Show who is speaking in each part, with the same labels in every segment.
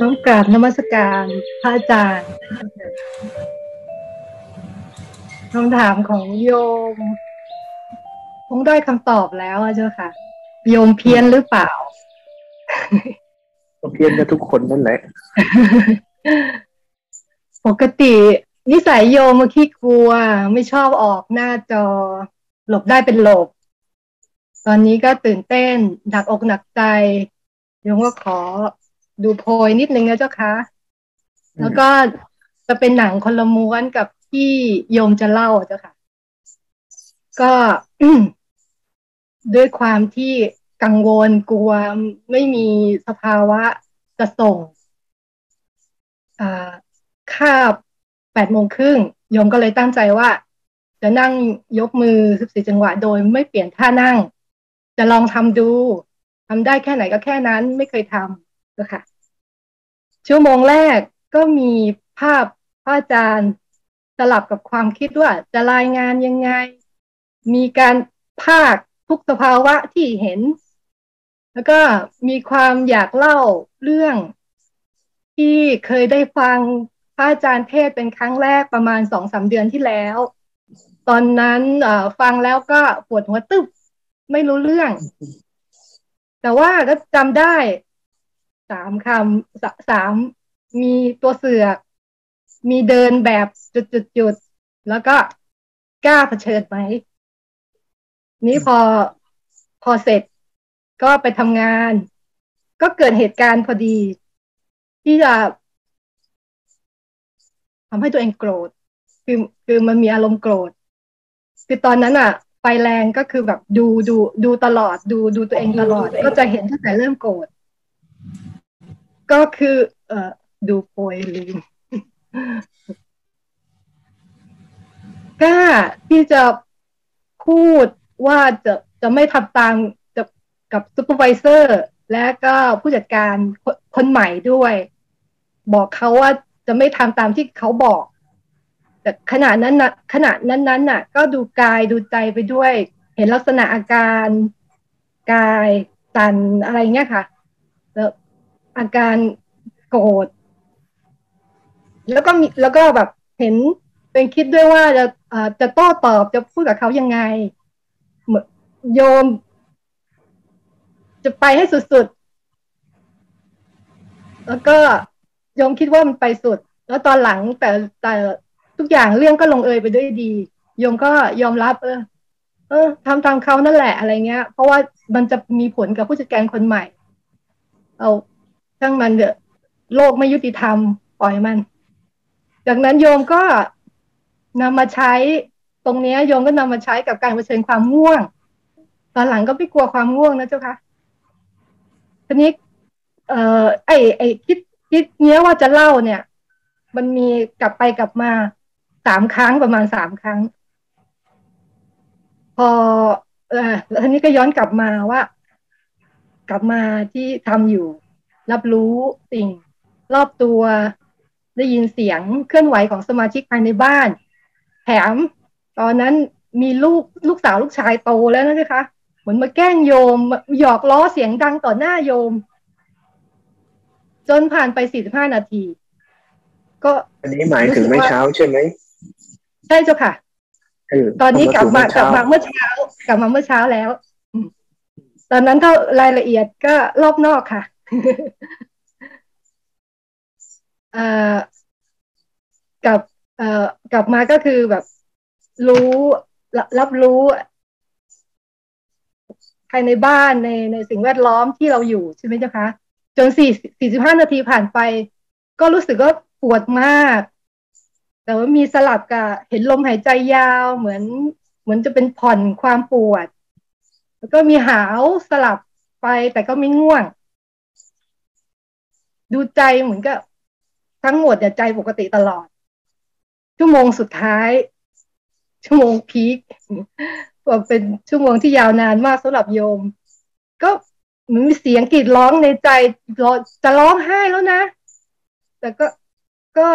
Speaker 1: น้องกราบนมัสการพระอาจารย์คำถามของโยม คงได้คำตอบแล้วเจ้าค่ะ โยมเพี้ยนหรือเปล่า
Speaker 2: เพี้ยนกันทุกคนนั่นแหละ
Speaker 1: ปกตินิสัยโยมมาขี้กลัว ไม่ชอบออกหน้าจอ หลบได้เป็นหลบ ตอนนี้ก็ตื่นเต้นหนักอกหนักใจโยมก็ขอ ดูโพยนิดนึงนะเจ้าคะ แล้วก็จะเป็นหนังคนละม้วนกับที่โยมจะเล่าเจ้าค่ะ ก็ด้วยความที่กังวลกลัวไม่มีสภาวะจะส่งคาบแปดโมงครึ่งโยมก็เลยตั้งใจว่า จะนั่งยกมือสิบสี่จังหวะโดยไม่เปลี่ยนท่านั่ง จะลองทำดูทำได้แค่ไหนก็แค่นั้นไม่เคยทำก็ค่ะ ชั่วโมงแรกก็มีภาพพระอาจารย์สลับกับความคิดว่าจะรายงานยังไง มีการภาคทุกสภาวะที่เห็น แล้วก็มีความอยากเล่าเรื่องที่เคยได้ฟังพระอาจารย์เทศเป็นครั้งแรกประมาณสองสาเดือนที่แล้ว ตอนนั้นฟังแล้วก็ปวดหัวตึ๊บไม่รู้เรื่อง แต่ว่าก็จำได้ สามคำสามมีตัวเสือก มีเดินแบบจุดๆแล้วก็กล้าเผชิญไหม นี้พอพอเสร็จก็ไปทำงาน ก็เกิดเหตุการณ์พอดี ที่จะทำให้ตัวเองโกรธ คือคือมันมีอารมณ์โกรธ คือตอนนั้นอะไฟแรงก็คือแบบดูดูดูตลอด ดูดูตัวเองตลอด ก็จะเห็นตั้งแต่เริ่มโกรธ ก็คือเอ่อดูโพยลืมกล้าที่จะพูดว่าจะจะไม่ทำตามกับกับซูเปอร์วิเซอร์ และก็ผู้จัดการคนใหม่ด้วย บอกเขาว่าจะไม่ทำตามที่เขาบอก แต่ขณะนั้นนะขณะนั้นนั้นน่ะ ก็ดูกายดูใจไปด้วย เห็นลักษณะอาการกายสันอะไรเงี้ยค่ะแล้ว อาการโกรธแล้วก็มีแล้วก็แบบเห็นเป็นคิดด้วยว่าจะจะโต้ตอบจะพูดกับเขายังไงเหมือโยม จะไปให้สุดๆ แล้วก็โยมคิดว่ามันไปสุด แล้วตอนหลังแต่แต่ทุกอย่างเรื่องก็ลงเอยไปด้วยดี โยมก็ยอมรับ เออ เออทำตามเขานั่นแหละอะไรเงี้ย เพราะว่ามันจะมีผลกับผู้จัดการคนใหม่ เอา ช่างมันเถอะโลกไม่ยุติธรรม ปล่อยมัน จากนั้นโยมก็นำมาใช้ตรงนี้โยมก็นำมาใช้กับการเผชิญความง่วง ตอนหลังก็ไม่กลัวความง่วงนะเจ้าคะทีนี้ เอ่อไอไอคิดคิดเนี้ยว่าจะเล่าเนี่ย มันมีกลับไปกลับมาสามครั้งประมาณสามครั้ง พอเออทีนี้ก็ย้อนกลับมาว่า กลับมาที่ทำอยู่ รับรู้สิ่งรอบตัว ได้ยินเสียงเคลื่อนไหวของสมาชิกภายในบ้าน แถมตอนนั้นมีลูกลูกสาวลูกชายโตแล้วนะคะเหมือนมาแกล้งโยมหยอกล้อเสียงดังต่อหน้าโยม จนผ่านไปสี่สิบห้านาที ก็
Speaker 2: อันนี้หมายถึงไม่เช้าใช่ไหม
Speaker 1: ใช่เจ้าค่ะตอนนี้กลับมากลับมาเมื่อเช้า กลับมาเมื่อเช้าแล้ว ตอนนั้นเท่ารายละเอียดก็รอบนอกค่ะเอ่อ กับเอ่อกลับมาก็คือแบบรู้รับรู้ภายในบ้านในในสิ่งแวดล้อมที่เราอยู่ใช่ไหมเจ้าคะจนสี่สี่สิบห้านาทีผ่านไป ก็รู้สึกว่าปวดมาก แต่ว่ามีสลับกับเห็นลมหายใจยาวเหมือน เหมือนจะเป็นผ่อนความปวด แล้วก็มีหาวสลับไปแต่ก็ไม่ง่วง ดูใจเหมือนกับทั้งหมดเนี่ยใจปกติตลอด ชั่วโมงสุดท้าย ชั่วโมงพีคเป็นชั่วโมงที่ยาวนานมากสำหรับโยม ก็มีเสียงกรีดร้องในใจจะร้องไห้แล้วนะ แต่ก็ก็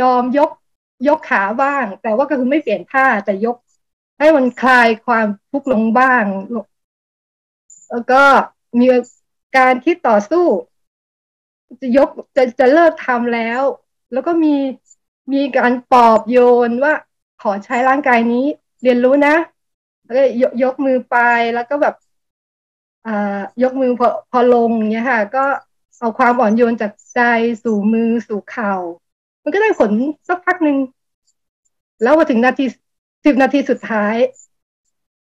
Speaker 1: ยอมยกยกขาบ้าง แต่ว่าก็คือไม่เปลี่ยนท่าแต่ยกให้มันคลายความทุกข์ลงบ้าง แล้วก็ มีการที่ต่อสู้ จะยกจะจะเลิกทำแล้ว แล้วก็มีมีการปอบโยนว่าขอใช้ร่างกายนี้ เรียนรู้นะ แล้วก็ยกยกมือไปแล้วก็แบบอ่ายกมือพอพอลงเนี้ยค่ะ ก็เอาความอ่อนโยนจากใจสู่มือสู่เข่า มันก็ได้ผลสักพักหนึ่งแล้วมาถึงนาทีสิบนาทีสุดท้าย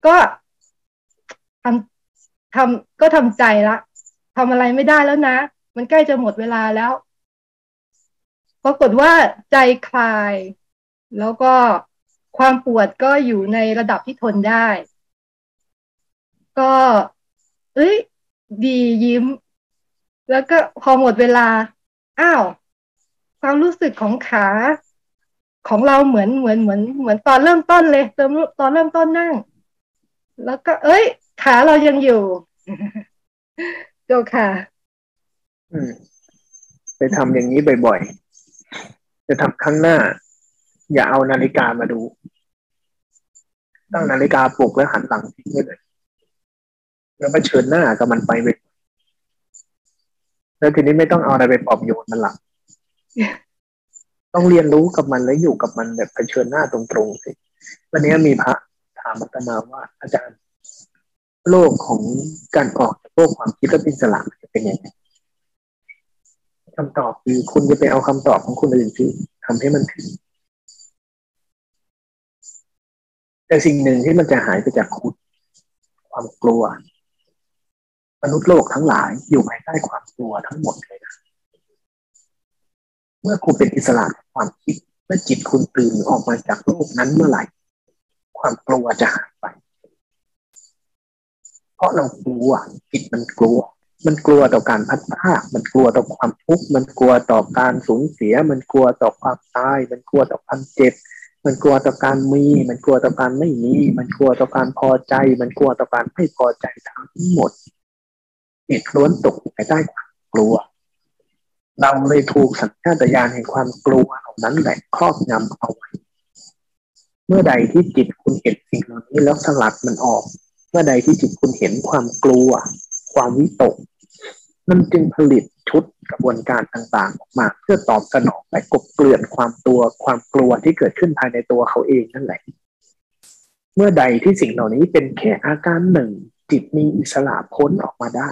Speaker 1: ก็ ทำก็ทำใจละทำอะไรไม่ได้แล้วนะ มันใกล้จะหมดเวลาแล้วปรากฏว่าใจคลาย แล้วก็ความปวดก็อยู่ในระดับที่ทนได้ ก็ เอ้ย ดียิ้ม แล้วก็พอหมดเวลา อ้าว ความรู้สึกของขาของเราเหมือนเหมือนเหมือนเหมือนตอนเริ่มต้นเลยเติมตอนเริ่มต้นนั่ง แล้วก็ เอ้ย ขาเรายังอยู่เจ้าค่ะ
Speaker 2: อืม ไปทำอย่างนี้บ่อยๆ จะทำครั้งหน้า อย่าเอานาฬิกามาดู ตั้งนาฬิกาปลุกแล้วหันหลังทิ้งไปเลย แล้วไปเชิญหน้ากับมันไปไปแล้วทีนี้ไม่ต้องเอาอะไรไปปลอบโยนมันหลักต้องเรียนรู้กับมันแล้วอยู่กับมันแบบเผชิญหน้าตรงๆสิ วันนี้มีพระถามอาตมาว่าอาจารย์ โลกของการออกจากโลกความคิดและเป็นสลักจะเป็นยังไงคำตอบคือคุณจะไปเอาคำตอบของคนอื่นที่ทำให้มันถึง แต่สิ่งหนึ่งที่มันจะหายไปจากคุณ ความกลัว มนุษย์โลกทั้งหลายอยู่ภายใต้ความกลัวทั้งหมดเลยนะเมื่อคุณเป็นอิสระความคิดเมื่อจิตคุณตื่นออกมาจากโลกนั้นเมื่อไหร่ ความกลัวจะหายไป เพราะเรากลัวจิตมันกลัว มันกลัวต่อการพัดพามันกลัวต่อความทุกข์มันกลัวต่อการสูญเสีย มันกลัวต่อความตาย มันกลัวต่อความเจ็บ มันกลัวต่อการมี มันกลัวต่อการไม่มี มันกลัวต่อการพอใจ มันกลัวต่อการไม่พอใจทั้งหมดจิตล้วนตกภายใต้ความกลัว เราเลยถูกสัญชาตญาณแห่งความกลัวเหล่านั้นแหละครอบงำเอาไว้เมื่อใดที่จิตคุณเห็นสิ่งเหล่านี้แล้วสลัดมันออก เมื่อใดที่จิตคุณเห็นความกลัว ความวิตก มันจึงผลิตชุดกระบวนการต่างๆออกมา เพื่อตอบสนองและกบเกลื่อนความตัวความกลัวที่เกิดขึ้นภายในตัวเขาเองนั่นแหละ เมื่อใดที่สิ่งเหล่านี้เป็นแค่อาการหนึ่ง จิตมีอิสระพ้นออกมาได้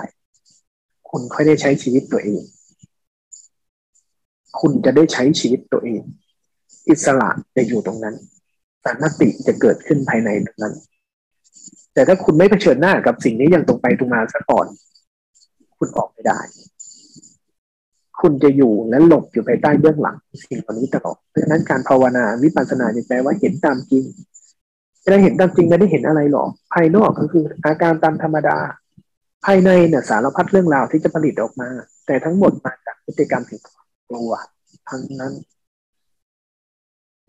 Speaker 2: คุณค่อยได้ใช้ชีวิตตัวเอง คุณจะได้ใช้ชีวิตตัวเอง อิสระจะอยู่ตรงนั้นสันติจะเกิดขึ้นภายในตรงนั้น แต่ถ้าคุณไม่เผชิญหน้ากับสิ่งนี้อย่างตรงไปตรงมาซะก่อน คุณออกไม่ได้ คุณจะอยู่และหลบอยู่ภายใต้เบื้องหลังสิ่งเหล่านี้ตลอดเพราะฉะนั้นการภาวนาวิปัสสนาแปลว่าเห็นตามจริงจะได้เห็นตามจริงไม่ได้เห็นอะไรหรอก ภายนอกก็คืออาการตามธรรมดา ภายในเนี่ยสารพัดเรื่องราวที่จะผลิตออกมา แต่ทั้งหมดมาจากพฤติกรรมแห่งกลัวทั้งนั้น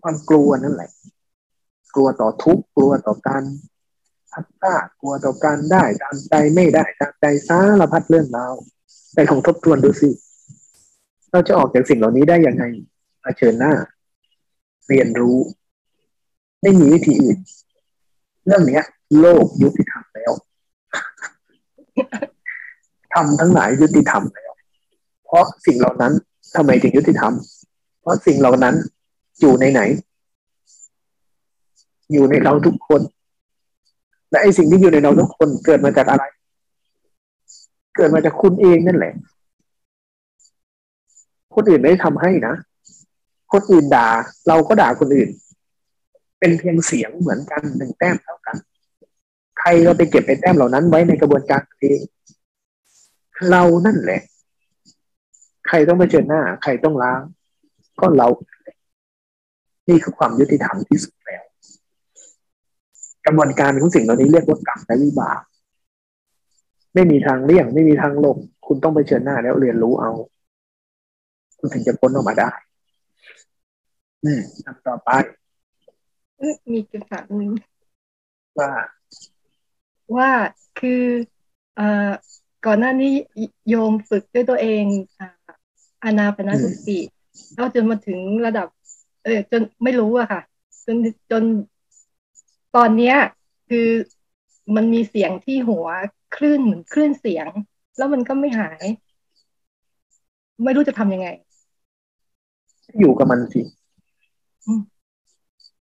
Speaker 2: ความกลัวนั่นแหละ กลัวต่อทุกข์กลัวต่อการ พัดพากลัวต่อการได้ตามใจไม่ได้ตามใจสารพัดเรื่องราวไปของทบทวนดูสิเราจะออกจากสิ่งเหล่านี้ได้ยังไงเชิญหน้า เรียนรู้ ไม่มีวิธีอื่น เรื่องนี้โลกยุติธรรมแล้วทำทั้งหลายยุติธรรมแล้ว เพราะสิ่งเหล่านั้นทำไมถึงยุติธรรม เพราะสิ่งเหล่านั้นอยู่ในไหน อยู่ในเราทุกคน และไอ้สิ่งที่อยู่ในเราทุกคนเกิดมาจากอะไร เกิดมาจากคุณเองนั่นแหละ คนอื่นไม่ได้ทำให้นะ คนอื่นด่า เราก็ด่าคนอื่น เป็นเพียงเสียงเหมือนกันหนึ่งแต้มเท่ากัน ใครเราไปเก็บไอ้แต้มเหล่านั้นไว้ในกระบวนการเองเรานั่นแหละ ใครต้องไปเจอหน้า ใครต้องล้าง ก็เรา นี่คือความยุติธรรมที่สุดแล้ว กระบวนการของสิ่งเหล่านี้เรียกว่ากรรมและวิบากไม่มีทางเลี่ยง ไม่มีทางหลบคุณต้องไปเจอหน้าแล้วเรียนรู้เอา คุณถึงจะพ้นออกมาได้อืมต่อไป
Speaker 1: มีคำถามหนึ่ง
Speaker 2: ว่า
Speaker 1: ว่าคือเอ่อก่อนหน้านี้โยมฝึกด้วยตัวเองอานาปนาสติแล้วจนมาถึงระดับ เออจนไม่รู้อะค่ะ จนจน ตอนเนี้ยคือมันมีเสียงที่หัวคลื่นเหมือนคลื่นเสียง แล้วมันก็ไม่หาย ไม่รู้จะทำยังไง
Speaker 2: อยู่กับมันสิ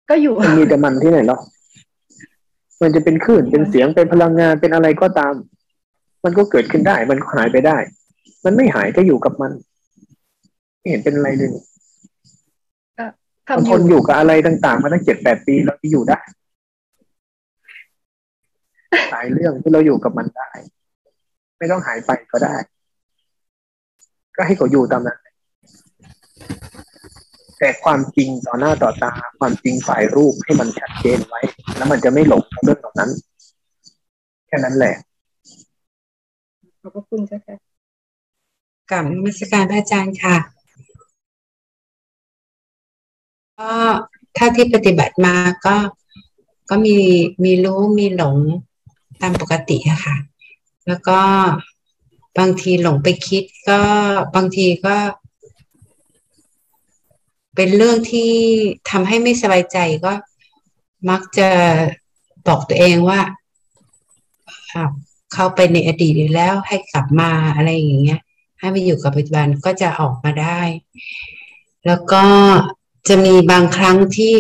Speaker 1: ก็อยู่
Speaker 2: มันมีแต่มันที่ไหนหรอกมันจะเป็นคลื่นเป็นเสียงเป็นพลังงานเป็นอะไรก็ตาม มันก็เกิดขึ้นได้ มันก็หายไปได้ มันไม่หายก็อยู่กับมันไม่เห็นเป็นอะไรเลยนี่
Speaker 1: ทำ
Speaker 2: ทนอยู่กับอะไรต่าง ๆ มาตั้งเจ็ดแปดปีเราจะอยู่ได้ หลายเรื่องที่เราอยู่กับมันได้ ไม่ต้องหายไปก็ได้ ก็ให้เขาอยู่ตามนั้นแต่ความจริงต่อหน้าต่อตา ความจริงฝ่ายรูปให้มันชัดเจนไว้ แล้วมันจะไม่หลงเรื่องเหล่านั้น แค่นั้นแหละ
Speaker 1: ขอบพระคุณเจ้าค่ะ
Speaker 3: กับมัสการพระอาจารย์ค่ะก็ถ้าที่ปฏิบัติมาก็ก็มีมีรู้มีหลง ตามปกติอะค่ะ แล้วก็บางทีหลงไปคิดก็บางทีก็ เป็นเรื่องที่ทำให้ไม่สบายใจก็มักจะบอกตัวเองว่าเข้าไปในอดีตอยู่แล้วให้กลับมาอะไรอย่างเงี้ย ให้มาอยู่กับปัจจุบันก็จะออกมาได้ แล้วก็จะมีบางครั้งที่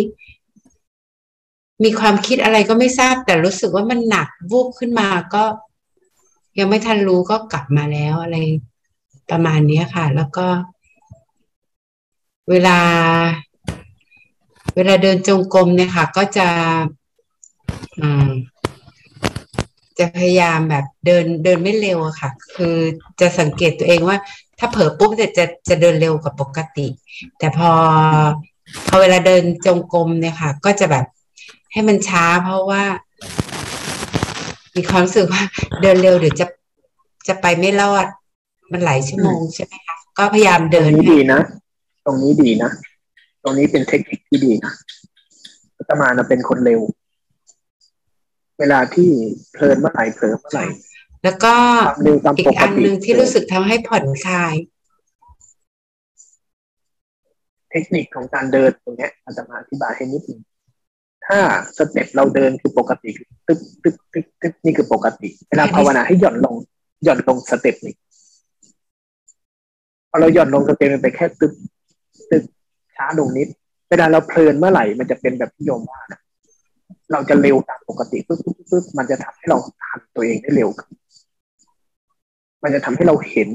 Speaker 3: มีความคิดอะไรก็ไม่ทราบ แต่รู้สึกว่ามันหนักวูบขึ้นมาก็ ยังไม่ทันรู้ก็กลับมาแล้วอะไรประมาณนี้ค่ะ แล้วก็ เวลา เวลาเดินจงกรมเนี่ยค่ะ ก็จะจะพยายามแบบเดินเดินไม่เร็วอะค่ะ คือจะสังเกตตัวเองว่า ถ้าเผลอปุ๊บจะจะจะเดินเร็วกว่าปกติ แต่พอพอเวลาเดินจงกรมเนี่ยค่ะ ก็จะแบบ ให้มันช้า เพราะว่า มีความรู้สึกว่า เดินเร็วเดี๋ยวจะจะไปไม่รอด มันหลายชั่วโมงใช่ไหมคะก็พยายาม
Speaker 2: ตร
Speaker 3: เดิ
Speaker 2: ง
Speaker 3: น
Speaker 2: นี้ดีนะตรงนี้ดีนะตรงนี้เป็นเทคนิคที่ดีนะอาตมานะเป็นคนเร็ว เวลาที่เพลินเมื่อไหร่เผลอเมื่อไหร่
Speaker 3: แล้วก็
Speaker 2: ความเร็วตาม
Speaker 3: อี
Speaker 2: ป
Speaker 3: ก
Speaker 2: ก
Speaker 3: อัน
Speaker 2: ติ
Speaker 3: หนึ่งที่รู้สึกทำให้ผ่อนคลาย
Speaker 2: เทคนิคของการเดินตรงเนี้ยอาตมาอธิบายให้นิดนึง ถ้า step เราเดินคือปกติคือตึ๊บตึ๊บตึ๊บตึ๊บนี่คือปกติ เวลาภาวนาให้หย่อนลงหย่อนลง step หนึ่งพอเราหย่อนลง step มันไปแค่ตึ๊บตึ๊บช้าลงนิด เวลาเราเพลินเมื่อไหร่มันจะเป็นแบบที่โยมว่านะเราจะเร็วตามปกติปึ๊บปึ๊บปึ๊บมันจะทำให้เราทันตัวเองได้เร็วขึ้นมันจะทำให้เราเห็น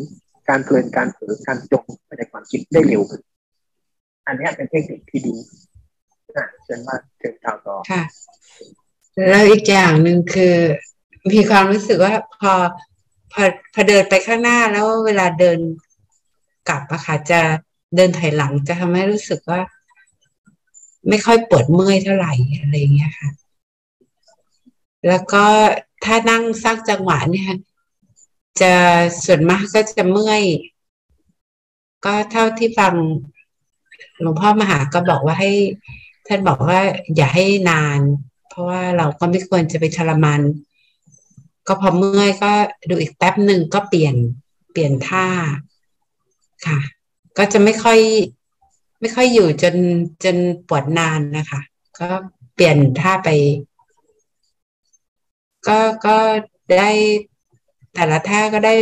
Speaker 2: การเพลินการเผลอการจมไปในความคิดได้เร็วขึ้น อันนี้เป็นเทคนิคที่ดี เชิญมาเชิญข่าวต่อ
Speaker 3: ค่ะ แล้วอีกอย่างหนึ่งคือ มีความรู้สึกว่าพอพอพอเดินไปข้างหน้าแล้วเวลาเดินกลับอะค่ะจะเดินถอยหลังจะทำให้รู้สึกว่า ไม่ค่อยปวดเมื่อยเท่าไหร่อะไรอย่างเงี้ยค่ะ แล้วก็ถ้านั่งสร้างจังหวะเนี่ย จะส่วนมากก็จะเมื่อย ก็เท่าที่ฟังหลวงพ่อมหาก็บอกว่าให้ ท่านบอกว่าอย่าให้นาน เพราะว่าเราก็ไม่ควรจะไปทรมานก็พอเมื่อยก็ดูอีกแป๊บหนึ่งก็เปลี่ยนเปลี่ยนท่าค่ะ ก็จะไม่ค่อย ไม่ค่อยอยู่จนจนปวดนานนะคะ ก็เปลี่ยนท่าไป ก็ก็ได้แต่ละท่าก็ได้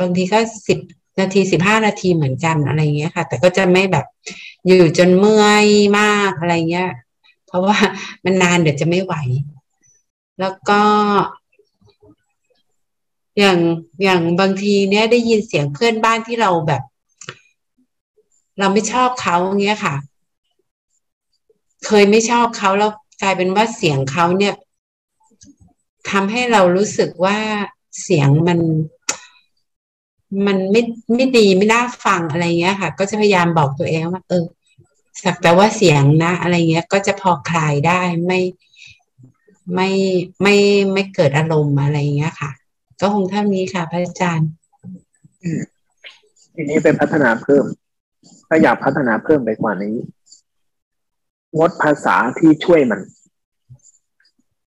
Speaker 3: บางทีก็สิบ นาทีสิบห้านาทีเหมือนกันอะไรเงี้ยค่ะ แต่ก็จะไม่แบบอยู่จนเมื่อยมากอะไรเงี้ย เพราะว่ามันนานเดี๋ยวจะไม่ไหว แล้วก็ อย่างอย่างบางทีเนี้ยได้ยินเสียงเพื่อนบ้านที่เราแบบ เราไม่ชอบเขาเงี้ยค่ะ เคยไม่ชอบเขาแล้วกลายเป็นว่าเสียงเขาเนี่ยทำให้เรารู้สึกว่าเสียงมัน มันไม่ไม่ดีไม่น่าฟังอะไรเงี้ยค่ะ ก็จะพยายามบอกตัวเองว่าเออสักแต่ว่าเสียงนะ อะไรเงี้ย ก็จะพอคลายได้ไม่ไม่ไม่ไม่เกิดอารมณ์อะไรเงี้ยค่ะ ก็คงเท่านี้ค่ะ พระอาจารย์
Speaker 2: ทีนี้เป็นพัฒนาเพิ่ม ถ้าอยากพัฒนาเพิ่มไปกว่านี้งดภาษาที่ช่วยมัน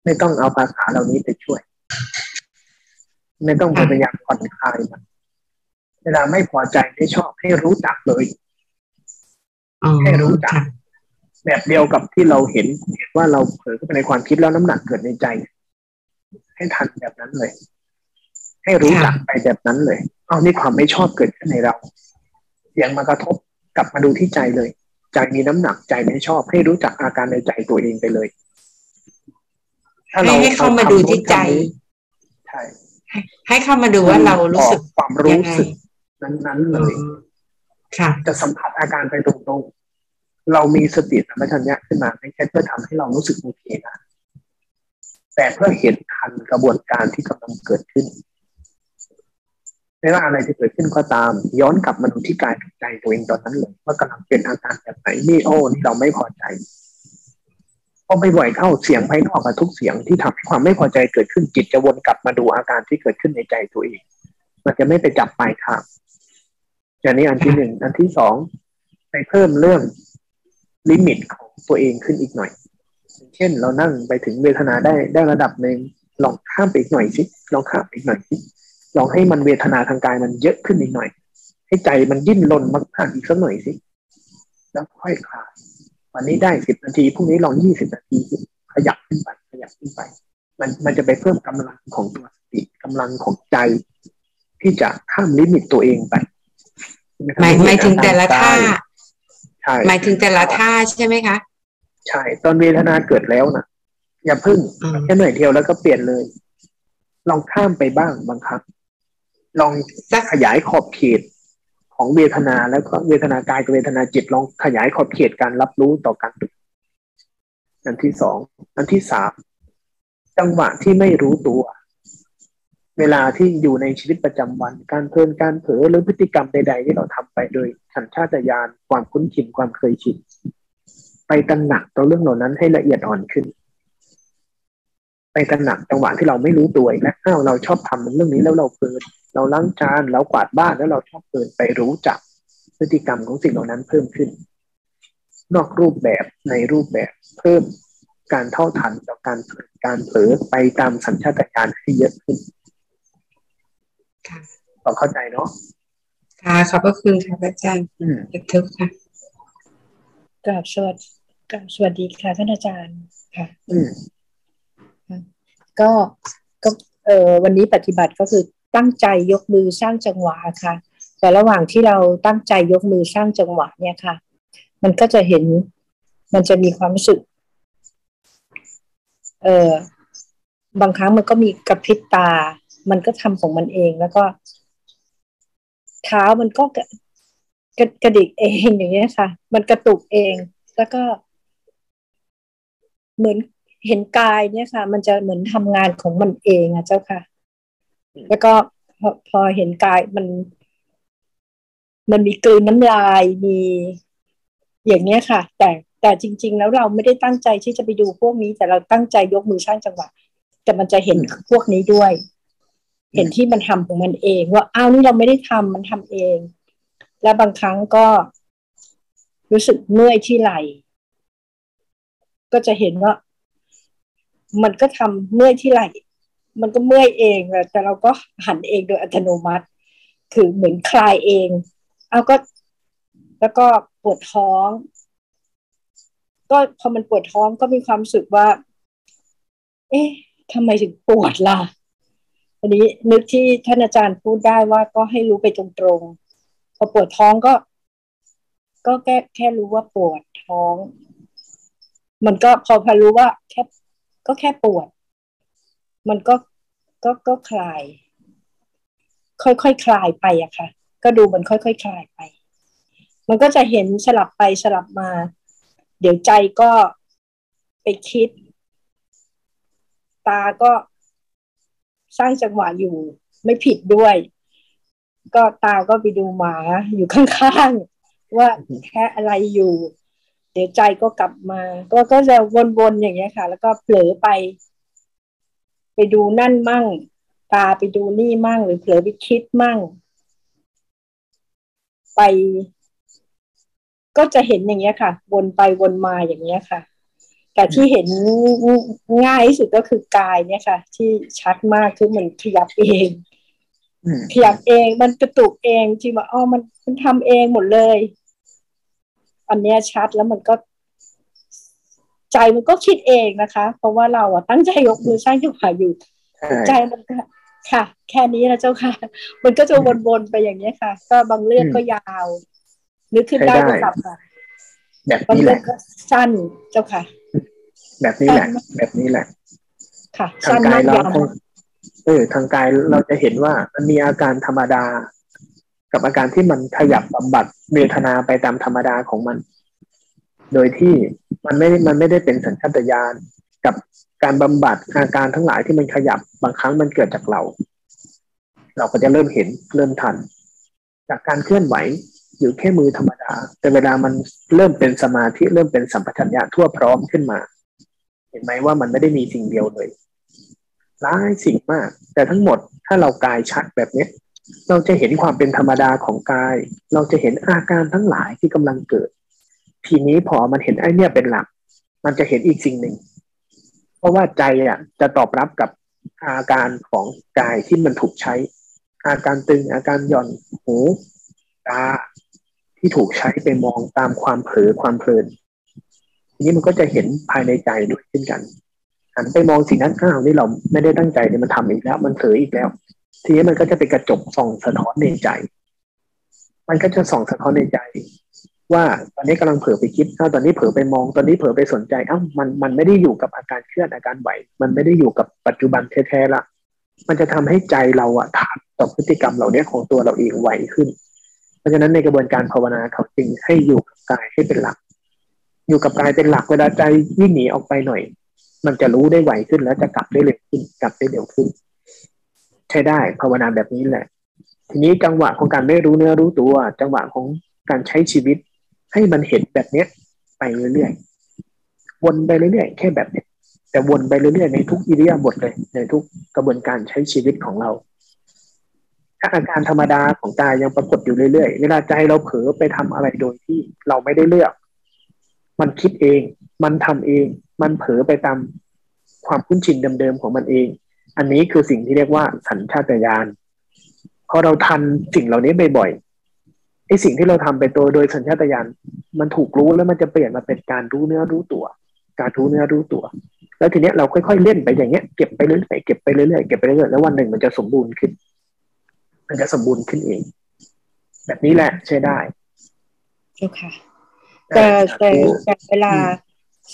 Speaker 2: ไม่ต้องเอาภาษาเหล่านี้ไปช่วย ไม่ต้องพยายามผ่อนคลายมัน เวลาไม่พอใจไม่ชอบให้รู้จักเลย
Speaker 3: อ๋อ
Speaker 2: ให้รู้จัก
Speaker 3: ค่ะ
Speaker 2: แบบเดียวกับที่เราเห็นเห็นว่าเราเผลอเข้าไปในความคิดแล้วน้ำหนักเกิดในใจ ให้ทันแบบนั้นเลย ให้รู้จักไปแบบนั้นเลยเอานี่ความไม่ชอบเกิดขึ้นในเราเสียงมากระทบกลับมาดูที่ใจเลย ใจมีน้ำหนักใจไม่ชอบ ให้รู้จักอาการในใจตัวเองไปเลย
Speaker 3: ถ้าเราให้เข้ามาดูที่ใจ
Speaker 2: ใช่
Speaker 3: ให้เข้ามาดูว่าเรารู้สึก
Speaker 2: ความรู้สึก นั้นๆเลย
Speaker 3: ค่ะ
Speaker 2: จะสัมผัสอาการไปตรงๆ เรามีสติสัมปชัญญะขึ้นมาไม่ใช่เพื่อทำให้เรารู้สึกโอเคนะ แต่เพื่อเห็นทันกระบวนการที่กำลังเกิดขึ้น ไม่ว่าอะไรที่เกิดขึ้นก็ตาม ย้อนกลับมาดูที่กายใจตัวเองตอนนั้นเลยว่ากำลังเป็นอาการแบบไหนนี่โอ้นี่เราไม่พอใจพอไปบ่อยเข้าเสียงภายนอกกับทุกเสียงที่ทำให้ความไม่พอใจเกิดขึ้นจิตจะวนกลับมาดูอาการที่เกิดขึ้นในใจตัวเอง มันจะไม่ไปจับปลายทาง อย่างนี้อันที่หนึ่งอันที่สองไปเพิ่มเรื่องลิมิตของตัวเองขึ้นอีกหน่อย เช่นเรานั่งไปถึงเวทนาได้ได้ระดับหนึ่งลองข้ามไปอีกหน่อยสิลองข้ามอีกหน่อยสิลองให้มันเวทนาทางกายมันเยอะขึ้นอีกหน่อย ให้ใจมันดิ้นรนมากๆอีกสักหน่อยสิแล้วค่อยคลายวันนี้ได้สิบนาทีพรุ่งนี้ลองยี่สิบนาทีขยับขึ้นไปขยับขึ้นไป มันมันจะไปเพิ่มกำลังของตัวสติกำลังของใจ ที่จะข้ามลิมิตตัวเองไป
Speaker 3: หมายหมายถึงแต่ละท่าใช่หมายถึงแต่ละท่าใช่ไหมคะ
Speaker 2: ใช่ตอนเวทนาเกิดแล้วนะอย่าพึ่งแค่หน่อยเดียวแล้วก็เปลี่ยนเลย ลองข้ามไปบ้างบางครั้งลองขยายขอบเขตของเวทนาแล้วก็เวทนากายกับเวทนาจิตลองขยายขอบเขตการรับรู้ต่อการอันที่สอง อันที่สามจังหวะที่ไม่รู้ตัว เวลาที่อยู่ในชีวิตประจำวัน การเพลินการเผลอหรือพฤติกรรมใด ๆ ที่เราทำไปโดยสัญชาตญาณความคุ้นชินความเคยชินไปตระหนักต่อเรื่องเหล่านั้นให้ละเอียดอ่อนขึ้น ไปตระหนักจังหวะที่เราไม่รู้ตัวและอ้าวเราชอบทำเรื่องนี้แล้วเราเพลินเราล้างจานเรากวาดบ้านแล้วเราชอบเพลินไปรู้จักพฤติกรรมของสิ่งเหล่านั้นเพิ่มขึ้น นอกรูปแบบในรูปแบบเพิ่มการเท่าทันต่อการการเผลอไปตามสัญชาตญาณให้เยอะขึ้น ค่ะเราเข้าใจเนาะ
Speaker 3: ค่ะขอบพระคุณค่ะอาจารย์ทึกค่ะ
Speaker 4: กราบสวัสดีกราบสวัสดีค่ะท่านอาจารย์ค่ะอืมก็ก็เออวันนี้ปฏิบัติก็คือตั้งใจยกมือสร้างจังหวะค่ะ แต่ระหว่างที่เราตั้งใจยกมือสร้างจังหวะเนี่ยค่ะ มันก็จะเห็นมันจะมีความรู้สึก เออบางครั้งมันก็มีกระพริบตา มันก็ทำของมันเองแล้วก็เท้ามันก็กระกระดิกเองอย่างเงี้ยค่ะ มันกระตุกเองแล้วก็ เหมือนเห็นกายเนี่ยค่ะ มันจะเหมือนทำงานของมันเองอะเจ้าค่ะ แล้วก็พอพอเห็นกายมัน มันมีกลืนน้ำลายมีอย่างเนี้ยค่ะ แต่แต่จริง ๆ แล้วเราไม่ได้ตั้งใจที่จะไปดูพวกนี้ แต่เราตั้งใจยกมือสร้างจังหวะ แต่มันจะเห็นพวกนี้ด้วย เห็นที่มันทำของมันเอง ว่าอ้าวนี่เราไม่ได้ทำมันทำเอง แล้วบางครั้งก็รู้สึกเมื่อยที่ไหล่ก็จะเห็นว่า มันก็ทำเมื่อยที่ไหล่มันก็เมื่อยเองแหละแต่เราก็หันเองโดยอัตโนมัติ คือเหมือนคลายเอง เอาก็แล้วก็ปวดท้อง ก็พอมันปวดท้องก็มีความรู้สึกว่า เอ๊ะทำไมถึงปวดล่ะ อันนี้นึกที่ท่านอาจารย์พูดได้ว่าก็ให้รู้ไปตรงๆพอปวดท้องก็ ก็แค่แค่รู้ว่าปวดท้อง มันก็พอพอรู้ว่าแค่ก็แค่ปวด มันก็ก็ก็คลาย ค่อยๆคคลายไปอะค่ะ ก็ดูมันค่อยๆคคลายไป มันก็จะเห็นสลับไปสลับมา เดี๋ยวใจก็ไปคิด ตาก็ สร้างจังหวะอยู่ ไม่ผิดด้วย ก็ตาก็ไปดูหมาอยู่ข้างๆ ว่าแค่อะไรอยู่ เดี๋ยวใจก็กลับมา ก็ก็จะวนๆอย่างเงี้ยค่ะ แล้วก็เผลอไป ไปดูนั่นมั่ง ตาไปดูนี่มั่ง หรือเผลอไปคิดมั่ง ไป ก็จะเห็นอย่างเงี้ยค่ะ วนไปวนมาอย่างเงี้ยค่ะ แต่ที่เห็นง่ายที่สุดก็คือกายเนี่ยค่ะ ที่ชัดมากคือมันขยับเองขยับเองมันกระตุกเองที่ว่าอ๋อมันมันทำเองหมดเลย อันนี้ชัดแล้วมันก็ ใจมันก็คิดเองนะคะ เพราะว่าเราอะตั้งใจยกมือสร้างจังหวะอยู่ ใจมันก็ค่ะ แค่นี้นะเจ้าค่ะ มันก็จะวนๆไปอย่างนี้ยค่ะ ก็บางเรื่องก็ยาวนึกขึ้นได้ก็กลับค่ะ
Speaker 2: แบบ
Speaker 4: บาง
Speaker 2: นี้แห
Speaker 4: เรื่อง
Speaker 2: ละ
Speaker 4: ก็สั้นเจ้าค่ะ
Speaker 2: แบบนี้แหละ แบบนี้แหละ
Speaker 4: ค่ะ
Speaker 2: ทาง
Speaker 4: สั้น
Speaker 2: กามา
Speaker 4: ยก
Speaker 2: เรา
Speaker 4: ยาว
Speaker 2: ทางเออทางกายเราจะเห็นว่ามันมีอาการธรรมดา กับอาการที่มันขยับบำบัดเวทนาไปตามธรรมดาของมัน โดยที่มันไม่มันไม่ได้เป็นสัญชาตญาณกับการบำบัดอาการทั้งหลายที่มันขยับบางครั้งมันเกิดจากเรา เราก็จะเริ่มเห็นเริ่มทัน จากการเคลื่อนไหวอยู่แค่มือธรรมดา แต่เวลามันเริ่มเป็นสมาธิเริ่มเป็นสัมปชัญญะทั่วพร้อมขึ้นมา เห็นไหมว่ามันไม่ได้มีสิ่งเดียวเลยหลายสิ่งมาก แต่ทั้งหมดถ้าเรากายชัดแบบเนี้ยเราจะเห็นความเป็นธรรมดาของกาย เราจะเห็นอาการทั้งหลายที่กำลังเกิด ทีนี้พอมันเห็นไอ้เนี่ยเป็นหลัก มันจะเห็นอีกสิ่งหนึ่ง เพราะว่าใจอะจะตอบรับกับอาการของกายที่มันถูกใช้ อาการตึงอาการหย่อนหูตาที่ถูกใช้ไปมองตามความเผลอความเพลิน ทีนี้มันก็จะเห็นภายในใจด้วยเช่นกันหันไปมองสิ่งนั้นอ้าวนี่เราไม่ได้ตั้งใจเนี่ยมันทำอีกแล้ว มันเผลออีกแล้ว ทีนี้มันก็จะเป็นกระจกส่องสะท้อนในใจ มันก็จะส่องสะท้อนในใจ ว่าตอนนี้กำลังเผลอไปคิดอ้าวตอนนี้เผลอไปมองตอนนี้เผลอไปสนใจอ้าวมันมันไม่ได้อยู่กับอาการเคลื่อนอาการไหวมันไม่ได้อยู่กับปัจจุบันแท้ๆละมันจะทำให้ใจเราอะถามต่อพฤติกรรมเหล่านี้ของตัวเราเองไหวขึ้น เพราะฉะนั้นในกระบวนการภาวนาเขาจึงให้อยู่กับกายให้เป็นหลัก อยู่กับกายเป็นหลักเวลาใจวิ่งหนีออกไปหน่อย มันจะรู้ได้ไวขึ้นแล้วจะกลับได้เร็วขึ้น กลับได้เร็วขึ้น ใช้ได้ภาวนาแบบนี้แหละ ทีนี้จังหวะของการไม่รู้เนื้อรู้ตัว จังหวะของการใช้ชีวิต ให้มันเห็นแบบเนี้ย ไปเรื่อยๆวนไปเรื่อยๆแค่แบบเนี้ยแต่วนไปเรื่อยๆในทุกอิริยาบถเลยในทุกกระบวนการใช้ชีวิตของเราถ้าอาการธรรมดาของกายยังปรากฏอยู่เรื่อยๆ เวลาใจเราเผลอไปทำอะไรโดยที่เราไม่ได้เลือก มันคิดเอง มันทำเอง มันเผลอไปตามความคุ้นชินเดิมๆของมันเอง อันนี้คือสิ่งที่เรียกว่าสัญชาตญาณพอเราทันสิ่งเหล่านี้บ่อยๆไอ้สิ่งที่เราทำไปตัวโดยสัญชาตญาณมันถูกรู้แล้วมันจะเปลี่ยนมาเป็นการรู้เนื้อรู้ตัว การรู้เนื้อรู้ตัว แล้วทีเนี้ยเราค่อยๆเล่นไปอย่างเงี้ยเก็บไปเรื่อยๆเก็บไปเรื่อยๆเก็บไปเรื่อยๆแล้ววันหนึ่งมันจะสมบูรณ์ขึ้น มันจะสมบูรณ์ขึ้นเอง แบบนี้แหละใช้ได้
Speaker 4: เจ้าค่ะ แต่แต่แต่เวลา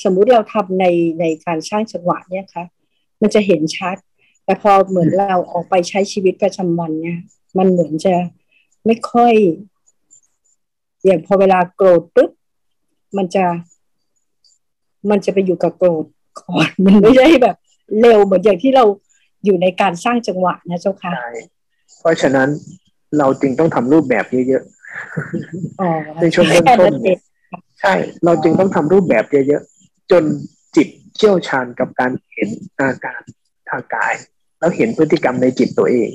Speaker 4: สมมุติเราทำในในการสร้างจังหวะเนี่ยค่ะมันจะเห็นชัด แต่พอเหมือนเราออกไปใช้ชีวิตประจำวันเนี่ย มันเหมือนจะไม่ค่อย อย่างพอเวลาโกรธปุ๊บมันจะ มันจะไปอยู่กับโกรธก่อนมันไม่ใช่แบบ เร็วเหมือนอย่างที่เราอยู่ในการสร้างจังหวะนะเจ้าค่ะ
Speaker 2: ใช่เพราะฉะนั้นเราจึงต้องทำรูปแบบเยอะ
Speaker 4: อ๋อ
Speaker 2: ในช่วงเริ่มต้น
Speaker 4: แค่นั้นเอง
Speaker 2: ๆ ใช่ เราจึงต้องทำรูปแบบเยอะๆ จนจิตเชี่ยวชาญกับการเห็นอาการทางกาย แล้วเห็นพฤติกรรมในจิตตัวเอง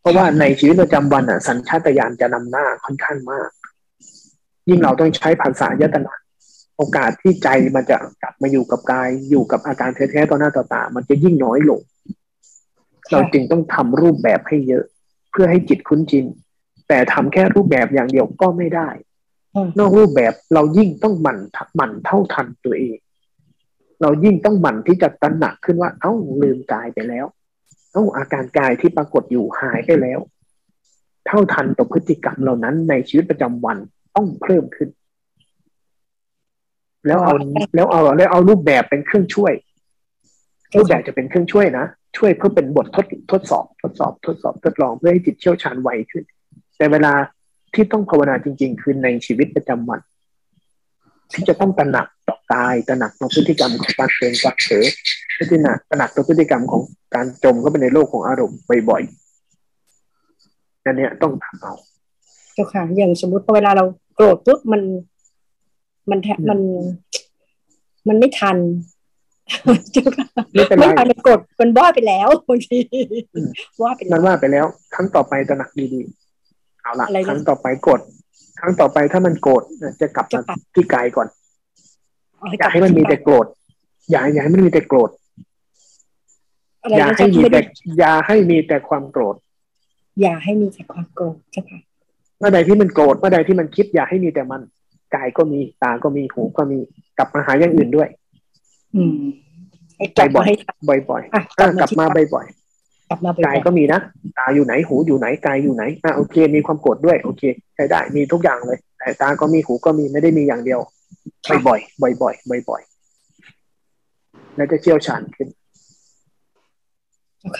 Speaker 2: เพราะว่าในชีวิตประจำวันอะ สัญชาตญาณจะนำหน้าค่อนข้างมาก ยิ่งเราต้องใช้ภาษายตนะโอกาสที่ใจมันจะกลับมาอยู่กับกายอยู่กับอาการแท้ๆต่อหน้าต่อตา มันจะยิ่งน้อยลง เราจึงต้องทำรูปแบบให้เยอะ เพื่อให้จิตคุ้นชินแต่ทำแค่รูปแบบอย่างเดียวก็ไม่ได้ นอกรูปแบบเรายิ่งต้องหมั่นหมั่นเท่าทันตัวเอง เรายิ่งต้องหมั่นที่จะตระหนักขึ้นว่า เอ้าลืมกายไปแล้ว เอ้าอาการกายที่ปรากฏอยู่หายไปแล้ว เท่าทันต่อพฤติกรรมเหล่านั้นในชีวิตประจำวันต้องเพิ่มขึ้น แล้วเอาแล้วเอาแล้วเอารูปแบบเป็นเครื่องช่วย รูปแบบจะเป็นเครื่องช่วยนะช่วยเพื่อเป็นบททดทดสอบ ทดสอบ ทดสอบทดลองเพื่อให้จิตเชี่ยวชาญไวขึ้น แต่เวลา ที่ต้องภาวนาจริง ๆ คือในชีวิตประจำวันที่จะต้องตระหนักต่อกายตระหนักต่อพฤติกรรมของการเตือนการเผลอพฤติหนักตระหนักต่อพฤติกรรมของการจมเข้าไปในโลกของอารมณ์บ่อยๆอันเนี้ยต้องทำเอา
Speaker 4: เจ้าค่ะ อย่างสมมุติพอเวลาเราโกรธปุ๊บมัน มันแทมัน มันไม่ทันเจ้าค่ะ
Speaker 2: ไม่เป็นไร
Speaker 4: ไม่ทันมันกดมันว่าไปแล้วบางที
Speaker 2: อืม
Speaker 4: ว่าไปแล้
Speaker 2: มั
Speaker 4: วน
Speaker 2: ว่าไปแล้วครั้งต่อไปตระหนักดีๆ เอาละ
Speaker 4: อะไรนะ
Speaker 2: ครั้งต่อไปกด ครั้งต่อไปถ้ามันโกรธจะกลับ
Speaker 4: จะ
Speaker 2: มาก
Speaker 4: ลับ
Speaker 2: ที่กายก่อน
Speaker 4: เอ
Speaker 2: ย่าให้มันมีแต่โกรธอย่าอย่าให้มันมีแต่โกรธ
Speaker 4: อะไร
Speaker 2: อย่า
Speaker 4: นะ
Speaker 2: ให้
Speaker 4: เจ้า
Speaker 2: มี
Speaker 4: ไม่
Speaker 2: แต่
Speaker 4: ได้
Speaker 2: อย่าให้มีแต่ความโกรธ
Speaker 4: อย่าให้มีแต่ความโกรธเจ้าค่ะ
Speaker 2: เมื่อใดที่มันโกรธเมื่อใดที่มันคิด อย่าให้มีแต่มันกายก็มีตาก็มีหูก็มีกลับมาหาอย่างอื่นด้วย
Speaker 4: อืมให้กลับ
Speaker 2: บ่
Speaker 4: มา
Speaker 2: อย
Speaker 4: ให้ทัน
Speaker 2: บ่อย
Speaker 4: อะ
Speaker 2: ๆอะกลับมา
Speaker 4: ที่
Speaker 2: บ่อย
Speaker 4: กลับมาบ่
Speaker 2: กาย
Speaker 4: อย
Speaker 2: ก็มีนะตาอยู่ไหนหูอยู่ไหนกายอยู่ไหนอะโอเค มีความโกรธด้วย โอเคใช้ได้มีทุกอย่างเลย แต่ตาก็มีหูก็มีไม่ได้มีอย่างเดียว
Speaker 4: ๆค่ะ
Speaker 2: บ่อยๆบ่อยๆบ่อยๆแล้วจะเชี่ยวชาญขึ้น
Speaker 4: โอเค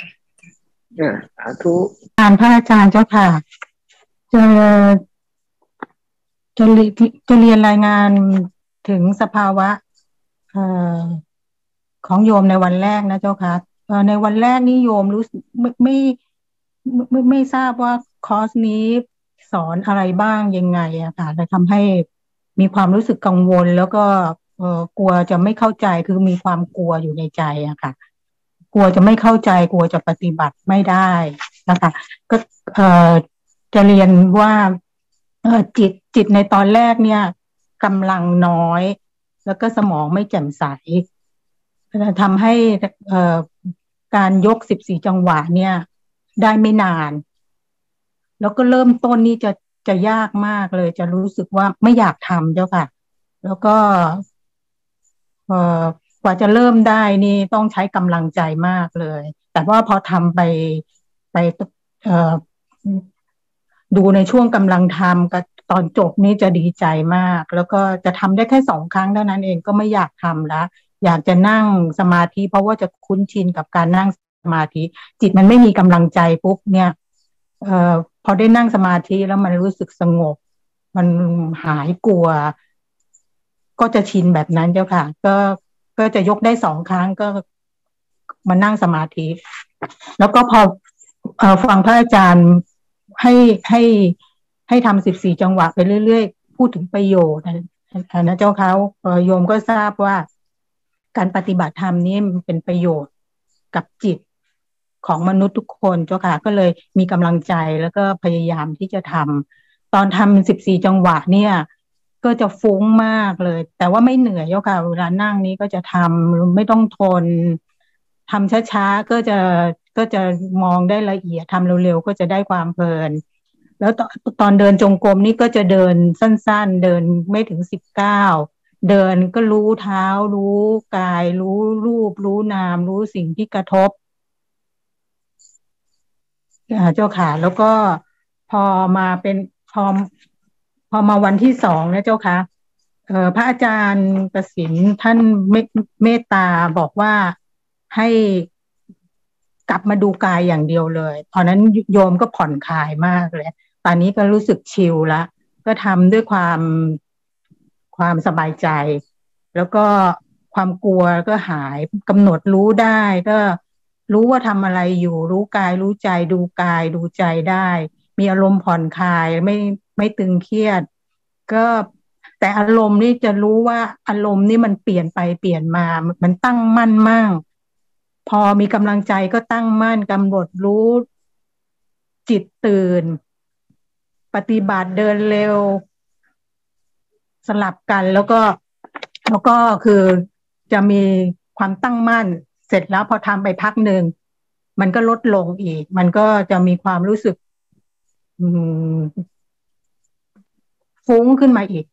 Speaker 2: อ่าสาธุ
Speaker 5: งานพระอาจารย์เจ้าค่ะ จะจะเรียจะเรียนรายงานถึงสภาวะเอ่อของโยมในวันแรกนะเจ้าค่ะเอ่อ ในวันแรกนี่โยมรู้สึกไม่ไม่ไม่ไม่ไม่ทราบว่าคอร์สนี้สอนอะไรบ้างยังไงอะค่ะเลยทำให้มีความรู้สึกกังวล แล้วก็เออกลัวจะไม่เข้าใจคือมีความกลัวอยู่ในใจอะค่ะ กลัวจะไม่เข้าใจกลัวจะปฏิบัติไม่ได้นะคะก็เออจะเรียนว่าเออจิตจิตในตอนแรกเนี่ยกำลังน้อย แล้วก็สมองไม่แจ่มใสทำให้เออ การยกสิบสี่จังหวะเนี่ย ได้ไม่นาน แล้วก็เริ่มต้นนี่จะจะยากมากเลย จะรู้สึกว่าไม่อยากทำเจ้าค่ะ แล้วก็กว่าจะเริ่มได้นี่ต้องใช้กำลังใจมากเลย แต่ว่าพอทำไปไปดูในช่วงกำลังทำกับตอนจบนี่จะดีใจมาก แล้วก็จะทำได้แค่สองครั้งเท่านั้นเองก็ไม่อยากทำแล้ว อยากจะนั่งสมาธิ เพราะว่าจะคุ้นชินกับการนั่งสมาธิ จิตมันไม่มีกำลังใจปุ๊บเนี่ยเอ่อพอได้นั่งสมาธิแล้วมันรู้สึกสงบ มันหายกลัว ก็จะชินแบบนั้นเจ้าค่ะ ก็ก็จะยกได้สองครั้งก็มานั่งสมาธิ แล้วก็พอเอ่อฟังพระอาจารย์ให้ให้ให้ทำสิบสี่จังหวะไปเรื่อยๆ พูดถึงประโยชน์นะเจ้าเขาโยมก็ทราบว่า การปฏิบัติธรรมนี้มันเป็นประโยชน์กับจิตของมนุษย์ทุกคนเจ้าค่ะ ก็เลยมีกำลังใจแล้วก็พยายามที่จะทำตอนทำสิบสี่จังหวะเนี่ย ก็จะฟุ้งมากเลย แต่ว่าไม่เหนื่อยเจ้าค่ะเวลานั่งนี้ก็จะทำไม่ต้องทนทำช้าๆก็จะก็จะมองได้ละเอียดทำเร็วๆก็จะได้ความเพลิน แล้วตอนเดินจงกรมนี่ก็จะเดินสั้น ๆ เดินไม่ถึงสิบเก้า เดินก็รู้เท้า รู้กาย รู้รูป รู้นาม รู้สิ่งที่กระทบอ่าเจ้าค่ะแล้วก็พอมาเป็นพอพอมาวันที่สองนะเจ้าค่ะเอ่อพระอาจารย์ประสินท่านเมเมตตาบอกว่าให้กลับมาดูกายอย่างเดียวเลย ตอนนั้นโยมก็ผ่อนคลายมากเลย ตอนนี้ก็รู้สึกชิลละ ก็ทำด้วยความ ความสบายใจ แล้วก็ความกลัวก็หายกำหนดรู้ได้ก็รู้ว่าทำอะไรอยู่ รู้กายรู้ใจดูกายดูใจได้ มีอารมณ์ผ่อนคลายไม่ไม่ตึงเครียด ก็แต่อารมณ์นี่จะรู้ว่าอารมณ์นี่มันเปลี่ยนไปเปลี่ยนมา มันตั้งมั่นมากพอมีกำลังใจก็ตั้งมั่นกำหนดรู้จิตตื่น ปฏิบัติเดินเร็ว สลับกันแล้วก็แล้วก็คือจะมีความตั้งมั่น เสร็จแล้วพอทำไปพักหนึ่งมันก็ลดลงอีก มันก็จะมีความรู้สึกฟุ้งขึ้นมาอีก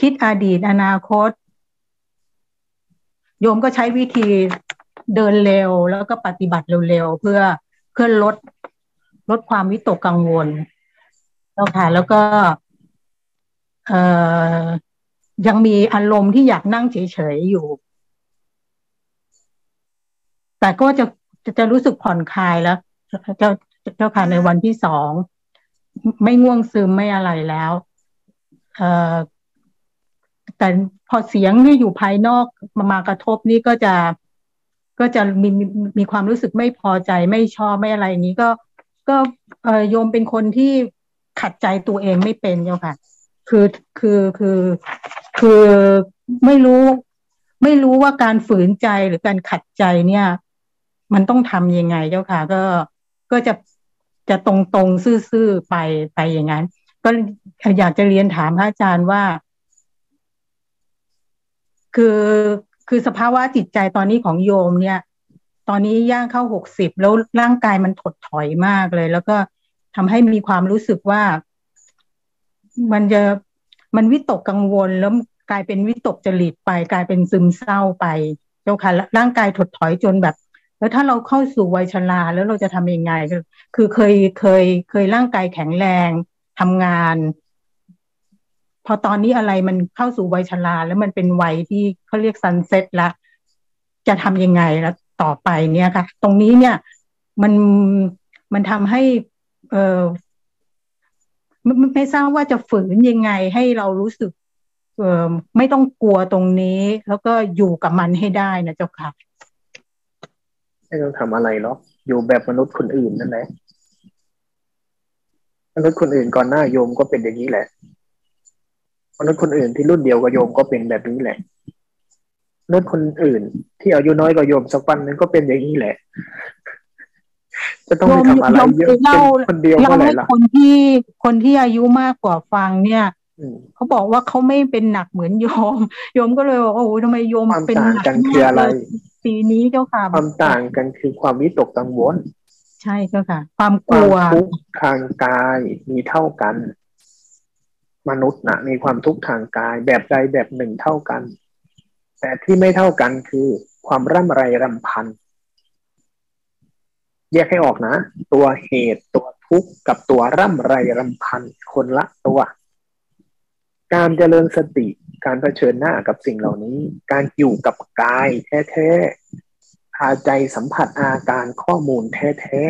Speaker 5: คิดอดีตอนาคต โยมก็ใช้วิธีเดินเร็วแล้วก็ปฏิบัติเร็วๆเพื่อเพื่อลดลดความวิตกกังวลแล้วค่ะแล้วก็ เอ่อ ยังมีอารมณ์ที่อยากนั่งเฉยๆอยู่ แต่ก็จะจะจะรู้สึกผ่อนคลายแล้ว เจ้าเจ้าค่ะในวันที่สองไม่ง่วงซึมไม่อะไรแล้วเอ่อแต่พอเสียงที่อยู่ภายนอกมามากระทบนี่ก็จะก็จะมีมีความรู้สึกไม่พอใจไม่ชอบไม่อะไรอย่างนี้ก็ ก็เออโยมเป็นคนที่ขัดใจตัวเองไม่เป็นเจ้าค่ะ คือคือคือคือไม่รู้ ไม่รู้ว่าการฝืนใจหรือการขัดใจเนี่ย มันต้องทำยังไงเจ้าค่ะ ก็ก็จะจะตรงตรงซื่อๆไปไปอย่างนั้น ก็อยากจะเรียนถามพระอาจารย์ว่า คือคือสภาวะจิตใจตอนนี้ของโยมเนี่ย ตอนนี้ย่างเข้าหกสิบแล้วร่างกายมันถดถอยมากเลย แล้วก็ทำให้มีความรู้สึกว่า มันจะมันวิตกกังวลแล้วกลายเป็นวิตกจริตไป กลายเป็นซึมเศร้าไป เจ้าค่ะร่างกายถดถอยจนแบบ แล้วถ้าเราเข้าสู่วัยชราแล้วเราจะทำยังไงคือคือเคยเคยเคยร่างกายแข็งแรงทำงาน พอตอนนี้อะไรมันเข้าสู่วัยชราแล้วมันเป็นวัยที่เขาเรียกซันเซ็ตละจะทำยังไงแล้วต่อไปเนี่ยค่ะ ตรงนี้เนี่ยมันมันทำให้เออ ไม่ไม่ทราบว่าจะฝืนยังไงให้เรารู้สึกเออไม่ต้องกลัวตรงนี้ แล้วก็อยู่กับมันให้ได้นะเจ้าค่ะ
Speaker 2: ไม่ต้องทำอะไรหรอกอยู่แบบมนุษย์คนอื่นนั่นแหละมนุษย์คนอื่นก่อนหน้าโยมก็เป็นอย่างนี้แหละมนุษย์คนอื่นที่รุ่นเดียวกับโยมก็เป็นแบบนี้แหละมนุษย์คนอื่น ที่อายุน้อยกว่าโยมสักวันนึงก็เป็นอย่างนี้แหละ จะต้องไปทำอะไรเยอะเป็นคนเดียวเมื่อไหร่ล่ะ
Speaker 5: คนที่คนที่อายุมากกว่าฟังเนี่ยเขาบอกว่าเขาไม่เป็นหนักเหมือนโยม โยมก็เลยบอกโอ้โหทำไมโยมเป็นหนัก
Speaker 2: กันคืออะไร
Speaker 5: ปีนี้เจ้าค่ะ
Speaker 2: ความต่างกันคือความวิตกกังวล
Speaker 5: ใช่เจ้าค่ะ ความกลัว
Speaker 2: ทุกทางกายมีเท่ากัน มนุษย์นะมีความทุกข์ทางกายแบบใดแบบหนึ่งเท่ากัน แต่ที่ไม่เท่ากันคือ ความร่ำไรรำพัน แยกให้ออกนะ ตัวเหตุตัวทุกข์กับตัวร่ำไรรำพันคนละตัว การเจริญสติ การเผชิญหน้ากับสิ่งเหล่านี้ การอยู่กับกายแท้ๆพาใจสัมผัสอาการข้อมูลแท้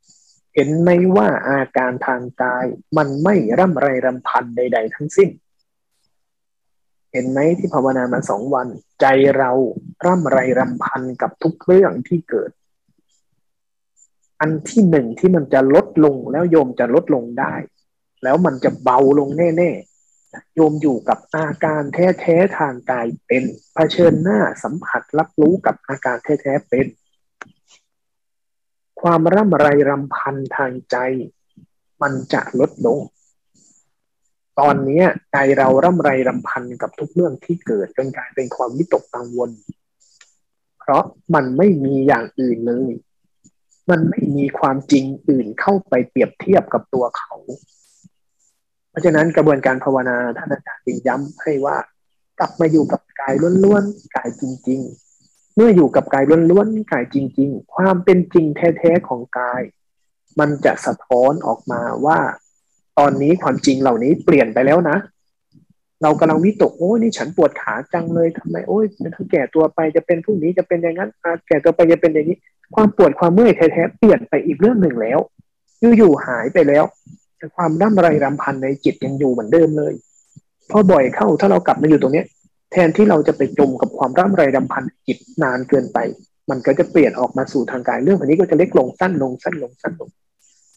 Speaker 2: ๆเห็นไหมว่าอาการทางกายมันไม่ร่ำไรรำพันใด ๆ ทั้งสิ้น เห็นไหมที่ภาวนามาสองวัน ใจเราร่ำไรรำพันกับทุกเรื่องที่เกิด อันที่หนึ่งที่มันจะลดลงแล้วโยมจะลดลงได้ แล้วมันจะเบาลงแน่ๆโยมอยู่กับอาการแท้ๆทางกายเป็นเผชิญหน้าสัมผัสรับรู้กับอาการแท้ๆเป็น ความร่ำไรรำพันทางใจ มันจะลดลง ตอนนี้ใจเราร่ำไรรำพันกับทุกเรื่องที่เกิดจนกลายเป็นความวิตกกังวล เพราะมันไม่มีอย่างอื่นเลย มันไม่มีความจริงอื่นเข้าไปเปรียบเทียบกับตัวเขา เพราะฉะนั้นกระบวนการภาวนาท่านอาจารย์จึงย้ำให้ว่า กลับมาอยู่กับกายล้วนๆกายจริง ๆ เมื่ออยู่กับกายล้วนๆกายจริง ๆ ความเป็นจริงแท้ๆของกาย มันจะสะท้อนออกมาว่า ตอนนี้ความจริงเหล่านี้เปลี่ยนไปแล้วนะ เรากำลังวิตกโอ้ยนี่ฉันปวดขาจังเลยทำไมโอ้ยถ้าแก่ตัวไปจะเป็นพรุ่งนี้จะเป็นอย่างนั้นแก่ตัวไปจะเป็นอย่างนี้ ความปวดความเมื่อยแท้ๆเปลี่ยนไปอีกเรื่องหนึ่งแล้วอยู่ๆหายไปแล้วแต่ความร่ำไรรำพันในจิตยังอยู่เหมือนเดิมเลยพอบ่อยเข้าถ้าเรากลับมาอยู่ตรงเนี้ย แทนที่เราจะไปจมกับความร่ำไรรำพันจิตนานเกินไป มันก็จะเปลี่ยนออกมาสู่ทางกายเรื่องอันนี้ก็จะเล็กลงสั้นลงสั้นลงสั้นลง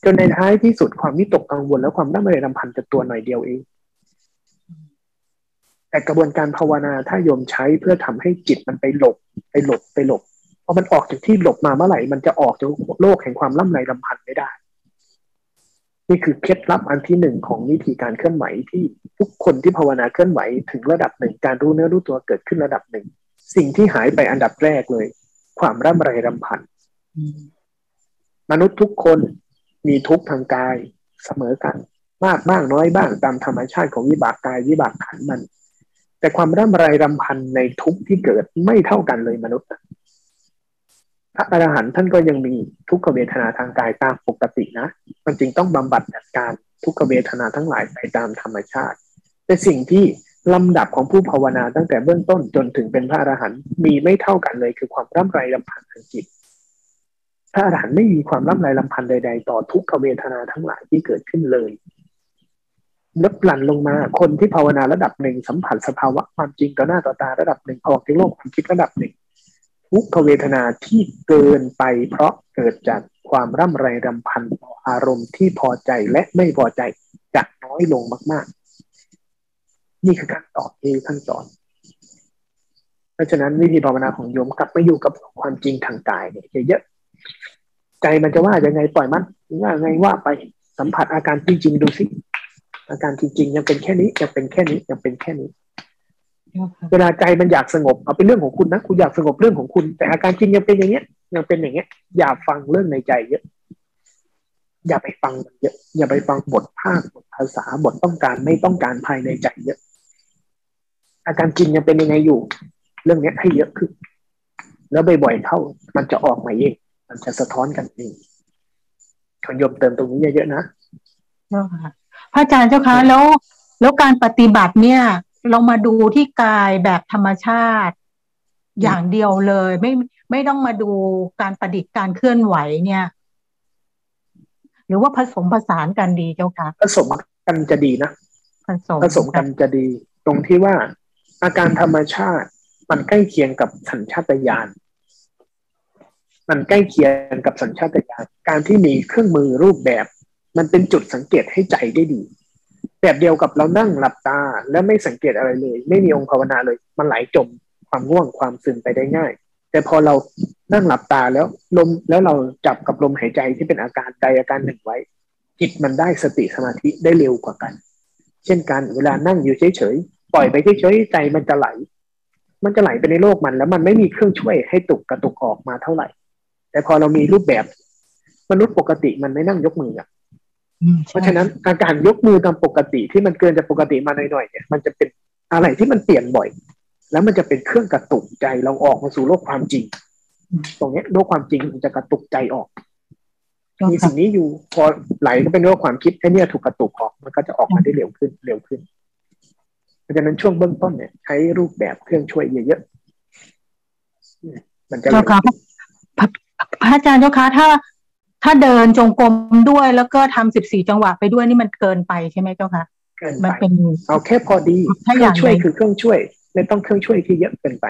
Speaker 2: จนในท้ายที่สุดความวิตกกังวลและความร่ำไรรำพันจะตัวหน่อยเดียวเอง แต่กระบวนการภาวนาถ้าโยมใช้เพื่อทำให้จิตมันไปหลบ ไปหลบไปหลบพอมันออกจากที่หลบมาเมื่อไหร่ มันจะออกจากโลกแห่งความร่ำไรรำพันไม่ได้ นี่คือเคล็ดลับอันที่หนึ่งของวิธีการเคลื่อนไหวที่ทุกคนที่ภาวนาเคลื่อนไหวถึงระดับหนึ่งการรู้เนื้อรู้ตัวเกิดขึ้นระดับหนึ่ง สิ่งที่หายไปอันดับแรกเลย ความร่ำไรรำพันมนุษย์ทุกคนมีทุกทางกายเสมอกัน มากบ้างน้อยบ้างตามธรรมชาติของวิบากกายวิบากขันมัน แต่ความร่ำไรรำพันในทุกที่เกิดไม่เท่ากันเลยมนุษย์พระอรหันต์ท่านก็ยังมีทุกขเวทนาทางกายตามปกตินะ มันจึงต้องบำบัดจัดการทุกขเวทนาทั้งหลายไปตามธรรมชาติ แต่สิ่งที่ลำดับของผู้ภาวนาตั้งแต่เบื้องต้นจนถึงเป็นพระอรหันต์มีไม่เท่ากันเลยคือความร่ำไรลำพันทางจิต พระอรหันต์ไม่มีความร่ำไรลำพันใด ๆ ต่อทุกขเวทนาทั้งหลายที่เกิดขึ้นเลย ลดหลั่นลงมา คนที่ภาวนาระดับหนึ่งสัมผัสสภาวะความจริงต่อหน้าต่อตาระดับหนึ่งออกจากโลกความคิดระดับหนึ่งทุกขเวทนาที่เกินไป เพราะเกิดจากความร่ำไรรำพันต่ออารมณ์ที่พอใจและไม่พอใจจะน้อยลงมาก ๆ นี่คือการตอบเองขั้นตอนเพราะฉะนั้นวิธีภาวนาของโยมกลับมาอยู่กับความจริงทางกายเนี่ยเยอะๆใจมันจะว่ายังไงปล่อยมันว่าไงว่าไปสัมผัสอาการจริงๆดูสิ อาการจริงๆยังเป็นแค่นี้ยังเป็นแค่นี้ยังเป็นแค่นี้ เวลาใจมันอยากสงบเอาเป็นเรื่องของคุณนะคุณอยากสงบเรื่องของคุณ แต่อาการจริงยังเป็นอย่างเงี้ยยังเป็นอย่างเงี้ย อย่าฟังเรื่องในใจเยอะ อย่าไปฟังมันเยอะ อย่าไปฟังบทภาคบทภาษาบทต้องการไม่ต้องการภายในใจเยอะ อาการจริงยังเป็นยังไงอยู่ เรื่องเนี้ยให้เยอะขึ้นแล้วบ่อยๆเข้ามันจะออกมาเอง มันจะสะท้อนกันเองขอยมเติมตรงนี้เยอะๆนะ
Speaker 5: เจ้าค่ะ พระอาจารย์เจ้าคะแล้วแล้วการปฏิบัติเนี่ย เรามาดูที่กายแบบธรรมชาติ อย่างเดียวเลย ไม่ไม่ต้องมาดูการประดิษฐ์การเคลื่อนไหวเนี่ย หรือว่าผสมผสานกันดีเจ้าค่ะ
Speaker 2: ผสมกันจะดีนะ
Speaker 5: ผสม
Speaker 2: ผสมกันจะดี ตรงที่ว่าอาการธรรมชาติมันใกล้เคียงกับสัญชาตญาณมันใกล้เคียงกับสัญชาตญาณการที่มีเครื่องมือรูปแบบ มันเป็นจุดสังเกตให้ใจได้ดี แบบเดียวกับเรานั่งหลับตา แล้วไม่สังเกตอะไรเลย ไม่มีองค์ภาวนาเลย มันไหลจมความง่วงความซึมไปได้ง่าย แต่พอเรานั่งหลับตาแล้วลมแล้วเราจับกับลมหายใจที่เป็นอาการใดอาการหนึ่งไว้จิตมันได้สติสมาธิได้เร็วกว่ากัน เช่นกันเวลานั่งอยู่เฉยๆปล่อยไปเฉยๆใจมันจะไหล มันจะไหลไปในโลกมันแล้วมันไม่มีเครื่องช่วยให้ตุกกระตุกออกมาเท่าไหร่ แต่พอเรามีรูปแบบมนุษย์ปกติมันไม่นั่งยกมืออะ เพราะฉะนั้นอาการยกมือตามปกติที่มันเกินจากปกติมาหน่อยๆเนี่ยมันจะเป็นอะไรที่มันเปลี่ยนบ่อย แล้วมันจะเป็นเครื่องกระตุกใจเราออกมาสู่โลกความจริง ตรงเนี้ยโลกความจริงมันจะกระตุกใจออก
Speaker 5: เจ้า
Speaker 2: มี
Speaker 5: ค่ะ
Speaker 2: สิ่งนี้อยู่พอไหลก็เป็นโลกความคิดไอ้เนี่ยถูกกระตุกออกมันก็จะออกมาได้เร็วขึ้นเร็วขึ้น เพราะฉะนั้นช่วงเบื้องต้นเนี่ย ใช้รูปแบบเครื่องช่วยเยอะๆอืมมันจะเร็
Speaker 5: เจ้าวค่ะพระพระอาจารย์เจ้าคะถ้า ถ้าเดินจงกรมด้วยแล้วก็ทำสิบสี่จังหวะไปด้วยนี่มันเกินไปใช่ไหมเจ้าคะ
Speaker 2: เกิน
Speaker 5: มัน
Speaker 2: ไป
Speaker 5: เป็น
Speaker 2: เอาแค่พอดีเค
Speaker 5: ถ้าอ
Speaker 2: รื่อย่าง
Speaker 5: ง
Speaker 2: ช่วย
Speaker 5: ใด
Speaker 2: คือเครื่องช่วยไม่ต้องเครื่องช่วยที่เยอะเกินไป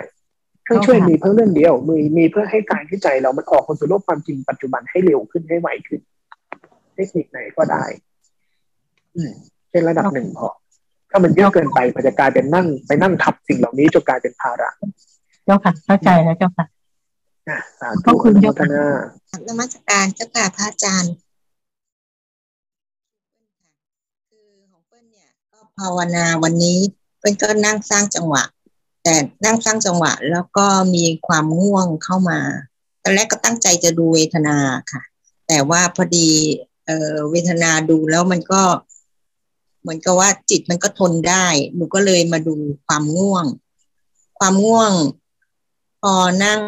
Speaker 2: เครื่องช่วย
Speaker 5: เอาค่ะ
Speaker 2: มีเพื่อเรื่องเดียวมีมีเพื่อให้กายที่ใจเรามันออกมาสู่โลกความจริงปัจจุบันให้เร็วขึ้นให้ไวขึ้นเทคนิคไหนก็ได้ อืมเป็นระดับหนึ่งพอถ้ามันเยอะเกินไปมันจะกลายเป็นนั่งไปนั่งทับสิ่งเหล่านี้จนกลายเป็นภาระ
Speaker 5: เจ้าค่ะเข้าใจแล้วเจ้าค่ะ
Speaker 2: อะสา
Speaker 5: ขอ
Speaker 2: ธุ
Speaker 5: บคุณ
Speaker 2: อนุ
Speaker 5: เจ้า
Speaker 2: โมท
Speaker 5: ค่ะ
Speaker 2: นา
Speaker 6: นมัสการเจ้าค่ะพระอาจารย์คือของเปิ้ลเนี่ยก็ภาวนาวันนี้เปิ้ลก็นั่งสร้างจังหวะ แต่นั่งสร้างจังหวะ แล้วก็มีความง่วงเข้ามาตอนแรกก็ตั้งใจจะดูเวทนาค่ะ แต่ว่าพอดีเอ่อเวทนาดูแล้วมันก็ เหมือนกับว่าจิตมันก็ทนได้หนูก็เลยมาดูความง่วง ความง่วง พอนั่ง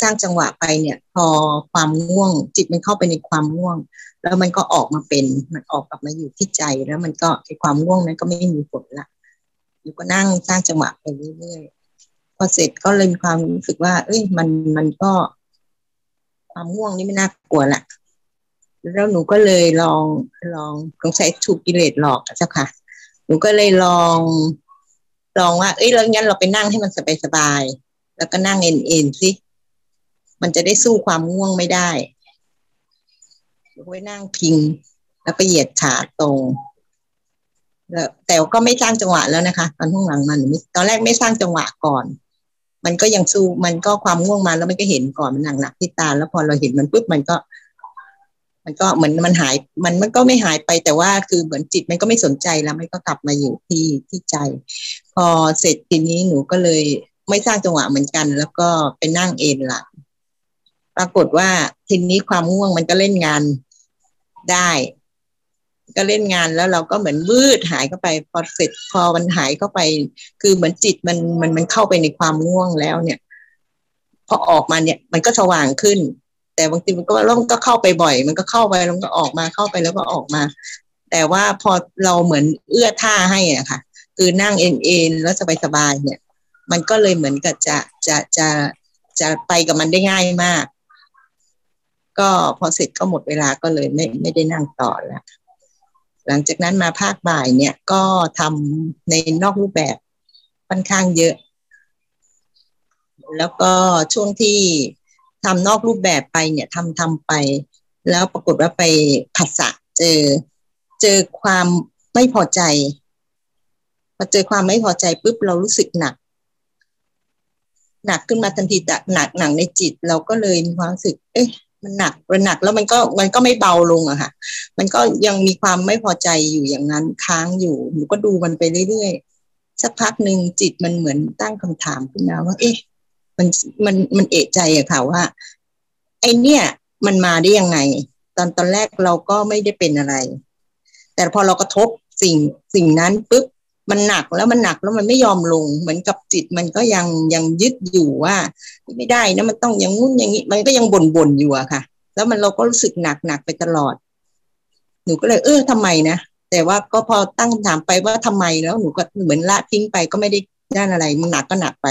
Speaker 6: สร้างจังหวะไปเนี่ย พอความง่วง จิตมันเข้าไปในความง่วง แล้วมันก็ออกมาเป็นมันออกกลับมาอยู่ที่ใจแล้วมันก็ไอความง่วงนั้นก็ไม่มีผลละหนูก็นั่งสร้างจังหวะไปเรื่อยๆพอเสร็จก็เลยมีความรู้สึกว่า เอ้ยมันมันก็ ความง่วงนี่ไม่น่ากลัวละแล้วหนูก็เลยลองลองสงสัยถูกกิเลสหลอกเจ้าค่ะ หนูก็เลยลอง ลองว่า เอ้ยแล้วงั้นเราไปนั่งให้มันสบายๆแล้วก็นั่งเอ็นเอ็นๆสิ มันจะได้สู้ความง่วงไม่ได้หนูก็ไปนั่งพิง แล้วก็เหยียดขาตรงแล้วแต่ก็ไม่สร้างจังหวะแล้วนะคะ ตอนข้างหลังมันตอนแรกไม่สร้างจังหวะก่อน มันก็ยังสู้มันก็ความง่วงมาแล้วมันก็เห็นก่อนมันหนักหนักที่ตา แล้วพอเราเห็นมันปุ๊บมันก็ มันก็เหมือนมันหาย มันมันก็ไม่หายไปแต่ว่าคือเหมือนจิตมันก็ไม่สนใจแล้วมันก็กลับมาอยู่ที่ที่ใจ พอเสร็จทีนี้หนูก็เลยไม่สร้างจังหวะเหมือนกัน แล้วก็ไปนั่งเอนหลัง ปรากฏว่าทีนี้ความง่วงมันก็เล่นงานได้ ก็เล่นงานแล้วเราก็เหมือนวืดหายเข้าไปพอเสร็จพอมันหายเข้าไป คือเหมือนจิตมันมันมันเข้าไปในความง่วงแล้วเนี่ย พอออกมาเนี่ยมันก็สว่างขึ้น แต่บางทีมันก็แล้วมันก็เข้าไปบ่อย มันก็เข้าไปแล้วก็ออกมาเข้าไปแล้วก็ออกมา แต่ว่าพอเราเหมือนเอื้อท่าให้อะค่ะ คือนั่งเอ็นเอ็นแล้วสบายสบายเนี่ย มันก็เลยเหมือนกับจะจะจะจะไปกับมันได้ง่ายมาก ก็พอเสร็จก็หมดเวลาก็เลยไม่ไม่ได้นั่งต่อแล้วหลังจากนั้นมาภาคบ่ายเนี่ยก็ทำในนอกรูปแบบค่อนข้างเยอะ แล้วก็ช่วงที่ทำนอกรูปแบบไปเนี่ยทำทำไป แล้วปรากฏว่าไปผัสสะเจอเจอความไม่พอใจพอเจอความไม่พอใจปุ๊บเรารู้สึกหนัก หนักขึ้นมาทันทีแต่หนักหนักในจิต เราก็เลยมีความรู้สึก เอ๊ะ มันหนักมันหนักแล้วมันก็มันก็ไม่เบาลงอะค่ะ มันก็ยังมีความไม่พอใจอยู่อย่างนั้นค้างอยู่หนูก็ดูมันไปเรื่อยๆสักพักหนึ่งจิตมันเหมือนตั้งคำถามขึ้นมาว่า เอ๊ะ มันมันมันเอะใจอะค่ะว่า ไอเนี่ย มันมาได้ยังไง ตอนตอนแรกเราก็ไม่ได้เป็นอะไร แต่พอเรากระทบสิ่งสิ่งนั้นปุ๊บ มันหนักแล้วมันหนักแล้วมันไม่ยอมลง เหมือนกับจิตมันก็ยังยังยึดอยู่ว่า ไม่ได้นะมันต้องอย่างงุ้นอย่างนี้ มันก็ยังบ่นบ่นอยู่อะค่ะ แล้วมันเราก็รู้สึกหนักหนักไปตลอด หนูก็เลยเออทำไมนะแต่ว่าก็พอตั้งคำถามไปว่าทำไมแล้วหนูก็เหมือนละทิ้งไปก็ไม่ได้ด้านอะไร มันหนักก็หนักไป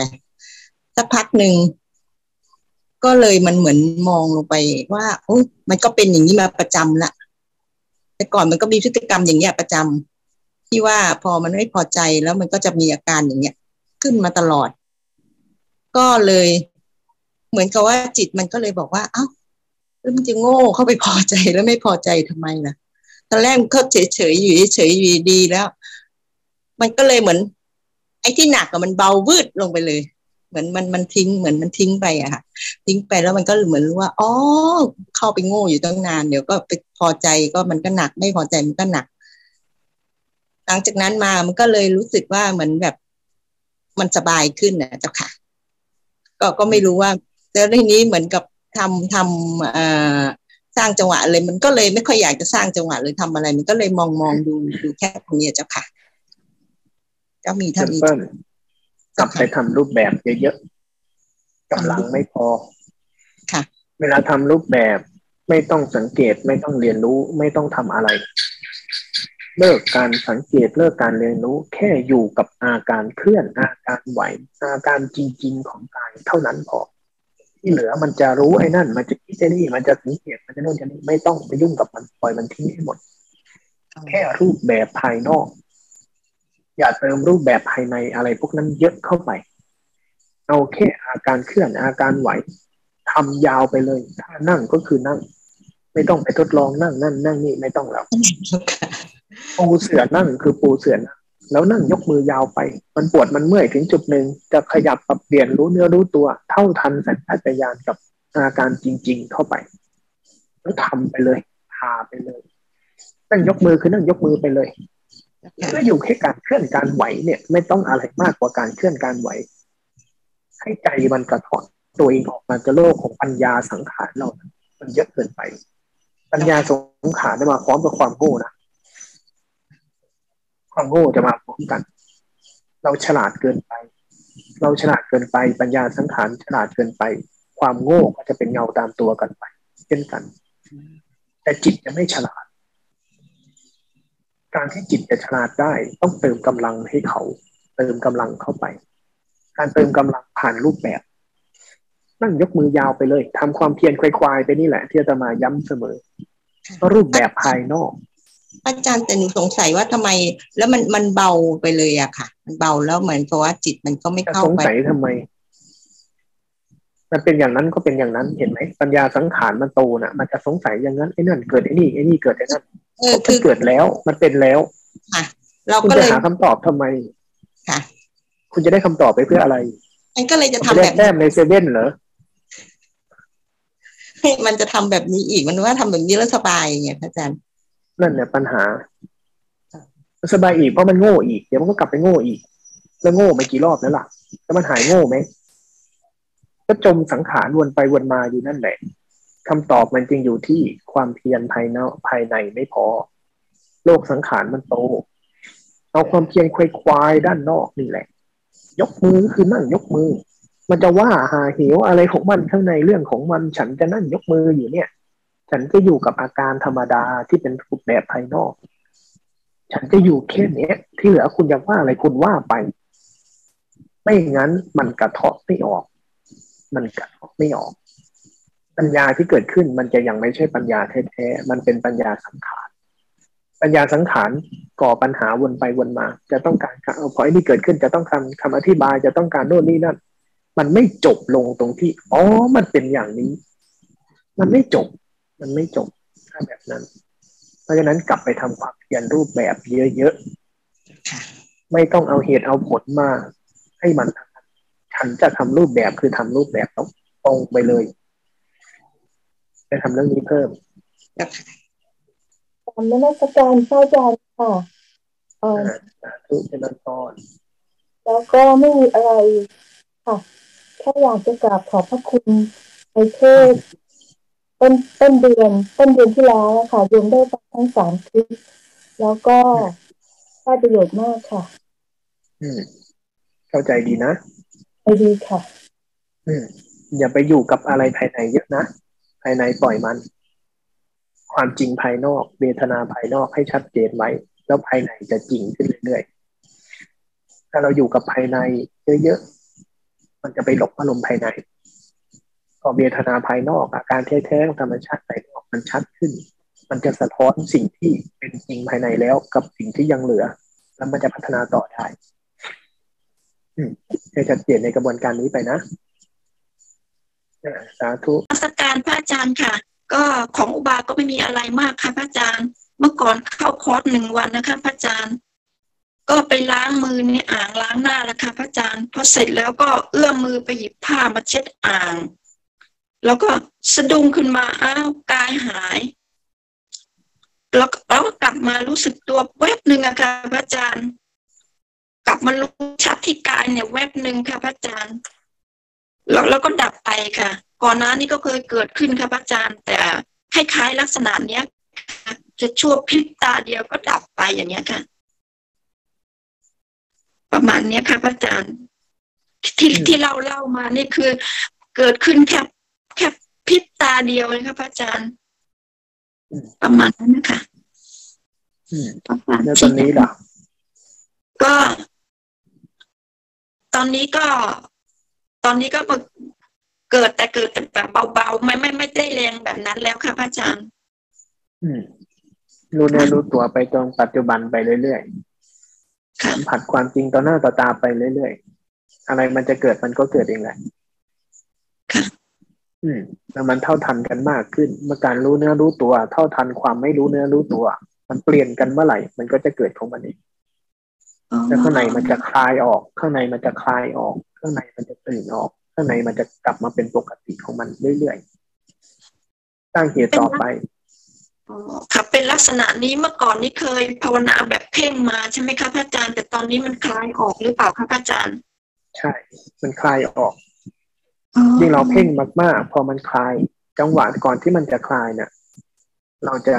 Speaker 6: สักพักหนึ่งก็เลยมันเหมือนมองลงไปว่าโอ้มันก็เป็นอย่างนี้มาประจำละแต่ก่อนมันก็มีพฤติกรรมอย่างเงี้ยประจำ ที่ว่าพอมันไม่พอใจแล้วมันก็จะมีอาการอย่างเงี้ย ขึ้นมาตลอด ก็เลย เหมือนกับว่าจิตมันก็เลยบอกว่า เอ้าแล้วมันจะโง่เข้าไปพอใจแล้วไม่พอใจทำไมล่ะตอนแรกมันก็เฉยเฉยอยู่เฉยอยู่ดีแล้ว มันก็เลยเหมือน ไอ้ที่หนักอะมันเบาวืดลงไปเลยเหมือนมันมันทิ้งเหมือนมันทิ้งไปอะค่ะ ทิ้งไปแล้วมันก็เหมือนรู้ว่าอ๋อเข้าไปโง่อยู่ตั้งนาน เดี๋ยวก็ไปพอใจก็มันก็หนักไม่พอใจมันก็หนัก หลังจากนั้นมามันก็เลยรู้สึกว่าเหมือนแบบมันสบายขึ้นนะเจ้าค่ะ ก็ก็ไม่รู้ว่าแล้วทีนี้เหมือนกับทำทำเอ่อสร้างจังหวะเลย มันก็เลยไม่ค่อยอยากจะสร้างจังหวะเลยทำอะไร มันก็เลยมองมองดูดูแค่ตรงนี้เจ้าค่ะ ก็มี
Speaker 2: เเท่า
Speaker 6: นี้
Speaker 2: ปิ้ลกลับไปทำรูปแบบเยอะๆกำลังไม่พอ
Speaker 6: ค่ะ
Speaker 2: เวลาทำรูปแบบไม่ต้องสังเกตไม่ต้องเรียนรู้ไม่ต้องทำอะไร เลิกการสังเกตเลิกการเรียนรู้ แค่อยู่กับอาการเคลื่อนอาการไหวอาการจริงๆของกายเท่านั้นพอที่เหลือมันจะรู้ไอ้นั่น มันจะคิดไอ้นี่มันจะสังเกตมันจะโน่นจะนี่ไม่ต้องไปยุ่งกับมันปล่อยมันทิ้งให้หมด แค่รูปแบบภายนอก อย่าเติมรูปแบบภายในอะไรพวกนั้นเยอะเข้าไป เอาแค่อาการเคลื่อนอาการไหวทำยาวไปเลย ถ้านั่งก็คือนั่ง ไม่ต้องไปทดลองนั่งนั่นนั่งนี่ไม่ต้องแล้วปูเสือนั่งคือปูเสือนั่งแล้วนั่งยกมือยาวไป มันปวดมันเมื่อยถึงจุดหนึ่งจะขยับปรับเปลี่ยนรู้เนื้อรู้ตัว เท่าทันสัญชาตญาณกับอาการจริง ๆ เข้าไป แล้วทำไปเลยพาไปเลย นั่งยกมือคือนั่งยกมือไปเลยก็อยู่แค่การเคลื่อนการไหวเนี่ย ไม่ต้องอะไรมากกว่าการเคลื่อนการไหว ให้ใจมันกระถอนตัวเองออกมาจากโลกของปัญญาสังขารเรานั้นมันเยอะเกินไป ปัญญาสงขารได้มาพร้อมกับความโง่นะความโง่จะมาพร้อมกัน เราฉลาดเกินไป เราฉลาดเกินไป ปัญญาสังขารฉลาดเกินไป ความโง่ก็จะเป็นเงาตามตัวกันไป เช่นกัน แต่จิตจะไม่ฉลาด การที่จิตจะฉลาดได้ ต้องเติมกำลังให้เขา เติมกำลังเข้าไป การเติมกำลังผ่านรูปแบบ นั่งยกมือยาวไปเลยทำความเพียรควายๆไปนี่แหละ ที่จะมาย้ำเสมอรูปแบบภายนอก
Speaker 6: อาจารย์แต่หนูสงสัยว่าทำไม แล้วมันมันเบาไปเลยอะค่ะ มันเบาแล้วเหมือนกับว่าจิตมันก็ไม่
Speaker 2: จะ
Speaker 6: เข้า
Speaker 2: สง
Speaker 6: ไป
Speaker 2: สัยทำไม มันเป็นอย่างนั้นก็เป็นอย่างนั้นเห็นไหมปัญญาสังขารมันโตน่ะ มันจะสงสัยอย่างนั้นไอ้นั่นเกิดไอ้นี่ไอ้นี่เกิดไอ้นั่น
Speaker 6: เออ
Speaker 2: มั
Speaker 6: คื
Speaker 2: น
Speaker 6: อ
Speaker 2: เกิดแล้ว มันเป็นแล้ว
Speaker 6: ค่ะ เรา
Speaker 2: คุณ
Speaker 6: ก็
Speaker 2: จะ
Speaker 6: เลย
Speaker 2: หาคำตอบทำไม
Speaker 6: ค่ะ
Speaker 2: คุณจะได้คำตอบไปเพื่ออะไร
Speaker 6: มันก็เลยจะ
Speaker 2: คุณ
Speaker 6: ทำ
Speaker 2: จะ
Speaker 6: แบ
Speaker 2: ได้
Speaker 6: บ
Speaker 2: แต้มในเซเว่นเหรอ
Speaker 6: มันจะทำแบบนี้อีกมันว่าทำแบบนี้แล้วสบายไงพระอาจารย์
Speaker 2: นั่นเนี่ยปัญหา สบายอีกเพราะมันโง่อีกเดี๋ยวมันก็กลับไปโง่อีก แล้วโง่ไปกี่รอบแล้วล่ะแล้วมันหายโง่ไหมก็จมสังขารวนไปวนมาอยู่นั่นแหละคำตอบมันจริงอยู่ที่ความเพียรภายนอกภายในไม่พอ โลกสังขารมันโต เอาความเพียรควายควายด้านนอกนี่แหละ ยกมือคือนั่งยกมือ มันจะว่าหาเหวอะไรของมันข้างในเรื่องของมันฉันจะนั่งยกมืออยู่เนี่ย ฉันก็อยู่กับอาการธรรมดาที่เป็นรูปแบบภายนอก ฉันจะอยู่แค่เนี้ย ที่เหลือคุณอยากว่าอะไรคุณว่าไป ไม่งั้นมันกระเทาะไม่ออก มันกระเทาะไม่ออก ปัญญาที่เกิดขึ้นมันจะยังไม่ใช่ปัญญาแท้ๆมันเป็นปัญญาสังขารปัญญาสังขารก่อปัญหาวนไปวนมา จะต้องการเอาพอไอ้นี่เกิดขึ้นจะต้องคำคำอธิบายจะต้องการโน่นนี่นั่น มันไม่จบลงตรงที่ อ๋อ มันเป็นอย่างนี้ มันไม่จบ มันไม่จบถ้าแบบนั้น เพราะฉะนั้นกลับไปทำความเพียรรูปแบบเยอะๆไม่ต้องเอาเหตุเอาผลมา ให้มันฉันจะทำรูปแบบคือทำรูปแบบแล้วตรงไปเลยจะทำเรื่องนี้เพิ่ม
Speaker 4: ตามนมัสการพระอาจารย์ค่ะเออ
Speaker 2: สาธุเจริญพร
Speaker 4: แล้วก็ไม่มีอะไรค่ะ แค่อยากจะกราบขอบพระคุณในเทศน์ต้นต้นเดือนต้นเดือนที่แล้วอะค่ะโยมได้ฟังทั้งสามคลิปแล้วก็ได้ประโยชน์มากค่ะ
Speaker 2: อืม เข้าใจดีนะ
Speaker 4: ไม่ดีค่ะ
Speaker 2: อืม อย่าไปอยู่กับอะไรภายในเยอะนะ ภายในปล่อยมัน ความจริงภายนอกเวทนาภายนอกให้ชัดเจนไว้ แล้วภายในจะจริงขึ้นเรื่อยๆถ้าเราอยู่กับภายในเยอะๆ มันจะไปหลบอารมณ์ภายในพอเวทนาภายนอกอาการแท้ๆของธรรมชาติภายนอกมันชัดขึ้น มันจะสะท้อนสิ่งที่เป็นจริงภายในแล้วกับสิ่งที่ยังเหลือ แล้วมันจะพัฒนาต่อได้อืมให้ชัดเจนในกระบวนการนี้ไปนะสาธุ
Speaker 7: มัสการพระอาจารย์ค่ะ ก็ของอุบาก็ไม่มีอะไรมากค่ะพระอาจารย์ เมื่อก่อนเข้าคอร์สหนึ่งวันนะคะพระอาจารย์ ก็ไปล้างมือในอ่างล้างหน้าแล้วค่ะพระอาจารย์พอเสร็จแล้วก็เอื้อมมือไปหยิบผ้ามาเช็ดอ่าง แล้วก็สะดุ้งขึ้นมาอ้าวกายหาย แล้วก็แล้วก็กลับมารู้สึกตัวแวบหนึ่งอะค่ะพระอาจารย์ กลับมารู้ชัดที่กายเนี่ยแวบหนึ่งค่ะพระอาจารย์แล้วแล้วก็ดับไปค่ะ ก่อนหน้านี้ก็เคยเกิดขึ้นค่ะพระอาจารย์ แต่คล้ายๆลักษณะเนี้ยจะชั่วพริบตาเดียวก็ดับไปอย่างเนี้ยค่ะ ประมาณเนี้ยค่ะพระอาจารย์ที่ที่เราเล่ามานี่คือ เกิดขึ้นแค่แค่พริบตาเดียวเลยค่ะพระอาจารย์ ประมาณนั้นนะคะ
Speaker 2: อืม
Speaker 7: ประมาณ
Speaker 2: แล้วตอนนี้ล่ะ
Speaker 7: ก็ ตอนนี้ก็ ตอนนี้ก็เกิดแต่เกิดแต่แบบเบาๆไม่ไม่ไม่ได้แรงแบบนั้นแล้วค่ะพระอาจารย์
Speaker 2: อืมรู้เนื้อรู้ตัวไปตรงปัจจุบันไปเรื่อยๆ
Speaker 7: ค่ะ
Speaker 2: สัม ผัสความจริงต่อหน้าต่อตาไปเรื่อยๆ อะไรมันจะเกิดมันก็เกิดเองแหละ
Speaker 7: ค่ะ
Speaker 2: อืมแล้วมันเท่าทันกันมากขึ้น เมื่อการรู้เนื้อรู้ตัว เท่าทันความไม่รู้เนื้อรู้ตัว มันเปลี่ยนกันเมื่อไหร่ มันก็จะเกิดของมันเอง
Speaker 7: อ๋อ
Speaker 2: แล้วข้างในมันจะคลายออก ข้างในมันจะคลายออก ข้างในมันจะตื่นออก ข้างในมันจะกลับมาเป็นปกติของมันเรื่อยๆ ตั้งเหตุต่อไป
Speaker 7: อ๋อ ค่ะเป็นลักษณะนี้เมื่อก่อนนี้เคยภาวนาแบบเพ่งมาใช่ไหมคะพระอาจารย์ แต่ตอนนี้มันคลายออกหรือเปล่าคะพระอาจารย์
Speaker 2: ใช่ มันคลายออก
Speaker 7: อ๋อ
Speaker 2: ยิ่งเราเพ่งมากๆ พอมันคลาย จังหวะก่อนที่มันจะคลายเนี่ยเราจะ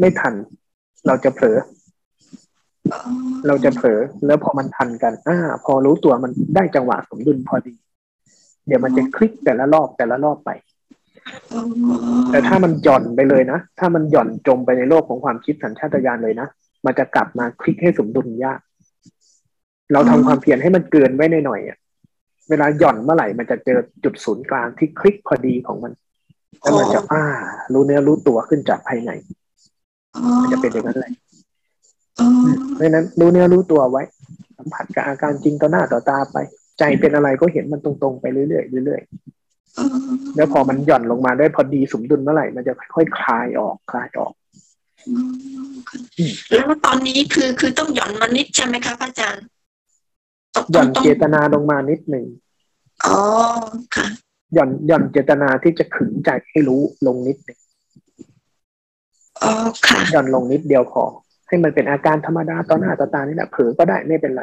Speaker 2: ไม่ทัน เราจะเผลอ
Speaker 7: อ๋อ
Speaker 2: เราจะเผลอแล้วพอมันทันกันอ่าพอรู้ตัวมันได้จังหวะสมดุลพอดี เดี๋ยวมันจะคลิกแต่ละรอบแต่ละรอบไป
Speaker 7: อ๋อ
Speaker 2: แต่ถ้ามันหย่อนไปเลยนะ ถ้ามันหย่อนจมไปในโลกของความคิดสัญชาตญาณเลยนะ มันจะกลับมาคลิกให้สมดุลยาก เราทำความเพียรให้มันเกินไว้หน่อยๆอะ เวลาหย่อนเมื่อไหร่ มันจะเจอจุดศูนย์กลางที่คลิกพอดีของมัน แล้วมันจะอ่ารู้เนื้อรู้ตัวขึ้นจากภายใน
Speaker 7: อ๋อ
Speaker 2: มันจะเป็นอย่างนั้นเลย
Speaker 7: อ๋อ
Speaker 2: เพราะฉะนั้นรู้เนื้อรู้ตัวไว้ สัมผัสกับอาการจริงต่อหน้าต่อตาไป ใจเป็นอะไรก็เห็นมันตรงๆไปเรื่อยๆเรื่อย
Speaker 7: อ๋อ
Speaker 2: ๆ แล้วพอมันหย่อนลงมาได้พอดีสมดุลเมื่อไหร่ มันจะค่อยๆคลายออกคลายออกอืม
Speaker 7: แล้วตอนนี้คือคือต้องหย่อนมานิดใช่ไหมคะพระอาจารย์ต้อง
Speaker 2: หย่อน
Speaker 7: ต้อง
Speaker 2: เจตนาลงมานิดหนึ่ง
Speaker 7: อ๋อค่ะ
Speaker 2: หย่อนหย่อนเจตนาที่จะขึงใจให้รู้ลงนิดหนึ่ง
Speaker 7: อ๋อค่ะ
Speaker 2: หย่อนลงนิดเดียวพอให้มันเป็นอาการธรรมดาต่อหน้าต่อตานี่แหละเผลอก็ได้ไม่เป็นไร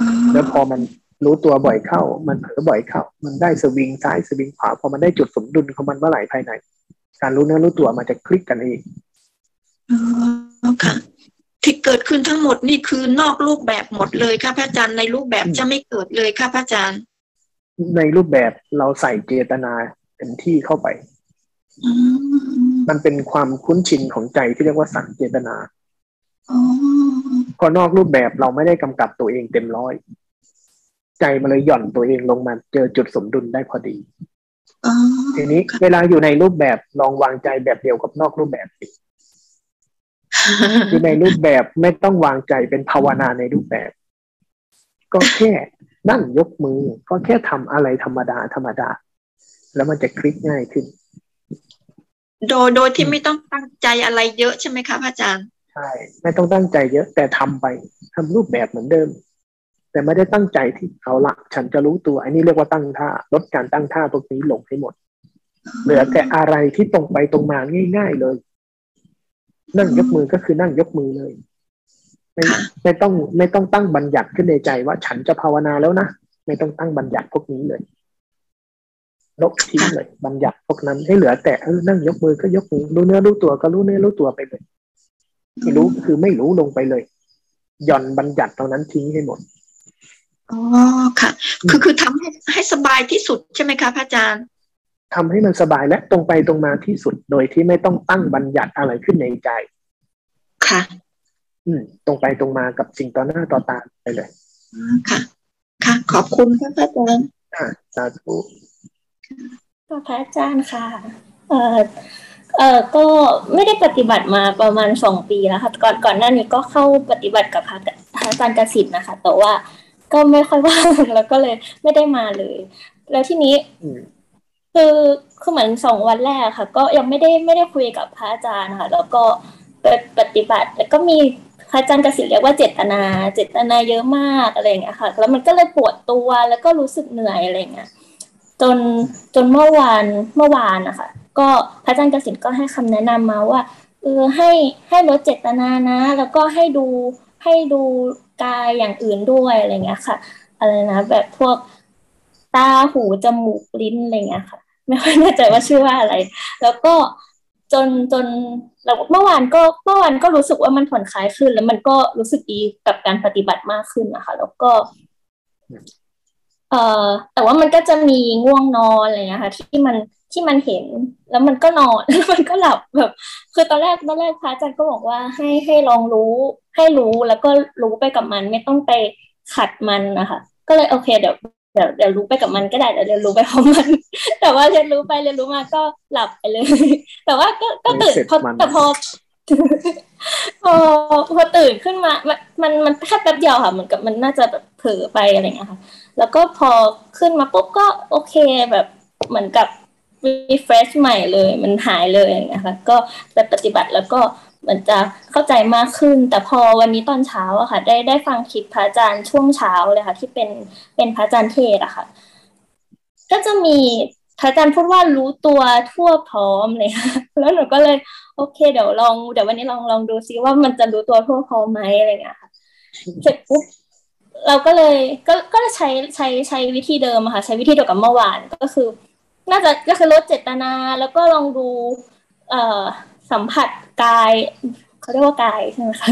Speaker 7: อ๋อ
Speaker 2: แล้วพอมัน รู้ตัวบ่อยเข้า มันเผลอบ่อยเข้า มันได้สวิงซ้ายสวิงขวาพอมันได้จุดสมดุลของมันเมื่อไหร่ภายใน การรู้เนื้อรู้ตัวมันจะคลิกกันเอง
Speaker 7: อ๋อค่ะที่เกิดขึ้นทั้งหมดนี่คือนอกรูปแบบหมดเลยค่ะพระอาจารย์ในรูปแบบจะไม่เกิดเลยค่ะพระอาจารย์
Speaker 2: ในรูปแบบเราใส่เจตนาเต็มที่เข้าไป
Speaker 7: อืม
Speaker 2: มันเป็นความคุ้นชินของใจที่เรียกว่าสั่งเจตนา
Speaker 7: อ๋อ
Speaker 2: พอนอกรูปแบบเราไม่ได้กำกับตัวเองเต็มร้อย ใจมันเลยหย่อนตัวเองลงมาเจอจุดสมดุลได้พอดี
Speaker 7: อ๋อ
Speaker 2: ทีนี้เวลาอยู่ในรูปแบบลองวางใจแบบเดียวกับนอกรูปแบบสิคือในรูปแบบไม่ต้องวางใจเป็นภาวนาในรูปแบบ ก็แค่นั่งยกมือ ก็แค่ทำอะไรธรรมดาธรรมดา แล้วมันจะคลิกง่ายขึ้น
Speaker 7: โดยโดยที่ไม่ต้องตั้งใจอะไรเยอะใช่ไหมคะพระอาจารย์
Speaker 2: ใช่ ไม่ต้องตั้งใจเยอะแต่ทำไปทำรูปแบบเหมือนเดิม แต่ไม่ได้ตั้งใจที่เอาละฉันจะรู้ตัว อันนี้เรียกว่าตั้งท่าลดการตั้งท่าตรงนี้ลงให้หมด เหลือแต่อะไรที่ตรงไปตรงมาง่าย ๆเลย นั่งยกมือก็คือนั่งยกมือเลย ไม่ไม่ต้องไม่ต้องตั้งบัญญัติขึ้นในใจว่าฉันจะภาวนาแล้วนะไม่ต้องตั้งบัญญัติพวกนี้เลยลบทิ้งเลยบัญญัติพวกนั้นให้เหลือแต่เออนั่งยกมือก็ยกมือรู้เนื้อรู้ตัวก็รู้เนื้อรู้ตัวไปเลยไม่รู้คือไม่รู้ลงไปเลยหย่อนบัญญัติตรงนั้นทิ้งให้หมด
Speaker 7: อ๋อค่ะ คือคือทำให้ให้สบายที่สุดใช่ไหมคะพระอาจารย์
Speaker 2: ทำให้มันสบายและตรงไปตรงมาที่สุดโดยที่ไม่ต้องตั้งบัญญัติอะไรขึ้นในใจ
Speaker 7: ค่ะ
Speaker 2: อืม ตรงไปตรงมากับสิ่งต่อหน้าต่อตาไปเลย
Speaker 7: อ๋อค่ะ ค่ะ ขอบคุณค่ะพระอาจารย์
Speaker 2: อ่าสาธุ
Speaker 8: ค่ะพระอาจารย์ค่ะ เออเออก็ไม่ได้ปฏิบัติมาประมาณสองปีแล้วค่ะ ก่อนก่อนหน้านี้ก็เข้าปฏิบัติกับพระพระอาจารย์กสิทธิ์นะคะ แต่ว่า ก็ไม่ค่อยว่างแล้วก็เลยไม่ได้มาเลย แล้วทีนี้
Speaker 2: อืม
Speaker 8: คือคือเหมือนสองวันแรกค่ะ ก็ยังไม่ได้ไม่ได้คุยกับพระอาจารย์ค่ะ แล้วก็ไปปฏิบัติ แล้วก็มีพระอาจารย์กสิทธิ์เรียกว่าเจตนา เจตนาเยอะมากอะไรอย่างเงี้ยค่ะ แล้วมันก็เลยปวดตัวแล้วก็รู้สึกเหนื่อยอะไรอย่างเงี้ยจนจนเมื่อวานเมื่อวานนะคะก็พระอาจารย์กสินก็ให้คำแนะนำมาว่าเออให้ให้ลดเจตนานะ แล้วก็ให้ดูให้ดู กายอย่างอื่นด้วยอะไรเงี้ยค่ะอะไรนะแบบพวกตาหูจมูกลิ้นอะไรเงี้ยค่ะ ไม่ค่อยแน่ใจว่าชื่อว่าอะไร แล้วก็จนจนเราเมื่อวานก็เมื่อวานก็รู้สึกว่ามันผ่อนคลายขึ้น แล้วมันก็รู้สึกดีกับการปฏิบัติมากขึ้นนะคะ แล้วก็เอ่อแต่ว่ามันก็จะมีง่วงนอนอะไรเงี้ยค่ะ ที่มัน ที่มันเห็น แล้วมันก็นอนแล้วมันก็หลับแบบ คือตอนแรกตอนแรกพระอาจารย์ก็บอกว่าให้ให้ลองรู้ ให้รู้แล้วก็รู้ไปกับมันไม่ต้องไปขัดมันนะคะก็เลยโอเคเดี๋ยวเดี๋ยวเดี๋ยวรู้ไปกับมันก็ได้เดี๋ยวเรียนรู้ไปพร้อมมัน แต่ว่าเรียนรู้ไปเรียนรู้มาก็หลับไปเลย แต่ว่าก็ก็ตื่น
Speaker 2: เสร็จ
Speaker 8: พอ
Speaker 2: มัน
Speaker 8: แต่พอพอพอตื่นขึ้นมามันมันมันแค่แป๊บเดียวค่ะเหมือนกับมันน่าจะแบบเผลอไปอะไรเงี้ยค่ะ แล้วก็พอขึ้นมาปุ๊บก็โอเคแบบเหมือนกับ refresh ใหม่เลย มันหายเลยอย่างเงี้ยค่ะ ก็ไปปฏิบัติแล้วก็เหมือนจะเข้าใจมากขึ้น แต่พอวันนี้ตอนเช้าอะค่ะ ได้ได้ฟังคลิปพระอาจารย์ช่วงเช้าเลยค่ะ ที่เป็นเป็นพระอาจารย์เทศอะค่ะ ก็จะมีพระอาจารย์พูดว่ารู้ตัวทั่วพร้อมเลยค่ะ แล้วหนูก็เลยโอเค เดี๋ยวลองเดี๋ยววันนี้ลองลองดูซิว่ามันจะรู้ตัวทั่วพร้อมไหมอะไรเงี้ยค่ะเสร็จปุ๊บเราก็เลยก็ก็ใช้ใช้ใช้วิธีเดิมอะค่ะ ใช้วิธีเดียวกับเมื่อวานก็คือ น่าจะก็คือลดเจตนา แล้วก็ลองดูเอ่อสัมผัสกายเขาเรียกว่ากายใช่ไหมคะ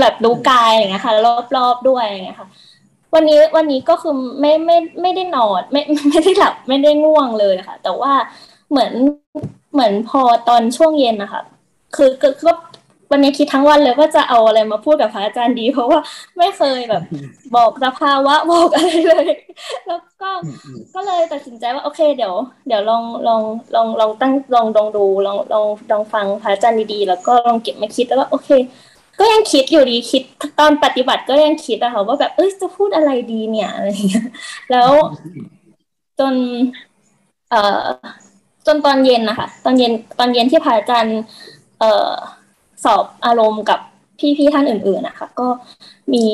Speaker 8: แบบรู้กายอย่างเงี้ยค่ะรอบๆด้วยอย่างเงี้ยค่ะ วันนี้วันนี้ก็คือไม่ไม่ไม่ได้นอนไม่ไม่ได้หลับไม่ได้ง่วงเลยค่ะ แต่ว่าเหมือนเหมือนพอตอนช่วงเย็นนะคะคือคือก็ วันนี้คิดทั้งวันเลยว่าจะเอาอะไรมาพูดกับพระอาจารย์ดี เพราะว่าไม่เคยแบบ บอกสภาวะบอกอะไรเลย แล้วก็ก็เลยตัดสินใจว่าโอเค เดี๋ยว เดี๋ยวลองลองลองลองตั้งลองลองดูลองลองลองฟังพระอาจารย์ดีๆแล้วก็ลองเก็บมาคิดแล้วก็โอเค ก็ยังคิดอยู่ดีคิดตอนปฏิบัติก็ยังคิดอะค่ะว่าแบบเอ้ยจะพูดอะไรดีเนี่ยอะไรอย่างเงี้ยแล้วจน เอ่อจนตอนเย็นนะคะตอนเย็นตอนเย็นที่พระอาจารย์ เอ่อ สอบอารมณ์กับพี่ๆท่านอื่นๆนะคะก็มี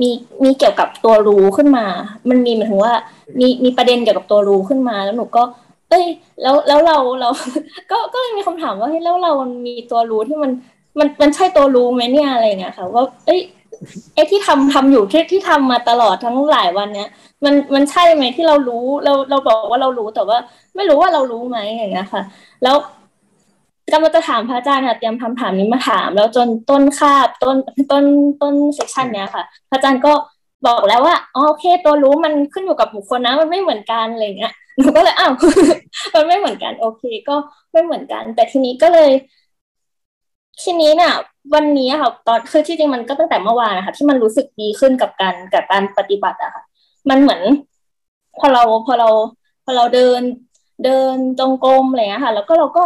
Speaker 8: มีมีเกี่ยวกับตัวรู้ขึ้นมา มันมีหมายถึงว่า มีมีประเด็นเกี่ยวกับตัวรู้ขึ้นมา แล้วหนูก็ เอ้ย แล้วแล้วเราเรา ก็ก็เลยมีคำถามว่าเฮ้ยแล้วเรามันมีตัวรู้ที่มันมันมันใช่ตัวรู้ไหมเนี่ยอะไรเงี้ยค่ะ ว่า เอ้ยไอ้ที่ทำทำอยู่ที่ที่ทำมาตลอดทั้งหลายวันเนี้ยมันมันใช่ไหมที่เรารู้เราเราบอกว่าเรารู้แต่ว่า ไม่รู้ว่าเรารู้ไหมอย่างเงี้ยค่ะ แล้ว กำลังจะถามพระอาจารย์ค่ะเตรียมคำถามนี้มาถาม แล้วจนต้นคาบต้นต้นต้นเซสชันเนี้ยค่ะ พระอาจารย์ก็บอกแล้วว่าอ๋อโอเค ตัวรู้มันขึ้นอยู่กับบุคคลนะ มันไม่เหมือนกันอะไรเงี้ยหนูก็เลยอ้าวมันไม่เหมือนกัน โอเค ก็ไม่เหมือนกัน แต่ทีนี้ก็เลย ทีนี้เนี่ยวันนี้ค่ะตอนคือที่จริงมันก็ตั้งแต่เมื่อวานนะคะที่มันรู้สึกดีขึ้นกับการกับการปฏิบัติอะค่ะ มันเหมือน พอเราพอเรา พอเราเดินเดินจงกรมอะไรเงี้ยค่ะ แล้วก็เราก็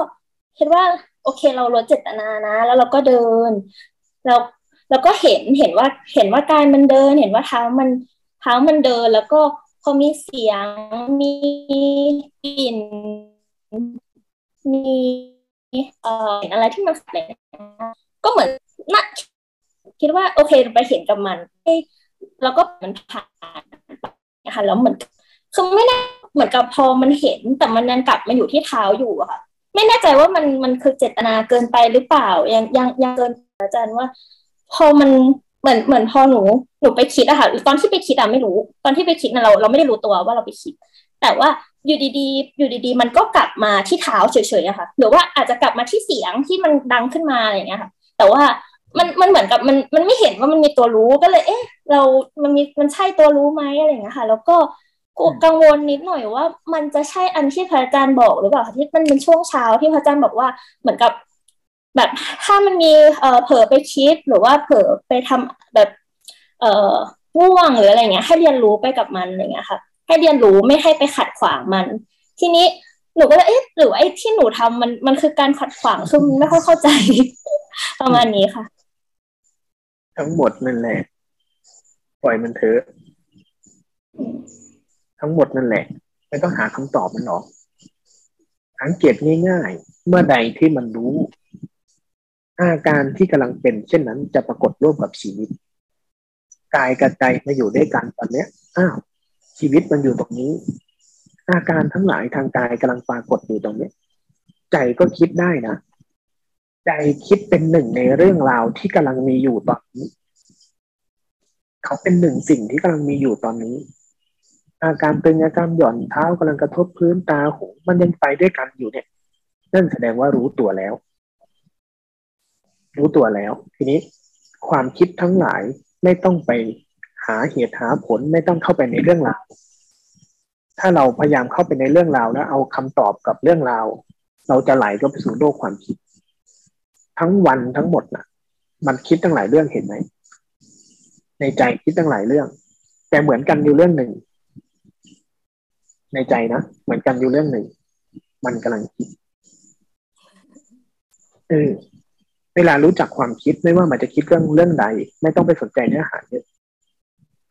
Speaker 8: คิดว่า โอเคเราลดเจตนานะ แล้วเราก็เดิน เราแล้วก็เห็นเห็นว่าเห็นว่ากายมันเดิน เห็นว่าเท้ามันเท้ามันเดิน แล้วก็พอมีเสียงมีกลิ่นมีเอ่ออะไรที่มันอะไรก็เหมือนน่ะคิดว่า โอเคไปเห็นกับมันแล้วก็มันผ่านนะคะแล้วเหมือนคือไม่แน่เหมือนกับพอมันเห็นแต่มันยังกลับมาอยู่ที่เท้าอยู่อะค่ะ ไม่แน่ใจว่ามันมันคือเจตนาเกินไปหรือเปล่า ยังยังยังเกินอาจารย์ว่า พอมันเหมือนเหมือนพอหนูหนูไปคิดอะค่ะตอนที่ไปคิดอะไม่รู้ ตอนที่ไปคิดนะเราเราไม่ได้รู้ตัวว่าเราไปคิด แต่ว่าอยู่ดีๆ อยู่ดีๆ มันก็กลับมาที่เท้าเฉยๆอะค่ะ หรือว่าอาจจะกลับมาที่เสียงที่มันดังขึ้นมาอะไรอย่างเงี้ยค่ะ แต่ว่ามันมันเหมือนกับมันมันไม่เห็นว่ามันมีตัวรู้ก็เลย เอ๊ะ เรา มันมีมันใช่ตัวรู้ไหมอะไรอย่างเงี้ยค่ะ แล้วก็ กังวลนิดหน่อยว่า มันจะใช่อันที่พระอาจารย์บอกหรือเปล่าที่มันเป็นช่วงเช้าที่พระอาจารย์บอกว่าเหมือนกับแบบถ้ามันมีเอ่อเผลอไปคิดหรือว่าเผลอไปทำแบบ เอ่อง่วงหรืออะไรเงี้ย ให้เรียนรู้ไปกับมันอะไรเงี้ยค่ะ ให้เรียนรู้ไม่ให้ไปขัดขวางมัน ทีนี้หนูก็เลยเอ๊ะหรือไอ้ที่หนูทำมันมันคือการขัดขวางคือไม่ค่อยเข้าใจ ประมาณนี้ค่ะ
Speaker 2: ทั้งหมดนั่นแหละ ปล่อยมันเถอะ ทั้งหมดนั่นแหละไม่ต้องหาคำตอบมันหรอกสังเกตง่ายๆ เมื่อใดที่มันรู้ อาการที่กำลังเป็น เช่นนั้นจะปรากฏร่วมกับชีวิตกายกับใจมาอยู่ด้วยกันตอนเนี้ยอ้าวชีวิตมันอยู่ตรงนี้ อาการทั้งหลายทางกายกำลังปรากฏอยู่ตรงนี้ ใจก็คิดได้นะ ใจคิดเป็นหนึ่งในเรื่องราวที่กำลังมีอยู่ตอนนี้ เขาเป็นหนึ่งสิ่งที่กำลังมีอยู่ตอนนี้ อาการตึงอาการหย่อนเท้ากำลังกระทบพื้นตาหูมันยังไปด้วยกันอยู่เนี่ย นั่นแสดงว่ารู้ตัวแล้ว รู้ตัวแล้ว ทีนี้ความคิดทั้งหลายไม่ต้องไปหาเหตุหาผลไม่ต้องเข้าไปในเรื่องราว ถ้าเราพยายามเข้าไปในเรื่องราวแล้วเอาคำตอบกับเรื่องราว เราจะไหลก็ไปสู่โลกความคิด ทั้งวันทั้งหมดนะ่ะ มันคิดตั้งหลายเรื่องเห็นไหมในใจคิดตั้งหลายเรื่อง แต่เหมือนกันอยู่เรื่องหนึ่ง ในใจนะ เหมือนกันอยู่เรื่องหนึ่ง มันกำลังคิดเออเวลารู้จักความคิดไม่ว่ามันจะคิดเรื่องเรื่องใด ไม่ต้องไปสนใจเนื้อหาเยอะ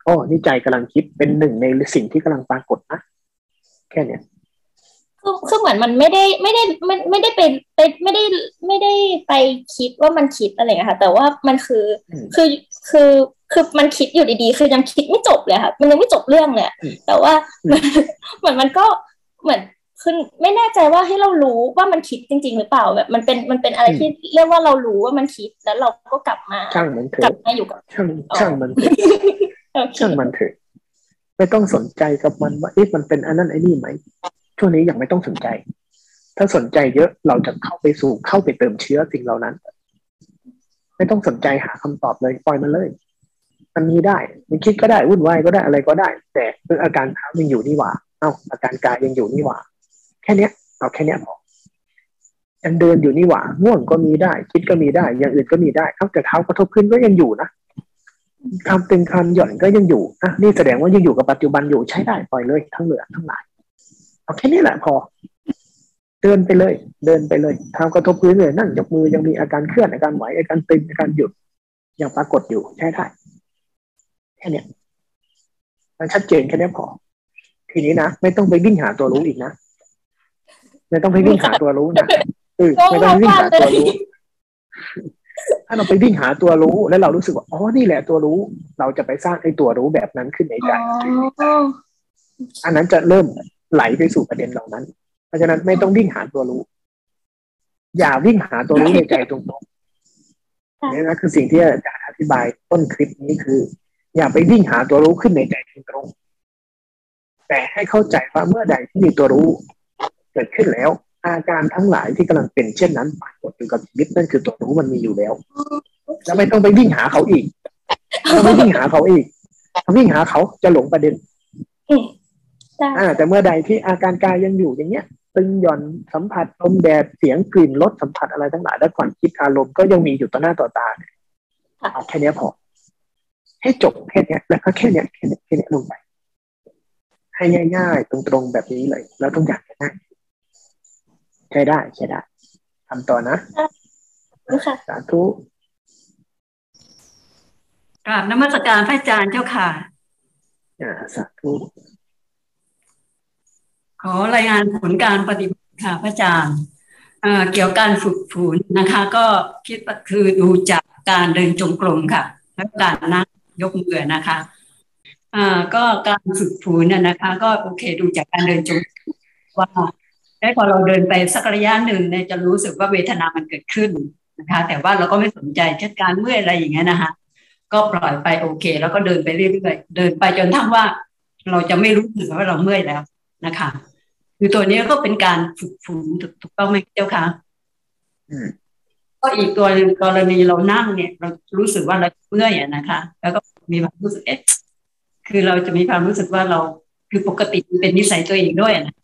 Speaker 2: อ๋อนี่ใจกำลังคิดเป็นหนึ่งในสิ่งที่กำลังปรากฏนะแค่เนี้ย
Speaker 8: คือคือเหมือนมันไม่ได้ไม่ได้ไม่ไม่ได้ไปไปไม่ได้ไม่ได้ไปคิดว่ามันคิดอะไรเงี้ยค่ะแต่ว่ามันคือคือคือ คือมันคิดอยู่ดีๆ คือยังคิดไม่จบเลยค่ะมันยังไม่จบเรื่องเลยแต่ว่าเหมือนมันก็เหมือนคือไม่แน่ใจว่าให้เรารู้ว่ามันคิดจริง ๆ หรือเปล่าแบบมันเป็นมันเป็นอะไรที่เรียกว่าเรารู้ว่ามันคิดแล้วเราก็กลับมา
Speaker 2: ช่างมันเถอะ
Speaker 8: กลับมาอยู่กับ
Speaker 2: ช่างช่างมันเถอะช่างมันเถอะไม่ต้องสนใจกับมันว่าเอ๊ะมันเป็นอันนั้นไอ้นี่ไหมช่วงนี้ยังไม่ต้องสนใจ ถ้าสนใจเยอะเราจะเข้าไปสู่เข้าไปเติมเชื้อสิ่งเหล่านั้น ไม่ต้องสนใจหาคำตอบเลยปล่อยมันเลย มันมีได้ มันคิดก็ได้วุ่นวายก็ได้อะไรก็ได้ แต่อออาการเท้ายังอยู่นี่หว่า เอ้าอาการกายยังอยู่นี่หว่า แค่เนี้ยเอาแค่เนี้ยพอยังเดินอยู่นี่หว่าง่วงก็มีได้ คิดก็มีได้ อย่างอื่นก็มีได้ เอ้าแต่เท้ากระทบขึ้นก็ยังอยู่นะคำตึงคำหย่อนก็ยังอยู่อะนี่แสดงว่ายังอยู่กับปัจจุบันอยู่ใช้ได้ปล่อยเลยทั้งเหลือทั้งหลายเอาแค่นี้แหละพอ เดินไปเลย เดินไปเลยเท้ากระทบพื้นเลยนั่งยกมือยังมีอาการเคลื่อนอาการไหวอาการตึงอาการหยุดยังปรากฏอยู่ใช้ได้ แค่นี้มันชัดเจนแค่นี้พอ ทีนี้นะไม่ต้องไปวิ่งหาตัวรู้อีกนะไม่ต้องไปวิ่งหาตัวรู้นะเออไม่ต้องวิ่งหาตัวรู้ ถ้าเราไปวิ่งหาตัวรู้แล้วเรารู้สึกว่าอ๋อนี่แหละตัวรู้ เราจะไปสร้างไอ้ตัวรู้แบบนั้นขึ้นในใจอันนั้นจะเริ่มไหลไปสู่ประเด็นเหล่านั้น เพราะฉะนั้นไม่ต้องวิ่งหาตัวรู้ อย่าวิ่งหาตัวรู้ในใจตรงๆนี่นะคือสิ่งที่อาจารย์อธิบายต้นคลิปนี้คือ อย่าไปวิ่งหาตัวรู้ขึ้นในใจตรง แต่ให้เข้าใจว่าเมื่อใดที่มีตัวรู้ เกิดขึ้นแล้ว อาการทั้งหลายที่กำลังเป็นเช่นนั้นปรากฏอยู่กับชีวิตนั่นคือตัวรู้มันมีอยู่แล้วแล้วไม่ต้องไปวิ่งหาเขาอีกไม่ต้องวิ่งหาเขาอีกวิ่งหาเขาจะหลงประเด็นอ่า แต่เมื่อใดที่อาการกายยังอยู่อย่างเงี้ยตึงหย่อนสัมผัสลมแดดเสียงกลิ่นรสสัมผัสอะไรทั้งหลายและความคิดอารมณ์ก็ยังมีอยู่ต่อหน้าต่อตาเอาแค่นี้พอ ให้จบแค่นี้แล้วก็แค่นี้แค่นี้แค่นี้ลงไปให้ง่ายๆ ตรงๆแบบนี้เลย แล้วต้องอยากง่ายใช้ได้ใช้ได้ทำต่อนะสาธุ
Speaker 9: กราบนมัสการพระอาจารย์เจ้าค่ะ
Speaker 2: อ่าสาธุ
Speaker 9: ขอรายงานผลการปฏิบัติค่ะพระอาจารย์เกี่ยวกับการฝึกฝืนนะคะ ก็คิดคือดูจากการเดินจงกรมค่ะ และการนั่ง ยกมือนะคะอ่าก็การฝึกฝืนเนี่ยนะคะ ก็โอเคดูจากการเดินจงว่าได้พอเราเดินไปสักระยะหนึ่งเนี่ยจะรู้สึกว่าเวทนามันเกิดขึ้นนะคะ แต่ว่าเราก็ไม่สนใจเช่นการเมื่อยอะไรอย่างเงี้ยนะคะก็ปล่อยไปโอเค แล้วก็เดินไปเรื่อยๆเดินไปจนทั้งว่า เราจะไม่รู้สึกว่าเราเมื่อยแล้วนะคะ คือตัวนี้ก็เป็นการฝึกฝนถูกต้องไหมเจ้าคะ
Speaker 2: อืม
Speaker 9: ก็อีกตัวหนึ่งกรณีเรานั่งเนี่ย เรารู้สึกว่าเราเมื่อยอะนะคะ แล้วก็มีความรู้สึกเอ๊ะคือเราจะมีความรู้สึกว่าเราคือปกติเป็นนิสัยตัวเองด้วยนะ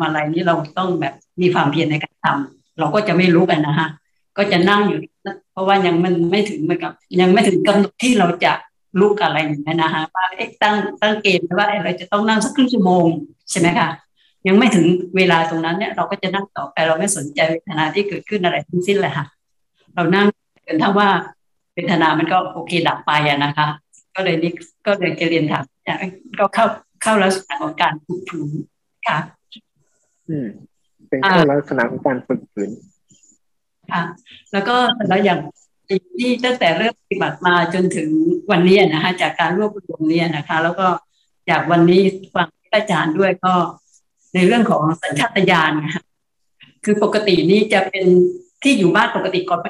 Speaker 9: มาอะไรนี้เราต้องแบบมีความเพียรในการทำเราก็จะไม่รู้กันนะฮะก็จะนั่งอยู่ เพราะว่ายังมันไม่ถึงเหมือนกับ ยังไม่ถึงกำหนดที่เราจะลุกอะไรอย่างนี้นะฮะว่าเอ๊ะตั้งตั้งเกณฑ์ว่าเราจะต้องนั่งสักครึ่งชั่วโมงใช่ไหมคะยังไม่ถึงเวลาตรงนั้นเนี่ยเราก็จะนั่งต่อไปเราไม่สนใจเวทนาที่เกิดขึ้นอะไรทั้งสิ้นเลยค่ะ เรานั่งจนถ้าว่าเวทนามันก็โอเคดับไปอะนะคะ ก็เลยนี่ก็เลยจะเรียนถามก็เข้าเข้าลักษณะของการฝึกฝืนค่ะ
Speaker 2: อืม เป็นเข้าลักษณะของการฝึกฝืน
Speaker 9: ค่ะ แล้วก็แล้วอย่างที่ตั้งแต่เริ่มปฏิบัติมาจนถึงวันนี้นะคะจากการรวบรวมนี้นะคะ แล้วก็จากวันนี้ฟังอาจารย์ด้วยก็ในเรื่องของสัญชาตญาณนะคะคือปกตินี้จะเป็นที่อยู่บ้านปกติก่อน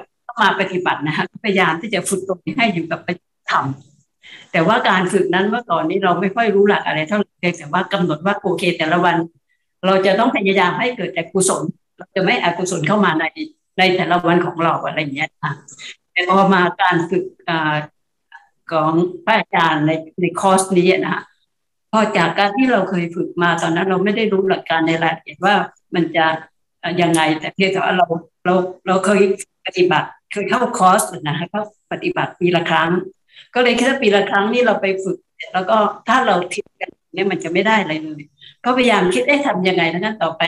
Speaker 9: มาปฏิบัตินะคะพยายามที่จะฝึกตรงนี้ให้อยู่กับปฏิธรรมแต่ว่าการฝึกนั้นเมื่อก่อนนี้เราไม่ค่อยรู้หลักอะไรเท่าไหร่แต่ว่ากำหนดว่าโอเค แต่ละวัน เราจะต้องพยายามให้เกิดแต่กุศลเราจะไม่อกุศลเข้ามาในในแต่ละวันของเราอะไรอย่างเงี้ยค่ะแต่พอมาการฝึกของพระอาจารย์ในในคอร์สนี้นะพอจากการที่เราเคยฝึกมาตอนนั้น เราไม่ได้รู้หลักการในรายละเอียดว่ามันจะยังไงแต่เพียงแต่ว่าเราเราเราเคย ปฏิบัติเคยเข้าคอร์สนะเข้าปฏิบัติปีละครั้ง ก็เลยแค่าปีละครั้งนี่เราไปฝึก แล้วก็ถ้าเราทิ้งกันเนี่ยมันจะไม่ได้อะไรเลยก็พยายามคิดได้ทำยังไงแล้วนั้นต่อไป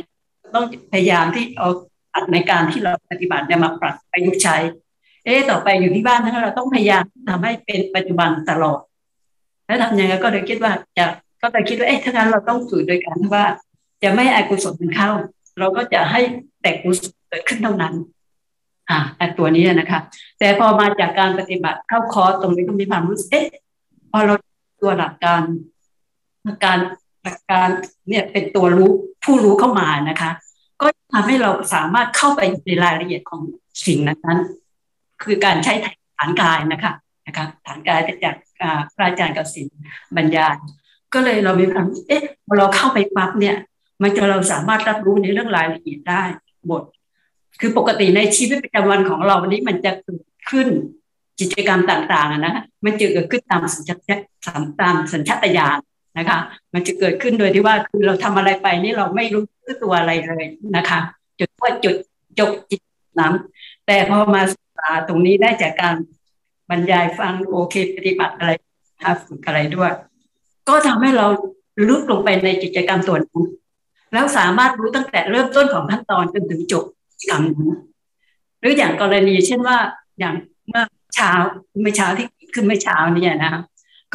Speaker 9: ต้องพยายามที่เอาอัดในการที่เราปฏิบัติเนี่ยมาปรับไปยุกใช้ เอ๊ต่อไปอยู่ที่บ้านทั้งเราต้องพยายามทำให้เป็นปัจจุบันตลอด แล้วทำยังไงก็เลยคิดว่าจะก็เลยคิดว่าเอ๊ะถ้างั้นเราต้องฝึกโดยการว่า จะไม่อกุศลมันเข้า เราก็จะให้แต่กุศลเกิดขึ้นเท่านั้น อ่าแต่ตัวนี้นะคะ แต่พอมาจากการปฏิบัติเข้าคอร์สตรงนี้ก็มีความรู้สึกเอ๊ะพอเราตัวหลักการการหลักการเนี่ยเป็นตัวรู้ผู้รู้เข้ามานะคะ ก็ทำให้เราสามารถเข้าไปในรายละเอียดของสิ่งนั้น คือการใช้ฐานกายนะคะนะคะฐานกายจากพระอาจารย์กสินบรรยายก็เลยเรามีความเอ๊ะพอเราเข้าไปปั๊บเนี่ย มันจะเราสามารถรับรู้ในเรื่องรายละเอียดได้ บท คือปกติในชีวิตประจำวันของเราวันนี้มันจะเกิดขึ้นกิจกรรมต่างๆนะมันจะเกิดขึ้นตามสัญชาตตามสัญชาตญาณนะคะ มันจะเกิดขึ้นโดยที่ว่าคือเราทำอะไรไปนี่เราไม่รู้ตัวอะไรเลยนะคะจุดว่าจุดจบจิตน้ำแต่พอมาศึกษาตรงนี้ได้จากการบรรยายฟังโอเคปฏิบัติอะไรฝึกอะไรด้วย ก็ทำให้เราลึกลงไปในกิจกรรมตัวนี้นแล้วสามารถรู้ตั้งแต่เริ่มต้นของขั้นตอนจนถึงจบ กิจกรรมนั้นหรืออย่างกรณีเช่นว่าอย่างเมื่อเช้าไม่เช้าที่ขึ้นไม่เช้าเนี่ยนะ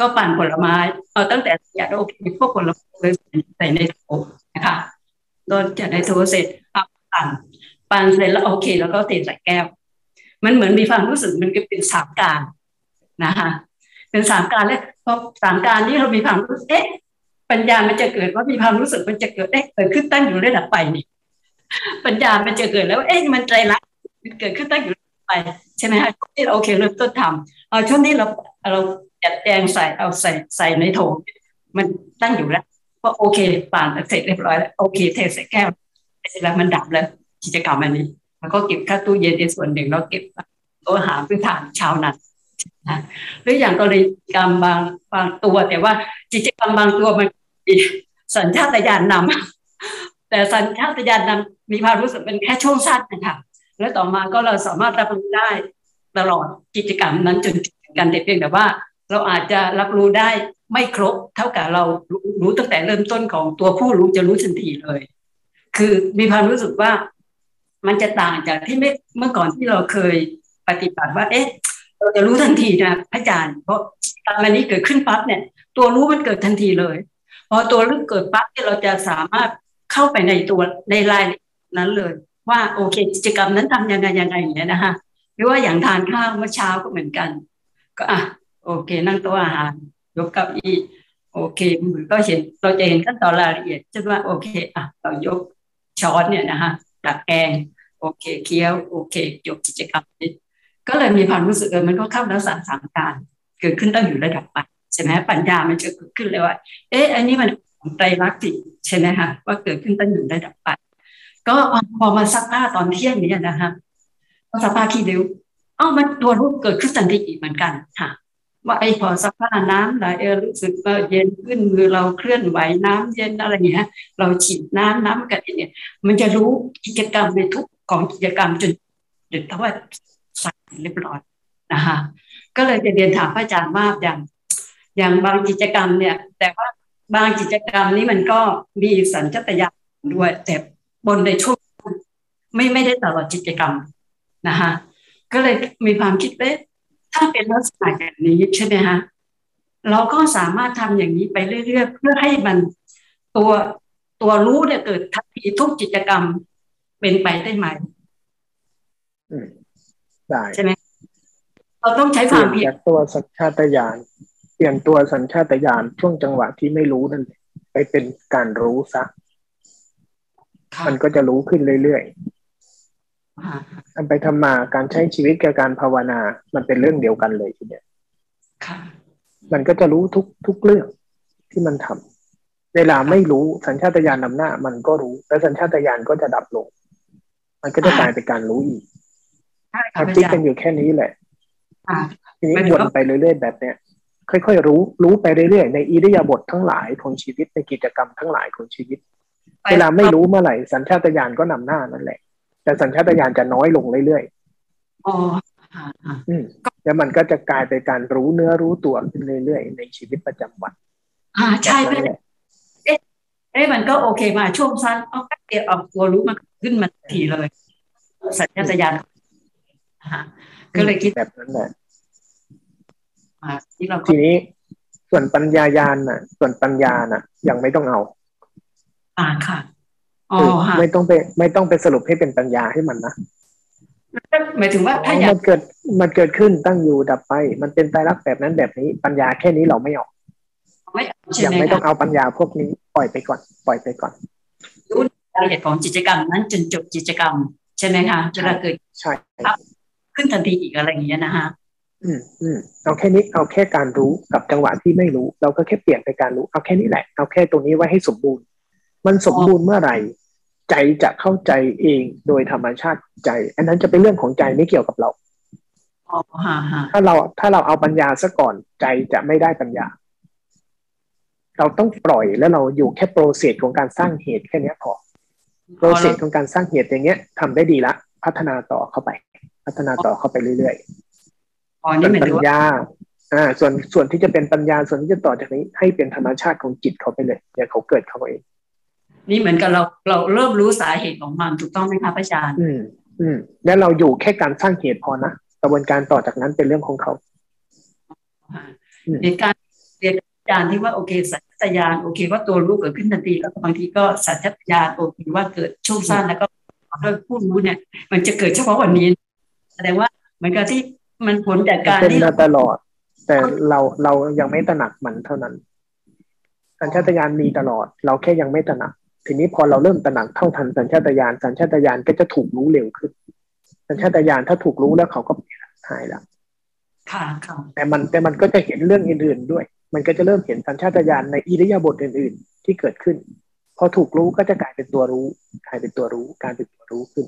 Speaker 9: ก็ปั่นผลไม้เอาตั้งแต่อยากโอเคพวกผลไม้ใส่ในโถนะคะตอนจากในโถเสร็จปั่นปั่นเสร็จแล้วโอเค แล้วก็เทใส่แก้ว มันเหมือนมีความรู้สึกมันก็เป็นสามการนะคะเป็นสามการแล้วพอสามการนี้เรามีความรู้สึกเอ๊ะปัญญามันจะเกิดว่ามีความรู้สึกมันจะเกิดเอ๊ะเกิดขึ้นตั้งอยู่ระดับไปนี่ ปัญญามันจะเกิดแล้วเอ๊ะมันใจรักเกิดขึ้นตั้งอยู่ไปใช่ไหมฮะที่เราโอเคเริ่มต้นทำเอาช่วงนี้เราเราจัดแจงใส่เอาใส่ใส่ในโถมันตั้งอยู่แล้วก็โอเคป่านเสร็จเรียบร้อยแล้วโอเคเทใส่แก้วเสร็จแล้วมันดับแล้วกิจกรรมอันนี้แล้วก็เก็บค่าตู้เย็นในส่วนหนึ่งแล้วเก็บตัวหาพื้นฐานชาวนั้นหรืออย่างกรณีกรรมบางบางตัว แต่ว่ากิจกรรมบางตัวมันสัญชาตญาณนำ แต่สัญชาตญาณนำมีความรู้สึกเป็นแค่ช่วงสั้นนะคะแล้วต่อมาก็เราสามารถรับรู้ได้ตลอดกิจกรรมนั้นจนกันแต่เพียงแต่ว่า เราอาจจะรับรู้ได้ไม่ครบเท่ากับเรารู้ตั้งแต่เริ่มต้นของตัวผู้รู้จะรู้ทันทีเลย คือมีความรู้สึกว่ามันจะต่างจากที่เมื่อก่อนที่เราเคยปฏิบัติว่า เอ๊ะ เราจะรู้ทันทีนะพระอาจารย์ เพราะการนี้เกิดขึ้นปั๊บเนี่ย ตัวรู้มันเกิดทันทีเลย พอตัวรู้เกิดปั๊บที่เราจะสามารถ เข้าไปในตัวในรายนั้นเลย ว่าโอเคกิจกรรมนั้นทำยังไงยังไงอย่างเงี้ยนะคะหรือว่าอย่างทานข้าวเมื่อเช้าก็เหมือนกัน ก็อะโอเค นั่งโต๊ะอาหารยกเก้าอี้โอเคมือก็เห็นเราจะเห็นขั้นตอนรายละเอียดเช่นว่าโอเคอะเรายกช้อนเนี่ยนะฮะตักแกงโอเคเคี้ยวโอเคจบกิจกรรมนี้ก็เลยมีความรู้สึกเออมันก็เข้าแล้วสามสามการเกิดขึ้นต้องอยู่ระดับปัญใช่ไหมปัญญามันจะเกิดขึ้นเลยว่า เอ๊ะอันนี้มัน ไตรลักษณ์ใช่ไหมคะว่าเกิดขึ้นตั้งอยู่ระดับปัญก็พอมาซักผ้าตอนเที่ยงนี้นะคะสภาขี้ริ้วเอ้ามันตัวรู้เกิดขึ้นทันทีอีกเหมือนกันค่ะว่าไอ้พอสภาน้ำไหลเออรู้สึกว่าเย็นขึ้นมือเราเคลื่อนไหวน้ำเย็นอะไรอย่างเงี้ยเราฉีดน้ำน้ำกันเนี่ย มันจะรู้กิจกรรมในทุกของกิจกรรมจนจนถ้าว่าสั่เรียบร้อยนะคะก็เลยจะเรียนถามพระอาจารย์ว่าอย่าง อย่างบางกิจกรรมเนี่ย แต่ว่า บางกิจกรรมนี้มันก็มีสัญชาตญาณด้วย แต่บนในช่วงไม่ไม่ได้ตลอดกิจกรรมนะคะก็เลยมีความคิดว่าถ้าเป็นลักษณะแบบนี้ใช่ไหมคะเราก็สามารถทำอย่างนี้ไปเรื่อยๆเพื่อให้มันตัวตัวรู้เนี่ยเกิดทันทีทุกกิจกรรมเป็นไปได้ไหม
Speaker 2: ได้
Speaker 9: ใช่ไหมเราต้องใช้ค
Speaker 2: เป
Speaker 9: วา
Speaker 2: ลี่
Speaker 9: ม
Speaker 2: ยน
Speaker 9: เพียร
Speaker 2: จากตัวสัญชาตญาณ เปลี่ยนตัวสัญชาตญาณช่วงจังหวะที่ไม่รู้นั่นแหละไปเป็นการรู้ซะ
Speaker 9: ค่ะ
Speaker 2: มันก็จะรู้ขึ้นเรื่อย
Speaker 9: ค่ะ
Speaker 2: ๆทำไปทำมาการใช้ชีวิตกับการภาวนา มันเป็นเรื่องเดียวกันเลยทีเนี้ย
Speaker 9: ค่ะ
Speaker 2: มันก็จะรู้ทุกทุกเรื่องที่มันทำเวลาไม่รู้สัญชาตญาณนำหน้า มันก็รู้ แล้วสัญชาตญาณก็จะดับลง มันก็จะกลายเป็นการรู้อีก
Speaker 9: ใช่ค่ะ
Speaker 2: มัน
Speaker 9: พระ
Speaker 2: คิด
Speaker 9: อาจาร
Speaker 2: กัน
Speaker 9: ย์
Speaker 2: อยู่แค่นี้แหละ
Speaker 9: ค่ะ
Speaker 2: ทีนี้
Speaker 9: หมายถึง
Speaker 2: วน
Speaker 9: ว่า
Speaker 2: ไปเรื่อยๆแบบเนี้ย ค่อยๆรู้รู้ไปเรื่อยๆในอิริยาบถทั้งหลายของชีวิตในกิจกรรมทั้งหลายของชีวิต เวลาไม่รู้เมื่อไหร่สัญชาตญาณก็นำหน้านั่นแหละ แต่สัญชาตญาณจะน้อยลงเรื่อย
Speaker 9: อ๋อค่ะค่ะ
Speaker 2: ๆอืมแล้วมันก็จะกลายเป็นการรู้เนื้อรู้ตัวขึ้นเรื่อยๆในชีวิตประจำวัน
Speaker 9: อ่าใช่
Speaker 2: แบบ
Speaker 9: ไม่
Speaker 2: นั้น
Speaker 9: ได้
Speaker 2: แหละ
Speaker 9: เอ๊ะมันก็โอเคมาช่วงสั้นเอาแป๊บเดียวเอาตัวรู้มันขึ้นมาทันทีเลย สัญชาตญาณนะคะก็เลยคิด
Speaker 2: แบบนั้นแหละ
Speaker 9: มา ที่เราก็
Speaker 2: ทีนี้ส่วนปัญญายาณน่ะ ส่วนปัญญาน่ะ ยังไม่ต้องเอา
Speaker 9: อ่าค่ะอ๋อ
Speaker 2: คือ
Speaker 9: ค่ะ
Speaker 2: ไม่ต้องไป ไม่ต้องไปสรุปให้เป็นปัญญาให้มันนะ
Speaker 9: หมายถึงว่าถ้า
Speaker 2: อ๋อ
Speaker 9: อยาก
Speaker 2: มันเกิดมันเกิดขึ้นตั้งอยู่ดับไป มันเป็นไตรลักษณ์แบบนั้นแบบนี้ปัญญาแค่นี้เราไม่เอา
Speaker 9: ไม่เอาใช่
Speaker 2: ยัง
Speaker 9: ไหม
Speaker 2: ไม่ต้อง
Speaker 9: คะ
Speaker 2: เอาปัญญาพวกนี้ปล่อยไปก่อน ปล่อยไปก่อน
Speaker 9: รู้รายละเอียดของกิจกรรมนั้นจนจบกิจกรรม ใช่ไหมคะเวลาเกิด
Speaker 2: ใช่
Speaker 9: ขึ้นทันทีอีกอะไรอย่างเงี้ยนะคะ
Speaker 2: อืมอืมเอาแค่นี้เอาแค่การรู้กับจังหวะที่ไม่รู้ เราก็แค่เปลี่ยนไปการรู้เอาแค่นี้แหละ เอาแค่ตรงนี้ไว้ให้สมบูรณ์ มันสมบูรณ์เมื่อไหร่ ใจจะเข้าใจเองโดยธรรมชาติใจ อันนั้นจะเป็นเรื่องของใจไม่เกี่ยวกับเรา
Speaker 9: อ๋อฮะฮะ
Speaker 2: ถ้าเราถ้าเราเอาปัญญาซะก่อนใจจะไม่ได้ปัญญา เราต้องปล่อยแล้วเราอยู่แค่โปรเซสของการสร้างเหตุแค่เนี้ยพอโปรเซสของการสร้างเหตุอย่างเงี้ยทำได้ดีละ พัฒนาต่อเข้าไป พัฒนาต่อเข้าไปเรื่อย
Speaker 9: อ๋อ
Speaker 2: ๆส่
Speaker 9: นี่
Speaker 2: วน
Speaker 9: หมาย
Speaker 2: ปั
Speaker 9: ถึ
Speaker 2: ญ
Speaker 9: งว่า
Speaker 2: ญาอ่า ส่วนส่วนที่จะเป็นปัญญาส่วนที่จะต่อจากนี้ ให้เป็นธรรมชาติของจิตเขาไปเลยเดี๋ยวเขาเกิดเขาเอง
Speaker 9: นี่เหมือนกับเราเราเริ่มรู้สาเหตุของมันถูกต้องไหมคะพระอาจารย์
Speaker 2: อืมอืมแล้วเราอยู่แค่การสร้างเหตุพอนะกระบวนการต่อจากนั้นเป็นเรื่องของเขาอืม
Speaker 9: ในการเรียนอาจารย์ที่ว่าโอเค สัญชาตญาณโอเค ว่าตัวรู้เกิดขึ้นทันทีแล้วก็บางทีก็สัญชาตญาณโอเคว่าเกิดช่วงสั้นแล้วก็ด้วยผู้รู้เนี่ย มันจะเกิดเฉพาะวันนี้ แสดงว่าเหมือนกับที่ มันผลจากการ
Speaker 2: เป็น
Speaker 9: ที่
Speaker 2: มาตลอด แต่เราเรายังไม่ตระหนักมันเท่านั้นสัญชาตญาณมีตลอด เราแค่ยังไม่ตระหนัก ทีนี้พอเราเริ่มตระหนักเท่าทันสัญชาตญาณสัญชาตญาณก็จะถูกรู้เร็วขึ้น สัญชาตญาณถ้าถูกรู้แล้วเขาก็หายแล้ว
Speaker 9: ค่ะค่ะ
Speaker 2: แต่มันแต่มันก็จะเห็นเรื่องอื่นๆด้วย มันก็จะเริ่มเห็นสัญชาตญาณในอิริยาบถอื่น ๆ ที่เกิดขึ้น พอถูกรู้ก็จะกลายเป็นตัวรู้ กลายเป็นตัวรู้กลายเป็นตัวรู้ขึ้น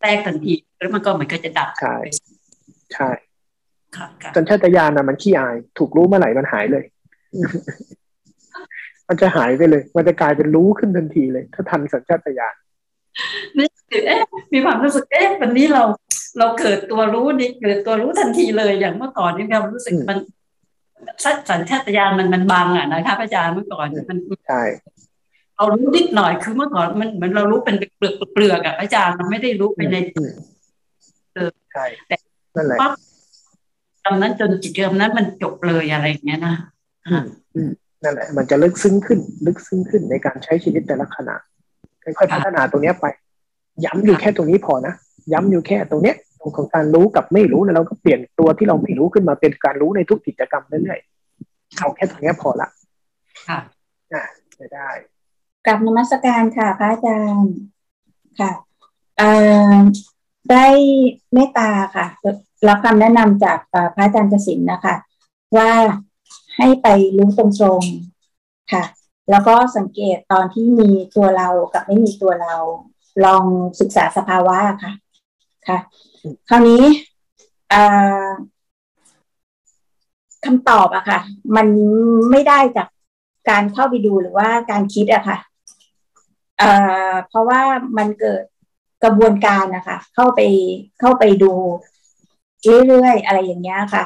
Speaker 9: แตกทันทีแล้วมันก็เหมือนก็จะดับ
Speaker 2: ใช่ ใช่
Speaker 9: ค่ะค่ะ
Speaker 2: สัญชาตญาณนะมันขี้อาย ถูกรู้เมื่อไหร่มันหายเลย มันจะหายไปเลย มันจะกลายเป็นรู้ขึ้นทันทีเลย ถ้าทันสัญชาตญาณ
Speaker 9: นี่คือเอ๊ะมีความรู้สึกเอ๊ะวันนี้เราเราเกิดตัวรู้นี่เกิดตัวรู้ทันทีเลยอย่างเมื่อก่อนนี่เรารู้สึกมันสัญชาตญาณมันมันบังอะนะคะพระอาจารย์เมื่อก่อนมัน
Speaker 2: ใช่
Speaker 9: เรารู้นิดหน่อยคือเมื่อก่อนมันเหมือนเรารู้เป็นเปลือกเปลือกอะพระอาจารย์มันไม่ได้รู้ไปใน
Speaker 2: อืม
Speaker 9: เออ
Speaker 2: ใช่
Speaker 9: แต่
Speaker 2: นั่นแหละ
Speaker 9: ปั๊บตอนนั้นจนจิตเดิมนั้นมันจบเลยอะไรอย่างเงี้ยนะ
Speaker 2: อืมอืมนั่นแหละ มันจะลึกซึ้งขึ้น ลึกซึ้งขึ้นในการใช้ชีวิตแต่ละขณะค่อยๆพัฒนาตรงเนี้ยไป ย้ำอยู่แค่ตรงนี้พอนะย้ำอยู่แค่ตรงเนี้ยตรงของการรู้กับไม่รู้แล้วเราก็เปลี่ยนตัวที่เราไม่รู้ขึ้นมาเป็นการรู้ในทุกกิจกรรมเรื่อยๆเอาแค่ตรงเนี้ยพอละ
Speaker 9: ค่ะ
Speaker 2: อะจะได้
Speaker 4: กลับนมัสการค่ะพระอาจารย์ค่ะเอ่อ ได้เมตตาค่ะรับคำแนะนำจากเอ่อพระอาจารย์กสินนะคะ ว่าให้ไปรู้ตรงๆค่ะ แล้วก็สังเกตตอนที่มีตัวเรากับไม่มีตัวเรา ลองศึกษาสภาวะค่ะ
Speaker 10: ค่ะ คราวนี้คำตอบอะค่ะ มันไม่ได้จากการเข้าไปดูหรือว่าการคิดอะค่ะเพราะว่ามันเกิด กระบวนการนะคะ เข้าไปเข้าไปดูเรื่อยๆอะไรอย่างเงี้ยค่ะ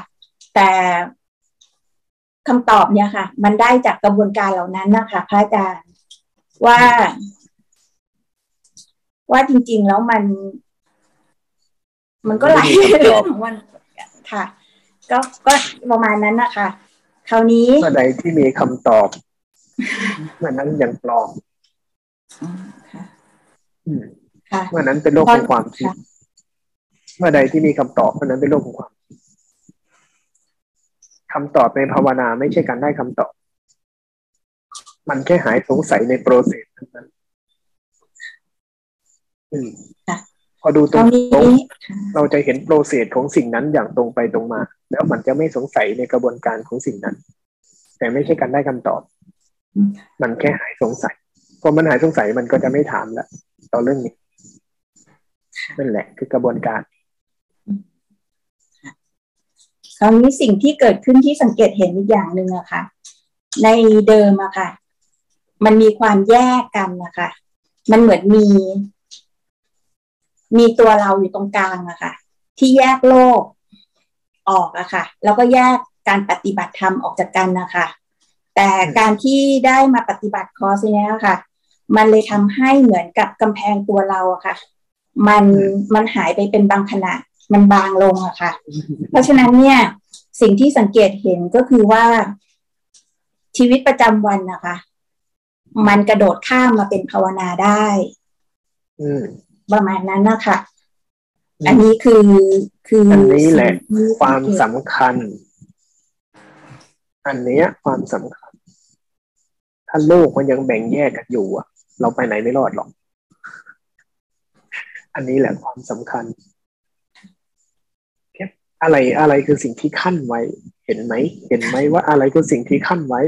Speaker 10: แต่คำตอบเนี่ยค่ะ มันได้จากกระบวนการเหล่านั้นนะคะพระอาจารย์ว่า ว่าจริง ๆ แล้วมัน มันก็หลายเรื่องของมันค่ะ ก็ก็ประมาณนั้นนะคะคราวนี้
Speaker 2: เมื่อใดที่มีคำตอบเมื่อนั้นยังปลอม เมื่อนั้นเป็นโลกของความคิด เมื่อใดที่มีคำตอบเมื่อนั้นเป็นโลกของความคำตอบในภาวนาไม่ใช่การได้คำตอบ มันแค่หายสงสัยในโปรเซสนั้นพอดูตรงตรงเราจะเห็นโปรเซสของสิ่งนั้นอย่างตรงไปตรงมา แล้วมันจะไม่สงสัยในกระบวนการของสิ่งนั้น แต่ไม่ใช่การได้คำตอบ มันแค่หายสงสัยพอมันหายสงสัยมันก็จะไม่ถามแล้วต่อเรื่องนี้ นั่นแหละคือกระบวนการ
Speaker 10: คราวนี้สิ่งที่เกิดขึ้นที่สังเกตเห็นอีกอย่างหนึ่งอะค่ะ ในเดิมอะค่ะ มันมีความแยกกันนะคะมันเหมือนมี มีตัวเราอยู่ตรงกลางอะค่ะ ที่แยกโลกออกอะค่ะ แล้วก็แยกการปฏิบัติธรรมออกจากกันนะคะ แต่การที่ได้มาปฏิบัติคอร์สเนี้ยค่ะ มันเลยทำให้เหมือนกับกำแพงตัวเราอะค่ะ มันมันหายไปเป็นบางขณะ มันบางลงอะค่ะ เพราะฉะนั้นเนี่ยสิ่งที่สังเกตเห็นก็คือว่าชีวิตประจำวันนะคะ มันกระโดดข้ามมาเป็นภาวนาได้ประมาณนั้นนะคะอันนี้คือคือ
Speaker 2: อันนี้แหละความสำคัญ อันนี้ความสำคัญ ถ้าโลกมันยังแบ่งแยกกันอยู่อะเราไปไหนไม่รอดหรอก อันนี้แหละความสำคัญอะไรอะไรคือสิ่งที่ขั้นไว้ เห็นไหม เห็นไหมว่าอะไรคือสิ่งที่ขั้นไว้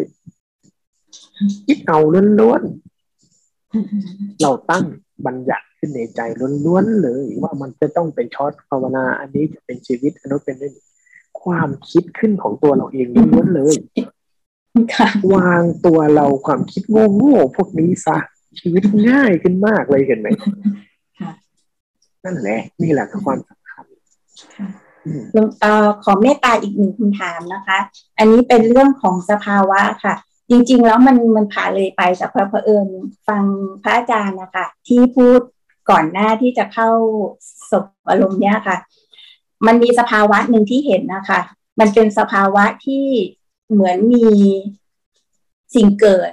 Speaker 2: คิดเอาล้วนๆเราตั้งบัญญัติขึ้นในใจล้วนๆเลยว่ามันจะต้องเป็นช็อตภาวนา อันนี้จะเป็นชีวิตอันนู้นเป็นนี่ความคิดขึ้นของตัวเราเองล้วนๆเลยวางตัวเราความคิดโง่ๆพวกนี้ซะชีวิตง่ายขึ้นมากเลยเห็นไหม นั่นแหละนี่แหละคือความสำคัญ
Speaker 10: ขอเมตตาอีกหนึ่งคำถามนะคะ อันนี้เป็นเรื่องของสภาวะค่ะ จริงๆ แล้วมันมันผ่านเลยไปแต่พอเผอิญฟังพระอาจารย์นะคะที่พูดก่อนหน้าที่จะเข้าสบอารมณ์เนี้ยค่ะ มันมีสภาวะหนึ่งที่เห็นนะคะ มันเป็นสภาวะที่เหมือนมีสิ่งเกิด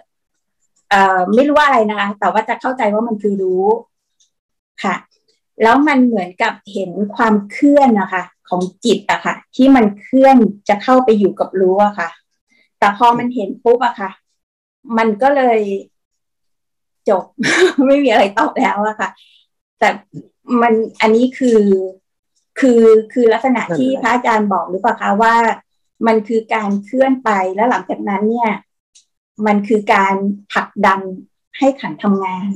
Speaker 10: เอ่อไม่รู้ว่าอะไรนะคะ แต่ว่าจะเข้าใจว่ามันคือรู้ค่ะ แล้วมันเหมือนกับเห็นความเคลื่อนนะคะ ของจิตอะค่ะ ที่มันเคลื่อนจะเข้าไปอยู่กับรู้อะค่ะ แต่พอมันเห็นปุ๊บอะค่ะ มันก็เลยจบ ไม่มีอะไรตอบแล้วอะค่ะ แต่มันอันนี้คือคือคือลักษณะที่พระอาจารย์บอกหรือเปล่าคะว่า มันคือการเคลื่อนไปแล้วหลังจากนั้นเนี่ย มันคือการผลักดันให้ขันทำงาน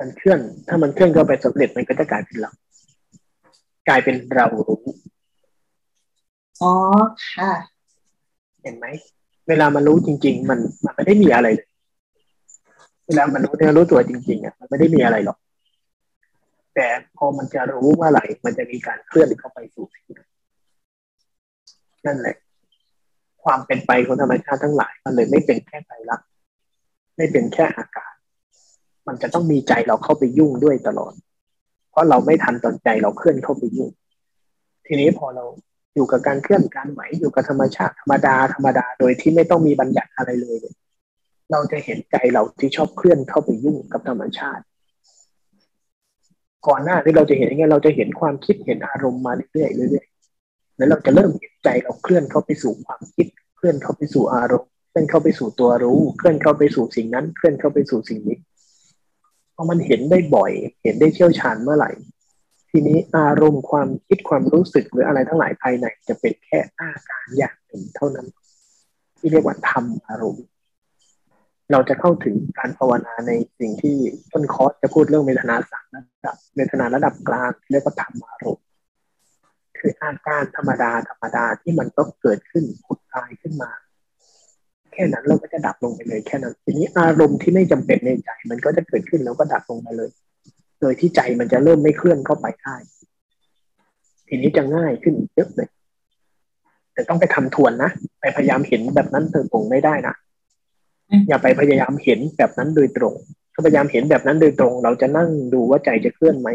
Speaker 2: มันเคลื่อน ถ้ามันเคลื่อนเข้าไปสำเร็จมันก็จะกลายเป็นเรา กลายเป็นเรารู้
Speaker 10: อ๋อค่ะ
Speaker 2: เห็นไหมเวลามันรู้จริง ๆ มันมันไม่ได้มีอะไรเลยเวลามันรู้เนี่ยรู้ตัวจริงๆอะมันไม่ได้มีอะไรหรอก แต่พอมันจะรู้ว่าอะไรมันจะมีการเคลื่อนเข้าไปสู่สิ่งนั่นแหละ ความเป็นไปของธรรมชาติทั้งหลาย มันเลยไม่เป็นแค่ใจรักไม่เป็นแค่อากาศ มันจะต้องมีใจเราเข้าไปยุ่งด้วยตลอด เพราะเราไม่ทันตอนใจเราเคลื่อนเข้าไปยุ่ง ทีนี้พอเราอยู่กับการเคลื่อนการไหวอยู่กับธรรมชาติธรรมดาธรรมดาโดยที่ไม่ต้องมีบัญญัติอะไรเลย เราจะเห็นใจเราที่ชอบเคลื่อนเข้าไปยุ่งกับธรรมชาติ ก่อนหน้าที่เราจะเห็นย่างเงี้ยเราจะเห็นความคิดเห็นอารมณ์มาเรื่อยๆเรื่อยๆแล้วเราจะเริ่มเห็นใจเราเคลื่อนเข้าไปสู่ความคิด เคลื่อนเข้าไปสู่อารมณ์เคลื่อนเข้าไปสู่ตัวรู้ เคลื่อนเข้าไปสู่สิ่งนั้น เคลื่อนเข้าไปสู่สิ่งนี้ อมันเห็นได้บ่อย เห็นได้เชี่ยวชาญเมื่อไหร่ ทีนี้อารมณ์ความคิดความรู้สึกหรืออะไรทั้งหลายภายในจะเป็นแค่อาการอย่างหนึ่งเท่านั้น ที่เรียกว่าธรรมอารมณ์ เราจะเข้าถึงการภาวนาในสิ่งที่ต้นคอร์สจะพูดเรื่องเวทนาสามระดับเวทนาระดับกลางเรียกว่าธรรมอารมณ์คืออาการธรรมดาธรรมดาที่มันก็เกิดขึ้นผุดกายขึ้นมา แค่นั้นเราก็จะดับลงไปเลยแค่นั้นทีนี้อารมณ์ที่ไม่จำเป็นในใจ มันก็จะเกิดขึ้นแล้วก็ดับลงไปเลย โดยที่ใจมันจะเริ่มไม่เคลื่อนเข้าไปได้ทีนี้จะง่ายขึ้นเยอะเลยแต่ต้องไปทำทวนนะไปพยายามเห็นแบบนั้นเธอคงไม่ได้นะอย่าไปพยายามเห็นแบบนั้นโดยตรง ถ้าพยายามเห็นแบบนั้นโดยตรง เราจะนั่งดูว่าใจจะเคลื่อนไหม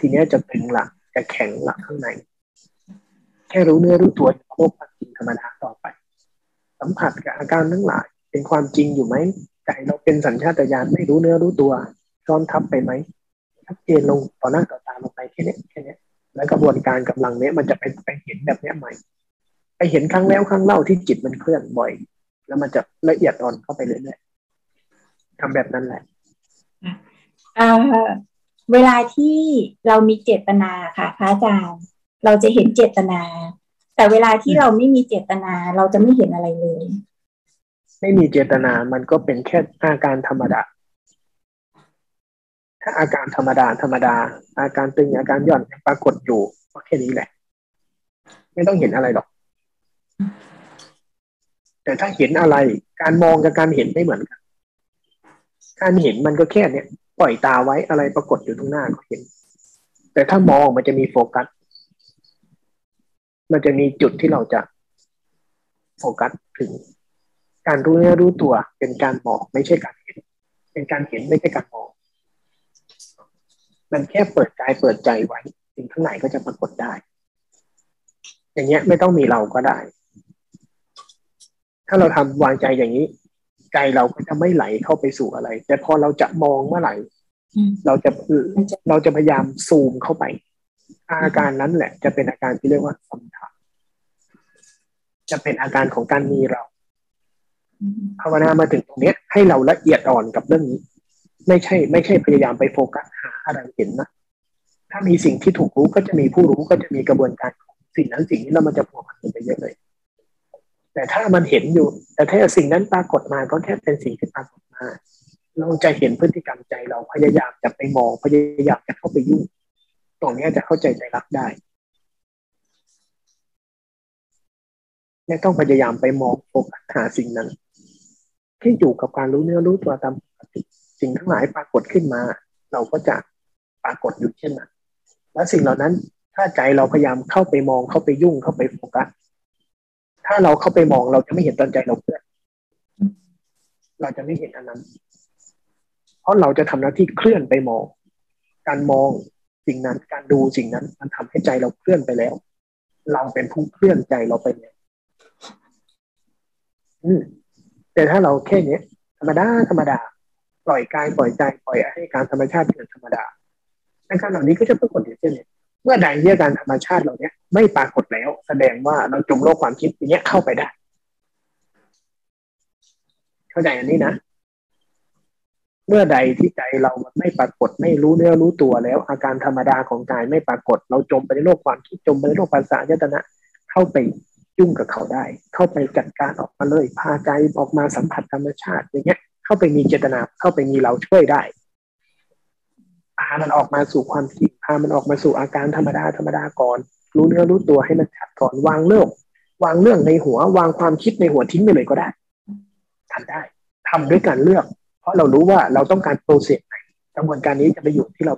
Speaker 2: ทีนี้จะตึงหลักจะแข็งหลักข้างใน แค่รู้เนื้อรู้ตัวโลกปัจจิธรรมดาต่อไป สัมผัสกับอาการทั้งหลาย เป็นความจริงอยู่ไหมใจเราเป็นสัญชาตญาณไม่รู้เนื้อรู้ตัวซ้อนทับไปไหมชัดเจนลงต่อหน้าต่อตาลงไปแค่นี้แค่นี้แล้วกระบวนการกำลังเนี้ยมันจะไปไปเห็นแบบเนี้ยใหม่ ไปเห็นครั้งแล้วครั้งเล่าที่จิตมันเคลื่อนบ่อย แล้วมันจะละเอียดอ่อนเข้าไปเรื่อยๆทำแบบนั้นแหละ
Speaker 10: อ่าเวลาที่เรามีเจตนาค่ะพระอาจารย์ เราจะเห็นเจตนา แต่เวลาที่เราไม่มีเจตนาเราจะไม่เห็นอะไรเลย
Speaker 2: ไม่มีเจตนามันก็เป็นแค่อาการธรรมดาถ้าอาการธรรมดาธรรมดา อาการตึงอาการหย่อนปรากฏอยู่ก็แค่นี้แหละ ไม่ต้องเห็นอะไรหรอก แต่ถ้าเห็นอะไร การมองกับการเห็นไม่เหมือนกันการเห็นมันก็แค่เนี้ยปล่อยตาไว้อะไรปรากฏอยู่ตรงหน้าก็เห็น แต่ถ้ามองมันจะมีโฟกัส มันจะมีจุดที่เราจะโฟกัสถึง การรู้เนื้อรู้ตัวเป็นการมองไม่ใช่การเห็น เป็นการเห็นไม่ใช่การมองมันแค่เปิดกายเปิดใจไว้สิ่งข้างในก็จะปรากฏได้ อย่างเงี้ยไม่ต้องมีเราก็ได้ ถ้าเราทำวางใจอย่างนี้ใจเราก็จะไม่ไหลเข้าไปสู่อะไร แต่พอเราจะมองเมื่อไหร่ เราจะเราจะพยายามซูมเข้าไป อาการนั้นแหละ จะเป็นอาการที่เรียกว่าสัมผัสจะเป็นอาการของการมีเราภาวนามาถึงตรงนี้ให้เราละเอียดอ่อนกับเรื่องนี้ ไม่ใช่ ไม่ใช่พยายามไปโฟกัสหาอะไรเห็นนะถ้ามีสิ่งที่ถูกรู้ก็จะมีผู้รู้ก็จะมีกระบวนการของสิ่งนั้นสิ่งนี้แล้วมันจะพัวพันไปเยอะเลย แต่ถ้ามันเห็นอยู่ แต่ถ้าสิ่งนั้นปรากฏมาก็แค่เป็นสิ่งที่ปรากฏมา เราจะเห็นพฤติกรรมใจเราพยายามจะไปมองพยายามจะเข้าไปยุ่ง ตรงนี้จะเข้าใจใจรักได้ไม่ต้องพยายามไปมองโฟกัสหาสิ่งนั้นที่อยู่กับการรู้เนื้อรู้ตัวตามปกติสิ่งทั้งหลายปรากฏขึ้นมา เราก็จะปรากฏอยู่เช่นนั้นและสิ่งเหล่านั้นถ้าใจเราพยายามเข้าไปมองเข้าไปยุ่งเข้าไปโฟกัสถ้าเราเข้าไปมองเราจะไม่เห็นตอนใจเราเพื่อนเราจะไม่เห็นอันนั้น เพราะเราจะทำหน้าที่เคลื่อนไปมอง การมอง สิ่งนั้นการดูสิ่งนั้น มันทำให้ใจเราเคลื่อนไปแล้ว เราเป็นผู้เคลื่อนใจเราไปแล้วอืมแต่ถ้าเราแค่เนี้ย ธรรมดาธรรมดา ปล่อยกายปล่อยใจปล่อยให้การธรรมชาติเป็นธรรมดาอาการเหล่านี้ก็จะปรากฏอย่างเช่นเนี่ยเมื่อใดที่อาการธรรมชาติเหล่านี้ไม่ปรากฏแล้ว แสดงว่าเราจมโลกความคิดอย่างเงี้ยเข้าไปได้ เข้าใจอันนี้นะ เมื่อใดที่ใจเราไม่ปรากฏไม่รู้เนื้อรู้ตัวแล้ว อาการธรรมดาของกายไม่ปรากฏ เราจมไปในโลกความคิดจมไปในโลกภาษายตนะ เข้าไปยุ่งกับเขาได้ เข้าไปจัดการออกมาเลย พาใจออกมาสัมผัสธรรมชาติอย่างเงี้ย เข้าไปมีเจตนาเข้าไปมีเราช่วยได้พามันออกมาสู่ความจริงพามันออกมาสู่อาการธรรมดาธรรมดาก่อน รู้เนื้อรู้ตัวให้มันชัดก่อนวางเรื่องวางเรื่องในหัว วางความคิดในหัวทิ้งไปเลยก็ได้ทำได้ทำด้วยการเลือก ราะเรารู้ว่าเราต้องการโปรเซสไหนกระบวนการนี้จะไปอยู่ที่เรา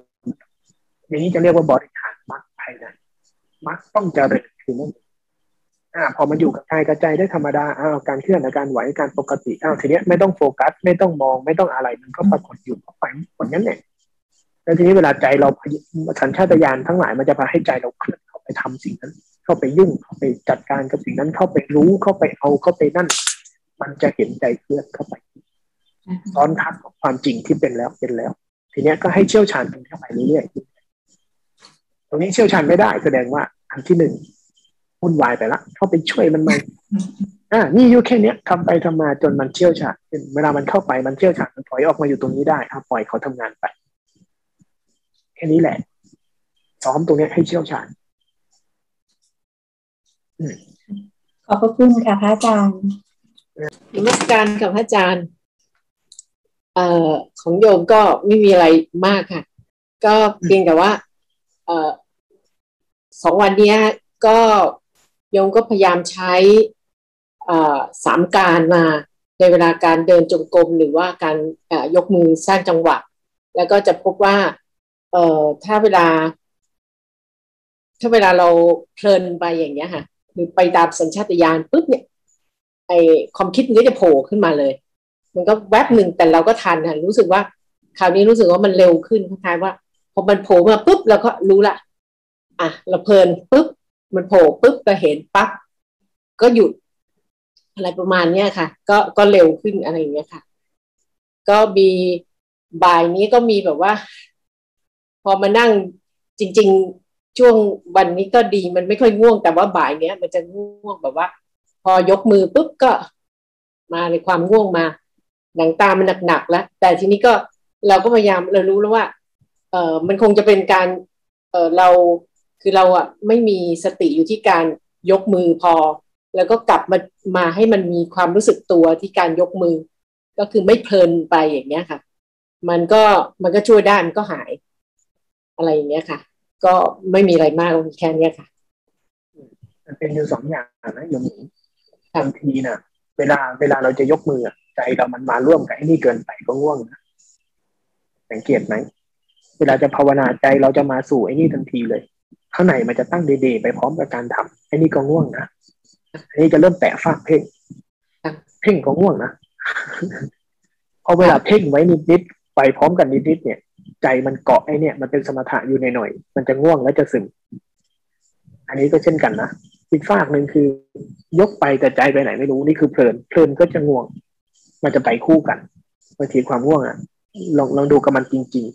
Speaker 2: อย่างนี้จะเรียกว่าบริหารมรรคภายในมรรคต้องเจริญคือนั่นอ่าพอมันอยู่กับกายกับใจได้ธรรมดาอ้าวการเคลื่อนอาการไหวการปกติอ้าวทีเนี้ยไม่ต้องโฟกัส ไม่ต้องมอง ไม่ต้องอะไรมันก็ปรากฏอยู่ไปผลนั้นเนี่ยแล้วทีนี้เวลาใจเราสัญชาตญาณทั้งหลายมันจะพาให้ใจเราเคลื่อนเข้าไปทำสิ่งนั้น เข้าไปยุ่งเข้าไปจัดการกับสิ่งนั้นเข้าไปรู้เข้าไปเอาเข้าไปนั่น มันจะเห็นใจเคลื่อนเข้าไป ซ้อนทับกับความจริงที่เป็นแล้วเป็นแล้ว ทีนี้ก็ให้เชี่ยวชาญตรงเข้าไปเรื่อยๆตรงนี้เชี่ยวชาญไม่ได้แสดงว่าอันที่หนึ่งวุ่นวายไปละเข้าไปช่วยมันไหมอ่านี่อยู่แค่เนี้ยทำไปทำมาจนมันเชี่ยวชาญเวลามันเข้าไปมันเชี่ยวชาญมันถอยออกมาอยู่ตรงนี้ได้อะปล่อยเขาทำงานไป แค่นี้แหละซ้อมตรงนี้ให้เชี่ยวชาญ
Speaker 10: ขอบพระคุณค่ะพระอาจารย์
Speaker 11: นมัสการกับพระอาจารย์ เอ่อของโยมก็ไม่มีอะไรมากค่ะ ก็เพียงแต่ว่า เอ่อสองวันนี้ก็โยมก็พยายามใช้อ่าสามการมาในเวลาการเดินจงกรมหรือว่าการยกมือสร้างจังหวะ แล้วก็จะพบว่า เอ่อถ้าเวลา ถ้าเวลาเราเพลินไปอย่างเงี้ยค่ะ หรือไปตามสัญชาตญาณปุ๊บเนี่ยไอความคิดมันก็จะโผล่ขึ้นมาเลย มันก็แวบหนึ่งแต่เราก็ทันค่ะรู้สึกว่า คราวนี้รู้สึกว่ามันเร็วขึ้นคล้ายๆว่าพอมันโผล่มาปุ๊บเราก็รู้ละอะเราเพลินปุ๊บมันโผล่ปุ๊บเราเห็นปั๊บก็หยุดอะไรประมาณเนี้ยค่ะ ก็ก็เร็วขึ้นอะไรอย่างเงี้ยค่ะ ก็มีบ่ายนี้ก็มีแบบว่า พอมานั่งจริง ๆ ช่วงวันนี้ก็ดีมันไม่ค่อยง่วงแต่ว่าบ่ายเนี้ย มันจะง่วงแบบว่า พอยกมือปุ๊บก็มาในความง่วงมา หนังตามันหนักๆแล้ว แต่ทีนี้ก็เราก็พยายามเรารู้แล้วว่า เออมันคงจะเป็นการ เออเราคือเราอะไม่มีสติอยู่ที่การยกมือพอ แล้วก็กลับมามาให้มันมีความรู้สึกตัวที่การยกมือ ก็คือไม่เพลินไปอย่างเงี้ยค่ะ มันก็มันก็ช่วยได้มันก็หาย อะไรอย่างเงี้ยค่ะ ก็ไม่มีอะไรมากแค่นี้ค่ะ
Speaker 2: มันเป็นอยู่สองอย่างนะโยมหมีบางทีนะเวลาเวลาเราจะยกมือ ใจเรามันมาร่วมกับไอ้นี่เกินไปก็ง่วงนะสังเกตไหมเวลาจะภาวนาใจเราจะมาสู่ไอ้นี่ทันทีเลย ข้างในมันจะตั้งเดๆไปพร้อมกับการทำไอ้นี่ก็ง่วงนะไอันนี้จะเริ่มแตะฟากเพ่งเพ่งก็ง่วงนะพอเวลาเพ่งไว้นิดๆไปพร้อมกันนิดๆเนี่ย ใจมันเกาะไอ้เนี่ยมันเป็นสมถะอยู่ในหน่อย มันจะง่วงแล้วจะซึมอันนี้ก็เช่นกันนะอีกฝากหนึ่งคือยกไปแต่ใจไปไหนไม่รู้นี่คือเพลินเพลินก็จะง่วง มันจะไปคู่กันบางทีความง่วงอะลองลองดูกับมันจริง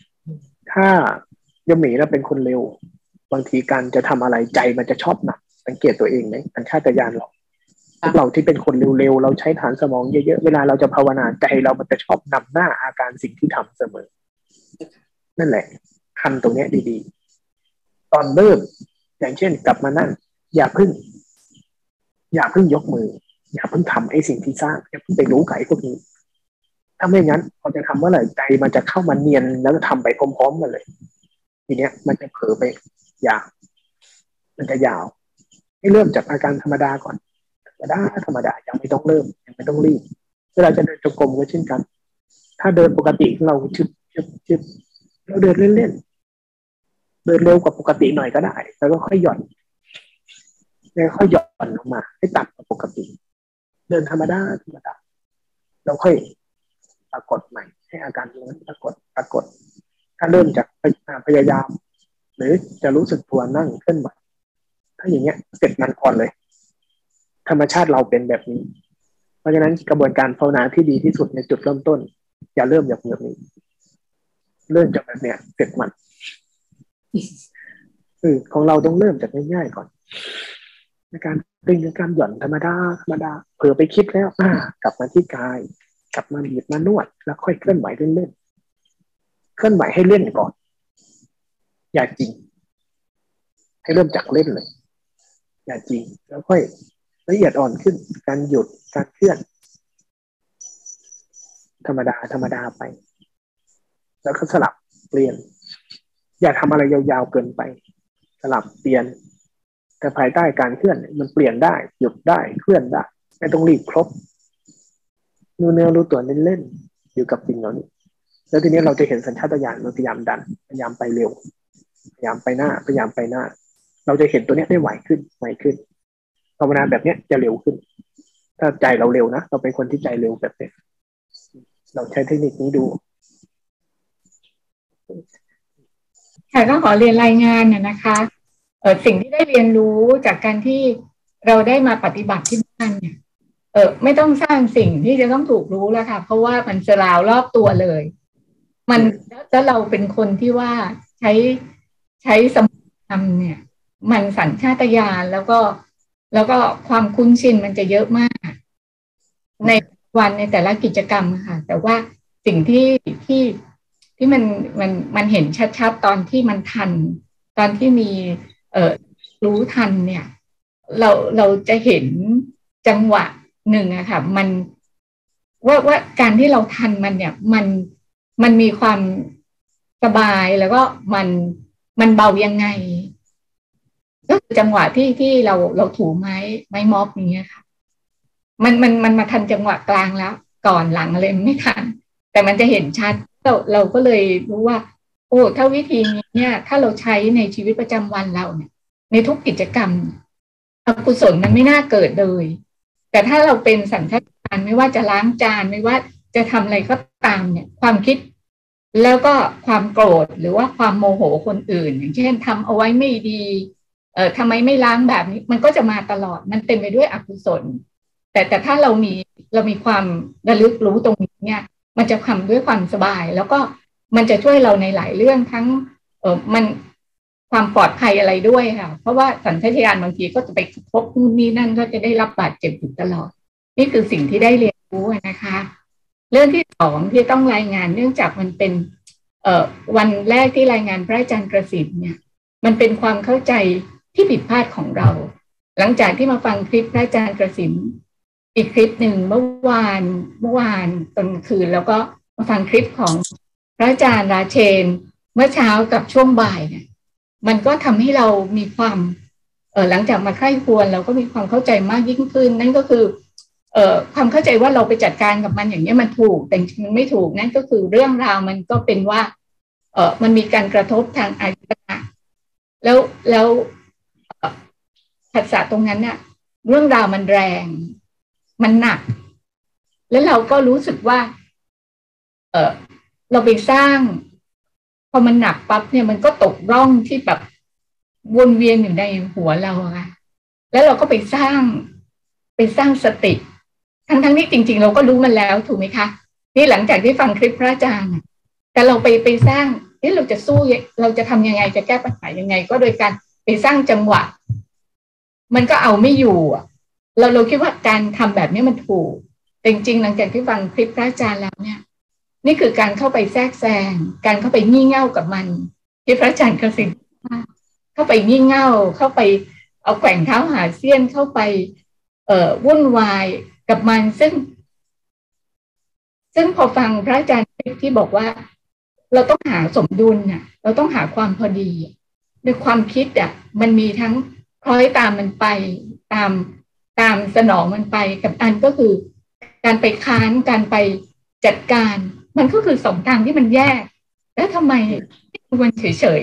Speaker 2: ๆ ถ้ายมหมีเราเป็นคนเร็ว บางทีการจะทำอะไรใจมันจะชอบหนักสังเกตตัวเองไหมสัญชาตญาณเราเราที่เป็นคนเร็วๆ เราใช้ฐานสมองเยอะๆ เวลาเราจะภาวนาใจเรามันจะชอบนำหน้าอาการสิ่งที่ทำเสมอ นั่นแหละคันตรงนี้ดีๆ ตอนเริ่ม อย่างเช่นกลับมานั่ง อย่าพึ่ง อย่าพึ่งยกมือ อย่าเพึ่งทำไอ้สิ่งที่สร้างอย่าเพึ่งไปรู้ไก่พวกนี้ ถ้าไม่งั้นพอจะทำเมื่อไหร่ใจมันจะเข้ามาเนียนแล้วทำไปพร้อมๆกันเลย ทีเนี้ย มันจะเผลอไปยาวมันจะยาว ให้เริ่มจากอาการธรรมดาก่อนธรรมดาธรรมดายังไม่ต้องเริ่มยังไม่ต้องรีบเวลาจะเดินจงกรมก็เช่นกัน ถ้าเดินปกติเราชึบชึบชึบเราเดินเล่นๆเดินเร็วกว่าปกติหน่อยก็ได้ แล้วก็ค่อยหย่อนแล้วค่อยหย่อนลงมา ให้ต่ำกว่าปกติ เดินธรรมดาธรรมดาเราค่อยปรากฏใหม่ ให้อาการนั้นปรากฏปรากฏ ถ้าเริ่มจากพยายาม หรือจะรู้สึกตัวนั่งเคลื่อนไหวถ้าอย่างเงี้ยเสร็จมันก่อนเลย ธรรมชาติเราเป็นแบบนี้ เพราะฉะนั้นกระบวนการภาวนาที่ดีที่สุดในจุดเริ่มต้น อย่าเริ่มจากแบบนี้ เริ่มจากแบบเนี้ยเสร็จมันออของเราต้องเริ่มจากง่ายๆก่อน ในการดึงในการหย่อนธรรมดาธรรมดาเผื่อไปคิดแล้วอ่ากลับมาที่กาย กลับมาบีบมานวด แล้วค่อยเคลื่อนไหวเล่นๆเคลื่อนไหวให้เล่นก่อน อย่าจริง ให้เริ่มจากเล่นเลย อย่าจริง แล้วค่อยละเอียดอ่อนขึ้น การหยุดการเคลื่อน ธรรมดาธรรมดาไป แล้วก็สลับเปลี่ยน อย่าทำอะไรยาวๆเกินไป สลับเปลี่ยน แต่ภายใต้การเคลื่อนมันเปลี่ยนได้หยุดได้เคลื่อนได้ไม่ต้องรีบครบรู้เนื้อรู้ตัวเล่นๆอยู่กับสิ่งเหล่านี้แล้วทีนี้เราจะเห็นสัญชาตญาณเราพยายามดันพยายามไปเร็ว พยายามไปหน้าพยายามไปหน้า เราจะเห็นตัวนี้ได้ไหวขึ้นไหวขึ้นภาวนาแบบเนี้ยจะเร็วขึ้น ถ้าใจเราเร็วนะเราเป็นคนที่ใจเร็วแบบเนี้ยเราใช้เทคนิคนี้ดู
Speaker 12: ค่ะก็ขอเรียนรายงานน่ะนะคะ สิ่งที่ได้เรียนรู้จากการที่เราได้มาปฏิบัติที่บ้านเนี่ยเออไม่ต้องสร้างสิ่งที่จะต้องถูกรู้แล้วค่ะ เพราะว่ามันสลาวรอบตัวเลย มันแล้วเราเป็นคนที่ว่าใช้ใช้สมองเนี่ย มันสัญชาตญาณแล้วก็แล้วก็ความคุ้นชินมันจะเยอะมาก ในวันในแต่ละกิจกรรมค่ะ แต่ว่าสิ่งที่ที่ที่มันมันมันเห็นชัดๆตอนที่มันทัน ตอนที่มี เออรู้ทันเนี่ย เราเราจะเห็นจังหวะหนึ่งอะค่ะ มันว่าว่าการที่เราทันมันเนี่ย มันมันมีความสบายแล้วก็มันมันเบายังไง ก็คือจังหวะที่ที่เราเราถูไม้ไม้ม็อบอย่างเงี้ยค่ะ มันมันมันมาทันจังหวะกลางแล้ว ก่อนหลังอะไรไม่ทัน แต่มันจะเห็นชัดเราเราก็เลยรู้ว่า อ้ถ้าวิธีนี้เนี่ย ถ้าเราใช้ในชีวิตประจำวันเราเนี่ย ในทุกกิจกรรมอกุศลมันไม่น่าเกิดเลย แต่ถ้าเราเป็นสัญชาตญาณไม่ว่าจะล้างจานไม่ว่าจะทำอะไรก็ตามเนี่ย ความคิด แล้วก็ความโกรธหรือว่าความโมโหคนอื่น อย่างเช่นทำเอาไว้ไม่ดี เอ่อทำไมไม่ล้างแบบนี้ มันก็จะมาตลอดมันเต็มไปด้วยอกุศล แต่แต่ถ้าเรามีเรามีความระลึกรู้ตรงนี้เนี่ย มันจะทำด้วยความสบายแล้วก็ มันจะช่วยเราในหลายเรื่องทั้งเออมันความปลอดภัยอะไรด้วยค่ะ เพราะว่าสัญชาตญาณบางทีก็จะไปพบนู่นนี่นั่นก็จะได้รับบาดเจ็บอยู่ตลอด นี่คือสิ่งที่ได้เรียนรู้นะคะ เรื่องที่สองที่ต้องรายงานเนื่องจากมันเป็น เอ่อวันแรกที่รายงานพระอาจารย์กระสิบเนี่ย มันเป็นความเข้าใจที่ผิดพลาดของเรา หลังจากที่มาฟังคลิปพระอาจารย์กระสิมอีกคลิปหนึ่งเมื่อวานเมื่อวานตอนคืน แล้วก็มาฟังคลิปของ ระอาจารย์ราเชน เมื่อเช้ากับช่วงบ่ายเนี่ยมันก็ทำให้เรามีความเออหลังจากมาใคร่ควรเราก็มีความเข้าใจมากยิ่งขึ้น นั่นก็คือเอ่อความเข้าใจว่าเราไปจัดการกับมันอย่างนี้มันถูก แต่จริงมันไม่ถูกนั่นก็คือเรื่องราวมันก็เป็นว่า เออมันมีการกระทบทางอายตนะแล้วแล้วภาษาตรงนั้นเนี่ยเรื่องราวมันแรง มันหนัก แล้วเราก็รู้สึกว่า เออ เราไปสร้าง พอมันหนักปั๊บเนี่ยมันก็ตกร่องที่แบบวนเวียนอยู่ในหัวเราอะแล้วเราก็ไปสร้างไปสร้างสติ ทั้งทั้งนี้จริง ๆ เราก็รู้มันแล้วถูกไหมคะนี่หลังจากที่ฟังคลิปพระอาจารย์แต่เราไปไปสร้างเอ๊ะเราจะสู้เราจะทำยังไงจะแก้ปัญหายังไง ก็โดยการไปสร้างจังหวะ มันก็เอาไม่อยู่เราเราคิดว่าการทำแบบนี้มันถูกแต่จริงๆหลังจากที่ฟังคลิปพระอาจารย์แล้วเนี่ย นี่คือการเข้าไปแทรกแซง การเข้าไปงี่เง่ากับมันที่พระอาจารย์กระสินเข้าไปงี่เง่าเข้าไปเอาแกว่งเท้าหาเสี้ยนเข้าไป เอ่อวุ่นวายกับมันซึ่ง ซึ่งพอฟังพระอาจารย์ที่บอกว่า เราต้องหาสมดุลน่ะ เราต้องหาความพอดีในความคิดอะ มันมีทั้งคล้อยตามมันไปตามตามสนองมันไปกับอันก็คือ การไปค้านการไปจัดการ มันก็คือสองทางที่มันแยก แล้วทำไมมันเฉย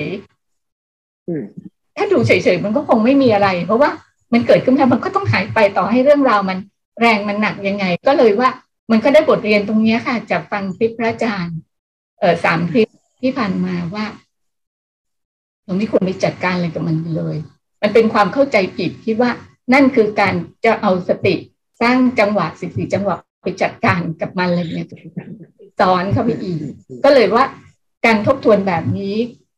Speaker 12: ๆถ้าดูเฉยๆมันก็คงไม่มีอะไร เพราะว่ามันเกิดขึ้นแล้วมันก็ต้องหายไปต่อให้เรื่องราวมันแรงมันหนักยังไง ก็เลยว่ามันก็ได้บทเรียนตรงนี้ค่ะ จากฟังคลิปพระอาจารย์ เออสามคลิปที่ผ่านมาว่าเราไม่ควรไปจัดการอะไรกับมันเลย มันเป็นความเข้าใจผิดคิดว่านั่นคือการจะเอาสติสร้างจังหวะสิบสี่จังหวะไปจัดการกับมันอะไรเนี่ย ซ้อนเข้าไปอีก ก็เลยว่าการทบทวนแบบนี้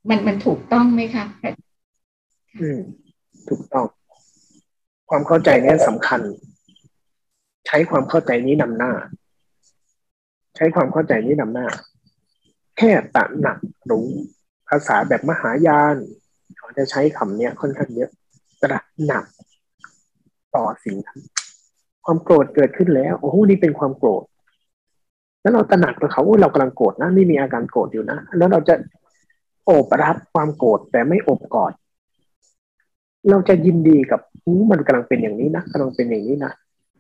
Speaker 12: มันมันถูกต้องไหมคะ
Speaker 2: อืมถูกต้อง ความเข้าใจนี้สำคัญ ใช้ความเข้าใจนี้นำหน้า ใช้ความเข้าใจนี้นำหน้า แค่ตระหนักรู้ภาษาแบบมหายานเขาจะใช้คำเนี้ยค่อนข้างเยอะตระหนักต่อสิ่งนั้น ความโกรธเกิดขึ้นแล้ว โอ้โหนี่เป็นความโกรธ แล้วเราตระหนักต่อเขาว่าเรากำลังโกรธนะนี่มีอาการโกรธอยู่นะ แล้วเราจะโอบรับความโกรธแต่ไม่อบกอด เราจะยินดีกับมันกำลังเป็นอย่างนี้นะกำลังเป็นอย่างนี้นะ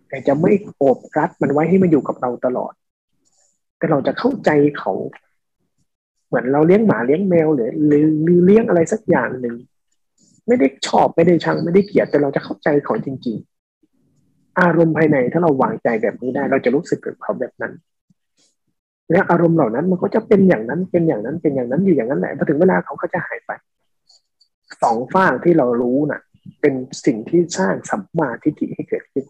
Speaker 2: แต่จะไม่โอบรัดมันไว้ให้มันอยู่กับเราตลอด แต่เราจะเข้าใจเขา เหมือนเราเลี้ยงหมาเลี้ยงแมวหรือหรือเลี้ยงอะไรสักอย่างหนึ่งไม่ได้ชอบไม่ได้ชังไม่ได้เกลียดแต่เราจะเข้าใจเขาจริง ๆ อารมณ์ภายในถ้าเราวางใจแบบนี้ได้ เราจะรู้สึกกับเขาแบบนั้น และอารมณ์เหล่านั้นมันก็จะเป็นอย่างนั้นเป็นอย่างนั้นเป็นอย่างนั้นอยู่อย่างนั้นแหละพอถึงเวลาเขาก็จะหายไปสองฝ้าที่เรารู้น่ะ เป็นสิ่งที่สร้างสัมมาทิฏฐิให้เกิดขึ้น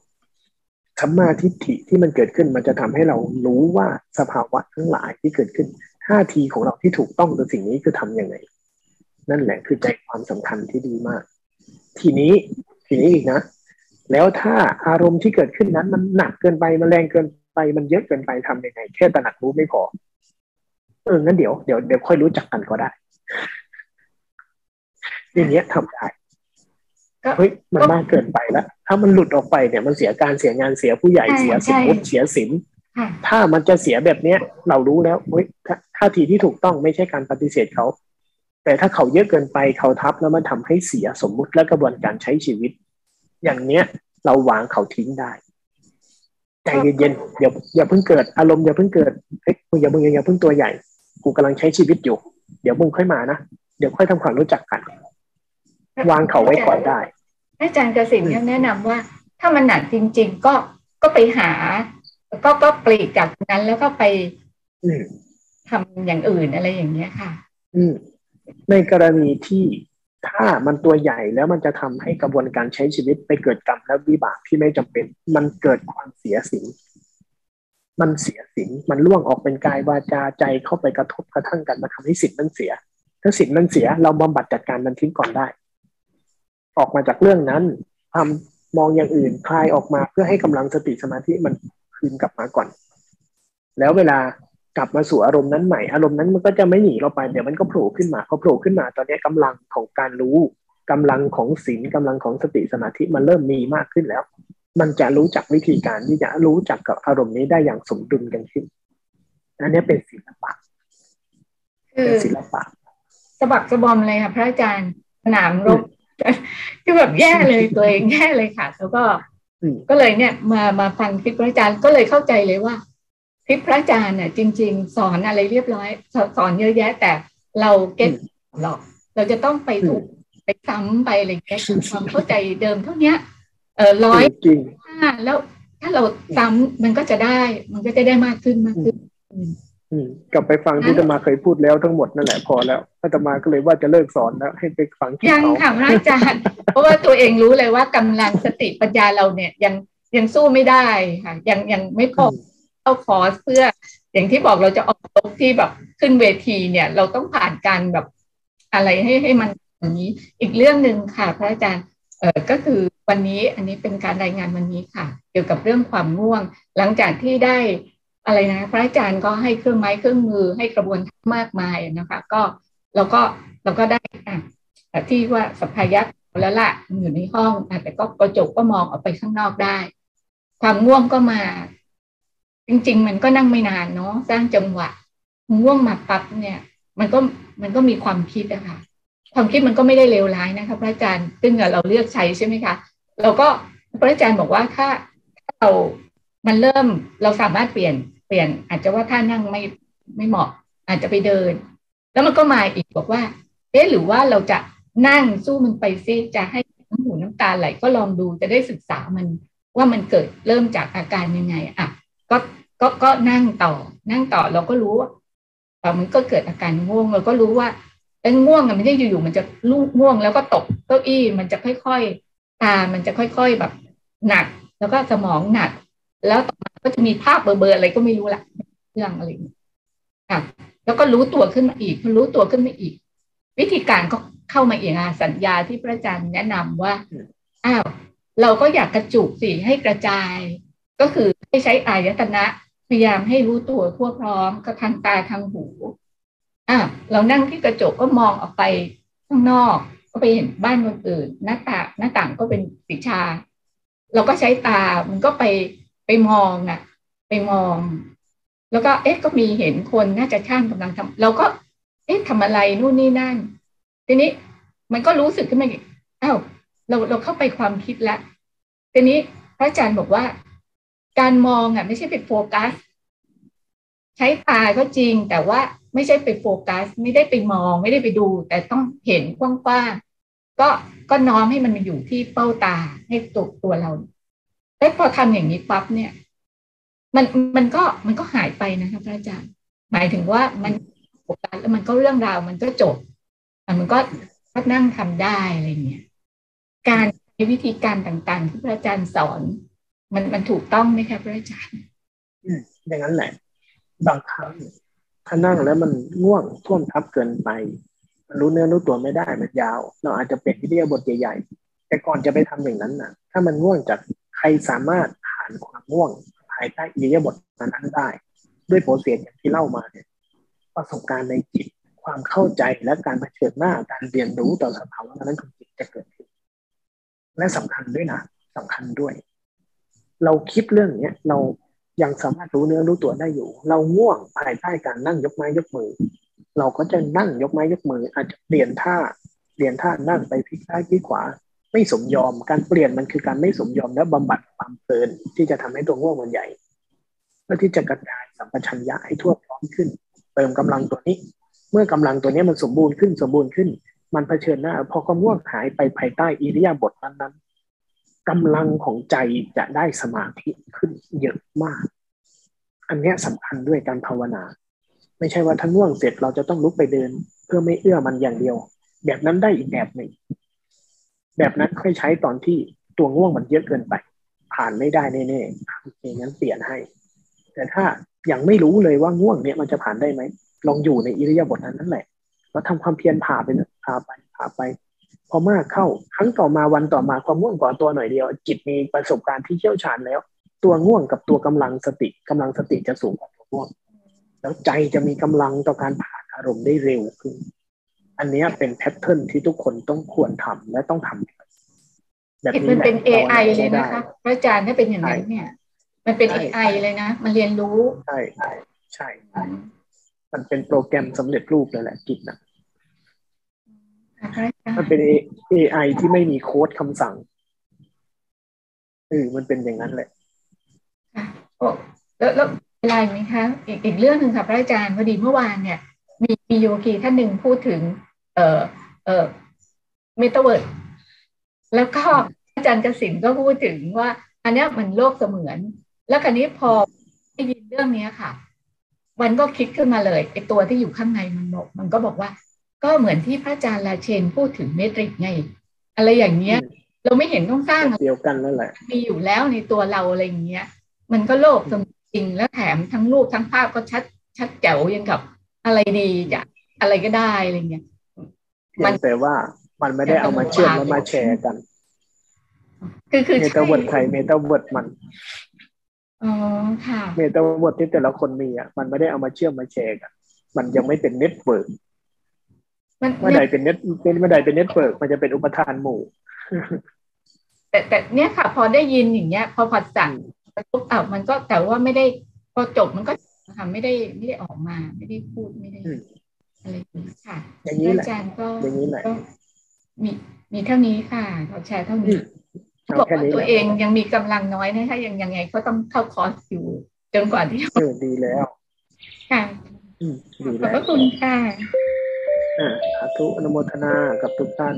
Speaker 2: สัมมาทิฏฐิที่มันเกิดขึ้นมันจะทำให้เรารู้ว่าสภาวะทั้งหลายที่เกิดขึ้นท่าทีของเราที่ถูกต้องต่อสิ่งนี้คือทํำยังไง นั่นแหละคือใจความสำคัญที่ดีมาก ทีนี้ทีนี้อีกนะ แล้วถ้าอารมณ์ที่เกิดขึ้นนั้นมันหนักเกินไปมันแรงเกินไป มันเยอะเกินไปทํำยังไง แค่ตระหนักรู้ไม่พอ เอองั้นเดี๋ยวเดี๋ยวเดี๋ยวค่อยรู้จักกันก็ได้อย่างเนี้ยทำได้เฮ้ยมันมากเกินไปแล้วถ้ามันหลุดออกไปเนี่ยมันเสียการเสียงานเสียผู้ใหญ่เสียสมมติเสียสิน
Speaker 12: ค่ะ
Speaker 2: ถ้ามันจะเสียแบบเนี้ย เรารู้แล้วเฮ้ยท่าท่าทีที่ถูกต้องไม่ใช่การปฏิเสธเขา แต่ถ้าเขาเยอะเกินไปเขาทับแล้วมันทำให้เสียสมมุติและกระบวนการใช้ชีวิต อย่างเนี้ย เราวางเขาทิ้งได้ ใจเย็นๆอย่าอย่าเพิ่งเกิดอารมณ์อย่าเพิ่งเกิดเฮ้ยมึงอย่ามึงอย่าเพิ่งตัวใหญ่ กูกำลังใช้ชีวิตอยู่ เดี๋ยวมึงค่อยมานะเดี๋ยวค่อยทำความรู้จักกัน วางเขาไว้ก่อนได้
Speaker 12: อาจารย์กสินยังแนะนำว่า ถ้ามันหนักจริง ๆ ก็ก็ไปหา ก็ก็ปลีกจากนั้นแล้วก็ไป
Speaker 2: อืม
Speaker 12: ทำอย่างอื่นอะไรอย่างเงี้ยค่ะ
Speaker 2: อืมในกรณีที่ ถ้ามันตัวใหญ่แล้วมันจะทำให้กระบวนการใช้ชีวิตไปเกิดกรรมและวิบากที่ไม่จำเป็น มันเกิดความเสียสิงมันเสียสิงมันล่วงออกเป็นกายวาจาใจเข้าไปกระทบกระทั่งกันมันทำให้สิทธิ์มันเสีย ถ้าสิทธิ์มันเสีย เราบำบัดจัดการมันทิ้งก่อนได้ ออกมาจากเรื่องนั้นทำมองอย่างอื่นคลายออกมาเพื่อให้กำลังสติสมาธิมันคืนกลับมาก่อน แล้วเวลา กลับมาสู่อารมณ์นั้นใหม่อารมณ์นั้นมันก็จะไม่หนีเราไปเดี๋ยวมันก็โผล่ขึ้นมาพอโผล่ขึ้นมาตอนนี้กำลังของการรู้กำลังของศีลกำลังของสติสมาธิมันเริ่มมีมากขึ้นแล้ว มันจะรู้จักวิธีการที่จะรู้จักกับอารมณ์นี้ได้อย่างสมดุลกันขึ้นอันนี้เป็นศิลปะ
Speaker 12: คือ
Speaker 2: เป็นศิลปะ
Speaker 12: สะบักสะบอมเลยค่ะพระอาจารย์สนามรบคือแบบแย่เลยตัวเองแย่เลยค่ะ แล้วก็
Speaker 2: อืม
Speaker 12: ก็เลยเนี่ย มามาฟังคลิปพระอาจารย์ก็เลยเข้าใจเลยว่า คลิปพระอาจารย์เนี่ยจริง ๆ สอนอะไรเรียบร้อยสอนสอนเยอะแยะ แต่เราเก็ตหรอก เราจะต้องไปถูกไปซ้ำไปอะไรอย่างเงี้ยคือความเข้าใจเดิมเท่าเนี้ย เออร้อย
Speaker 2: จริง
Speaker 12: ห้าแล้วถ้าเราซ้ำมันก็จะได้ มันก็จะได้มากขึ้นมากขึ้น
Speaker 2: อืมกลับไปฟังที่อาตมาเคยพูดแล้วทั้งหมดนั่นแหละพอแล้วอาตมาก็เลยว่าจะเลิกสอนแล้วให้ไปฟังที่
Speaker 12: ยัง
Speaker 2: เขา
Speaker 12: ค่ะพระอาจารย์ เพราะว่าตัวเองรู้เลยว่ากำลังสติปัญญาเราเนี่ยยังยังสู้ไม่ได้ค่ะยังยังไม่พอ เข้าคอร์สเพื่ออย่างที่บอกเราจะออกรบที่แบบขึ้นเวทีเนี่ย เราต้องผ่านการแบบอะไรให้ให้มันอย่างนี้ อีกเรื่องหนึ่งค่ะ พระอาจารย์เออก็คือวันนี้อันนี้เป็นการรายงานวันนี้ค่ะ เกี่ยวกับเรื่องความง่วง หลังจากที่ได้อะไรนะ พระอาจารย์ก็ให้เครื่องไม้เครื่องมือให้กระบวนท่ามากมายนะคะ ก็เราก็เราก็ได้อะที่ว่าสัพพยักแล้วละอยู่ในห้องแต่ก็กระจกก็มองออกไปข้างนอกได้ ความง่วงก็มา จริง ๆ มันก็นั่งไม่นานเนาะสร้างจังหวะง่วงมาปั๊บเนี่ย มันก็มันก็มีความคิดอะค่ะ ความคิดมันก็ไม่ได้เลวร้ายนะคะพระอาจารย์ซึ่งเราเลือกใช้ใช่ไหมคะเราก็พระอาจารย์บอกว่าถ้าถ้าเรามันเริ่มเราสามารถเปลี่ยนเปลี่ยน อาจจะว่าถ้านั่งไม่ไม่เหมาะ อาจจะไปเดิน แล้วมันก็มาอีกบอกว่า เอ๊ะหรือว่าเราจะนั่งสู้มันไปซิจะให้น้ำหูน้ำตาไหลก็ลองดูจะได้ศึกษามันว่ามันเกิดเริ่มจากอาการยังไงอะ ก็ก็ก็นั่งต่อ นั่งต่อเราก็รู้ว่าแต่มันก็เกิดอาการง่วงเราก็รู้ว่าไอ้ง่วงอะมันไม่ได้อยู่ๆมันจะลูกง่วงแล้วก็ตกเก้าอี้มันจะค่อยๆตามันจะค่อยๆแบบหนัก แล้วก็สมองหนัก แล้วต่อมาก็จะมีภาพเบอร์ๆอะไรก็ไม่รู้ละเรื่องอะไรอย่างเงี้ยค่ะแล้วก็รู้ตัวขึ้นมาอีกพอรู้ตัวขึ้นมาอีก วิธีการก็เข้ามาอีกอะสัญญาที่พระอาจารย์แนะนำว่าอ้าวเราก็อยากกระจุกสิให้กระจาย ก็คือให้ใช้อายตนะพยายามให้รู้ตัวทั่วพร้อมก็ทางตาทางหูอะเรานั่งที่กระจกก็มองออกไปข้างนอก ก็ไปเห็นบ้านคนอื่น หน้าตาหน้าต่างก็เป็นสีชา เราก็ใช้ตามันก็ไปไปมองอะ ไปมอง แล้วก็เอ๊ะก็มีเห็นคนน่าจะช่างกำลังทำเราก็ เอ๊ะทำอะไรนู่นนี่นั่น ทีนี้มันก็รู้สึกขึ้นมาอีกอ้าวเราเราเข้าไปความคิดแล้วทีนี้พระอาจารย์บอกว่า การมองอะไม่ใช่ไปโฟกัส ใช้ตาก็จริง แต่ว่าไม่ใช่ไปโฟกัส ไม่ได้ไปมอง ไม่ได้ไปดู แต่ต้องเห็นกว้างๆก็ก็น้อมให้มันมาอยู่ที่เป้าตาให้ตัวตัวเราแล้วพอทำอย่างนี้ปั๊บเนี่ย มันมันก็มันก็หายไปนะคะพระอาจารย์ หมายถึงว่ามันโฟกัสแล้วมันก็เรื่องราวมันก็จบมันก็ก็นั่งทำได้อะไรเงี้ยการใช้วิธีการต่างๆ ที่พระอาจารย์สอน มันมันถูกต้องไหมคะพระอาจารย์
Speaker 2: อืมอย่างนั้นแหละ บางครั้งถ้านั่งแล้วมันง่วงท่วมทับเกินไป มันรู้เนื้อรู้ตัวไม่ได้มันยาว เราอาจจะเป็นวิทยาบทใหญ่ๆแต่ก่อนจะไปทำอย่างนั้นนะถ้ามันง่วงจากใครสามารถผ่านความง่วงภายใต้อิริยาบถนั้นได้ ด้วยโปรเซสอย่างที่เล่ามาเนี่ยประสบการณ์ในจิตความเข้าใจและการเผชิญหน้าการเรียนรู้ต่อสภาวะนั้นของจิตจะเกิดขึ้นและสำคัญด้วยนะสำคัญด้วย เราคิดเรื่องเนี้ยเรายังสามารถรู้เนื้อรู้ตัวได้อยู่ เราง่วงภายใต้การนั่งยกไม้ยกมือ เราก็จะนั่งยกไม้ยกมือ อาจจะเปลี่ยนท่าเปลี่ยนท่านั่งไปพลิกซ้ายพลิกขวา ไม่สมยอมการเปลี่ยนมันคือการไม่สมยอมและบำบัดความเพลินที่จะทำให้ตัวง่วงมันใหญ่เพื่อที่จะกระจายสัมปชัญญะให้ทั่วพร้อมขึ้น เติมกำลังตัวนี้ เมื่อกำลังตัวนี้มันสมบูรณ์ขึ้นสมบูรณ์ขึ้น มันเผชิญหน้าพอความง่วงหายไปภายใต้อิริยาบถนั้นๆ กำลังของใจจะได้สมาธิขึ้นเยอะมาก อันนี้สำคัญด้วยการภาวนา ไม่ใช่ว่าถ้าง่วงเสร็จเราจะต้องลุกไปเดิน เพื่อไม่เอื้อมันอย่างเดียว แบบนั้นได้อีกแบบหนึ่ง แบบนั้นค่อยใช้ตอนที่ตัวง่วงมันเยอะเกินไป ผ่านไม่ได้แน่ๆโอเคงั้นเปลี่ยนให้ แต่ถ้ายังไม่รู้เลยว่าง่วงเนี่ยมันจะผ่านได้ไหมลองอยู่ในอิริยาบถนั้นนั่นแหละแล้วทำความเพียรผ่าไปผ่าไปผ่าไป พอมากเข้า ครั้งต่อมาวันต่อมาความง่วงก่อตัวหน่อยเดียว จิตมีประสบการณ์ที่เชี่ยวชาญแล้ว ตัวง่วงกับตัวกำลังสติกำลังสติจะสูงกว่าตัวง่วง แล้วใจจะมีกำลังต่อการผ่านอารมณ์ได้เร็วขึ้น อันนี้เป็นแพทเทิร์นที่ทุกคนต้องควรทำและต้องทำแบบ
Speaker 12: เห็น
Speaker 2: นี้
Speaker 12: มันเป็น
Speaker 2: แหละ
Speaker 12: AI เลย
Speaker 2: ได้
Speaker 12: นะคะพระอาจารย์ถ้าเป็นอย่างนั้นเนี่ย มันเป็น
Speaker 2: ใช่
Speaker 12: AI เลยนะ มันเรียนรู้
Speaker 2: ใช่ใช่ใช่ใชมันเป็นโปรแกรมสำเร็จรูปเลยแหละจิตนะ
Speaker 12: ค่ะพระอาจาร
Speaker 2: มันเป็น AI ที่ไม่มีโค้ดคำสั่งเออมันเป็นอย่างนั้นแหละ
Speaker 12: ค่ะโอ้แล้วแล้วอะไรไหมคะอีกอีกเรื่องหนึ่งค่ะพระอาจารย์พอดีเมื่อวานเนี่ย มีมีโยคีท่านหนึ่งพูดถึง เอ่อเอ่อเมตาเวิร์ดแล้วก็อาจารย์กสินก็พูดถึงว่า อันเนี้ยมันโลกเสมือน แล้วคราวนี้พอได้ยินเรื่องเนี้ยค่ะ มันก็คิดขึ้นมาเลยไอตัวที่อยู่ข้างในมันบอกมันก็บอกว่า ก็เหมือนที่พระอาจารย์ลาเชนพูดถึงเมตริกไง อะไรอย่างเงี้ย เราไม่เห็นต้องสร้างอะไร
Speaker 2: เดียวกันนั่นแหละ
Speaker 12: มีอยู่แล้วในตัวเราอะไรอย่างเงี้ย มันก็โลกเสมือนจริงแล้วแถมทั้งรูปทั้งภาพก็ชัดชัดแจ๋วยังกับอะไรดีจะอะไรก็ได้อะไรเงี้ย
Speaker 2: เพียงแต่ว่ามันไม่ได้เอามาเชื่อมแล้วมาแชร์กัน
Speaker 12: คือคือ
Speaker 2: เมตาเวิร์ดใครเมตาเวิร์ดมัน
Speaker 12: อ๋อค่ะ
Speaker 2: เมตาเวิร์ดที่แต่ละคนมีอะมันไม่ได้เอามาเชื่อมมาแชร์กัน มันยังไม่เป็น network
Speaker 12: มัน
Speaker 2: เมื่อใดเป็นเน็ตเป็นเมื่อใดเป็น network มันจะเป็นอุปาทานหมู่
Speaker 12: แต่แต่เนี้ยค่ะ พอได้ยินอย่างเงี้ย พอพอสั่งปุ๊บอ้าวมันก็แต่ว่าไม่ได้พอจบมันก็ค่ะไม่ได้ไม่ได้ออกมาไม่ได้พูดไม่ได้
Speaker 2: อืม
Speaker 12: อะไรอย่างนี้ค่ะ
Speaker 2: อย่างนี้แหละ
Speaker 12: อาจารย์ก็
Speaker 2: อย่างนี้แหละ
Speaker 12: ก็มีมีเท่านี้ค่ะเราแชร์เท่า
Speaker 2: อื
Speaker 12: นี้
Speaker 2: ม
Speaker 12: เขา
Speaker 2: เอา
Speaker 12: บอก
Speaker 2: แค่
Speaker 12: ว่า
Speaker 2: นี้
Speaker 12: ตัว
Speaker 2: แหละ
Speaker 12: เองยังมีกำลังน้อยนะถ้ายังยังไงก็ต้องเข้าคอร์สอยู่จนกว่าที่
Speaker 2: เออดีแล้ว
Speaker 12: ค่ะ
Speaker 2: อืมดี
Speaker 12: ขอบ
Speaker 2: แล้ว
Speaker 12: พระคุณค่ะ
Speaker 2: อ่า สาธุอนุโมทนากับทุกท่าน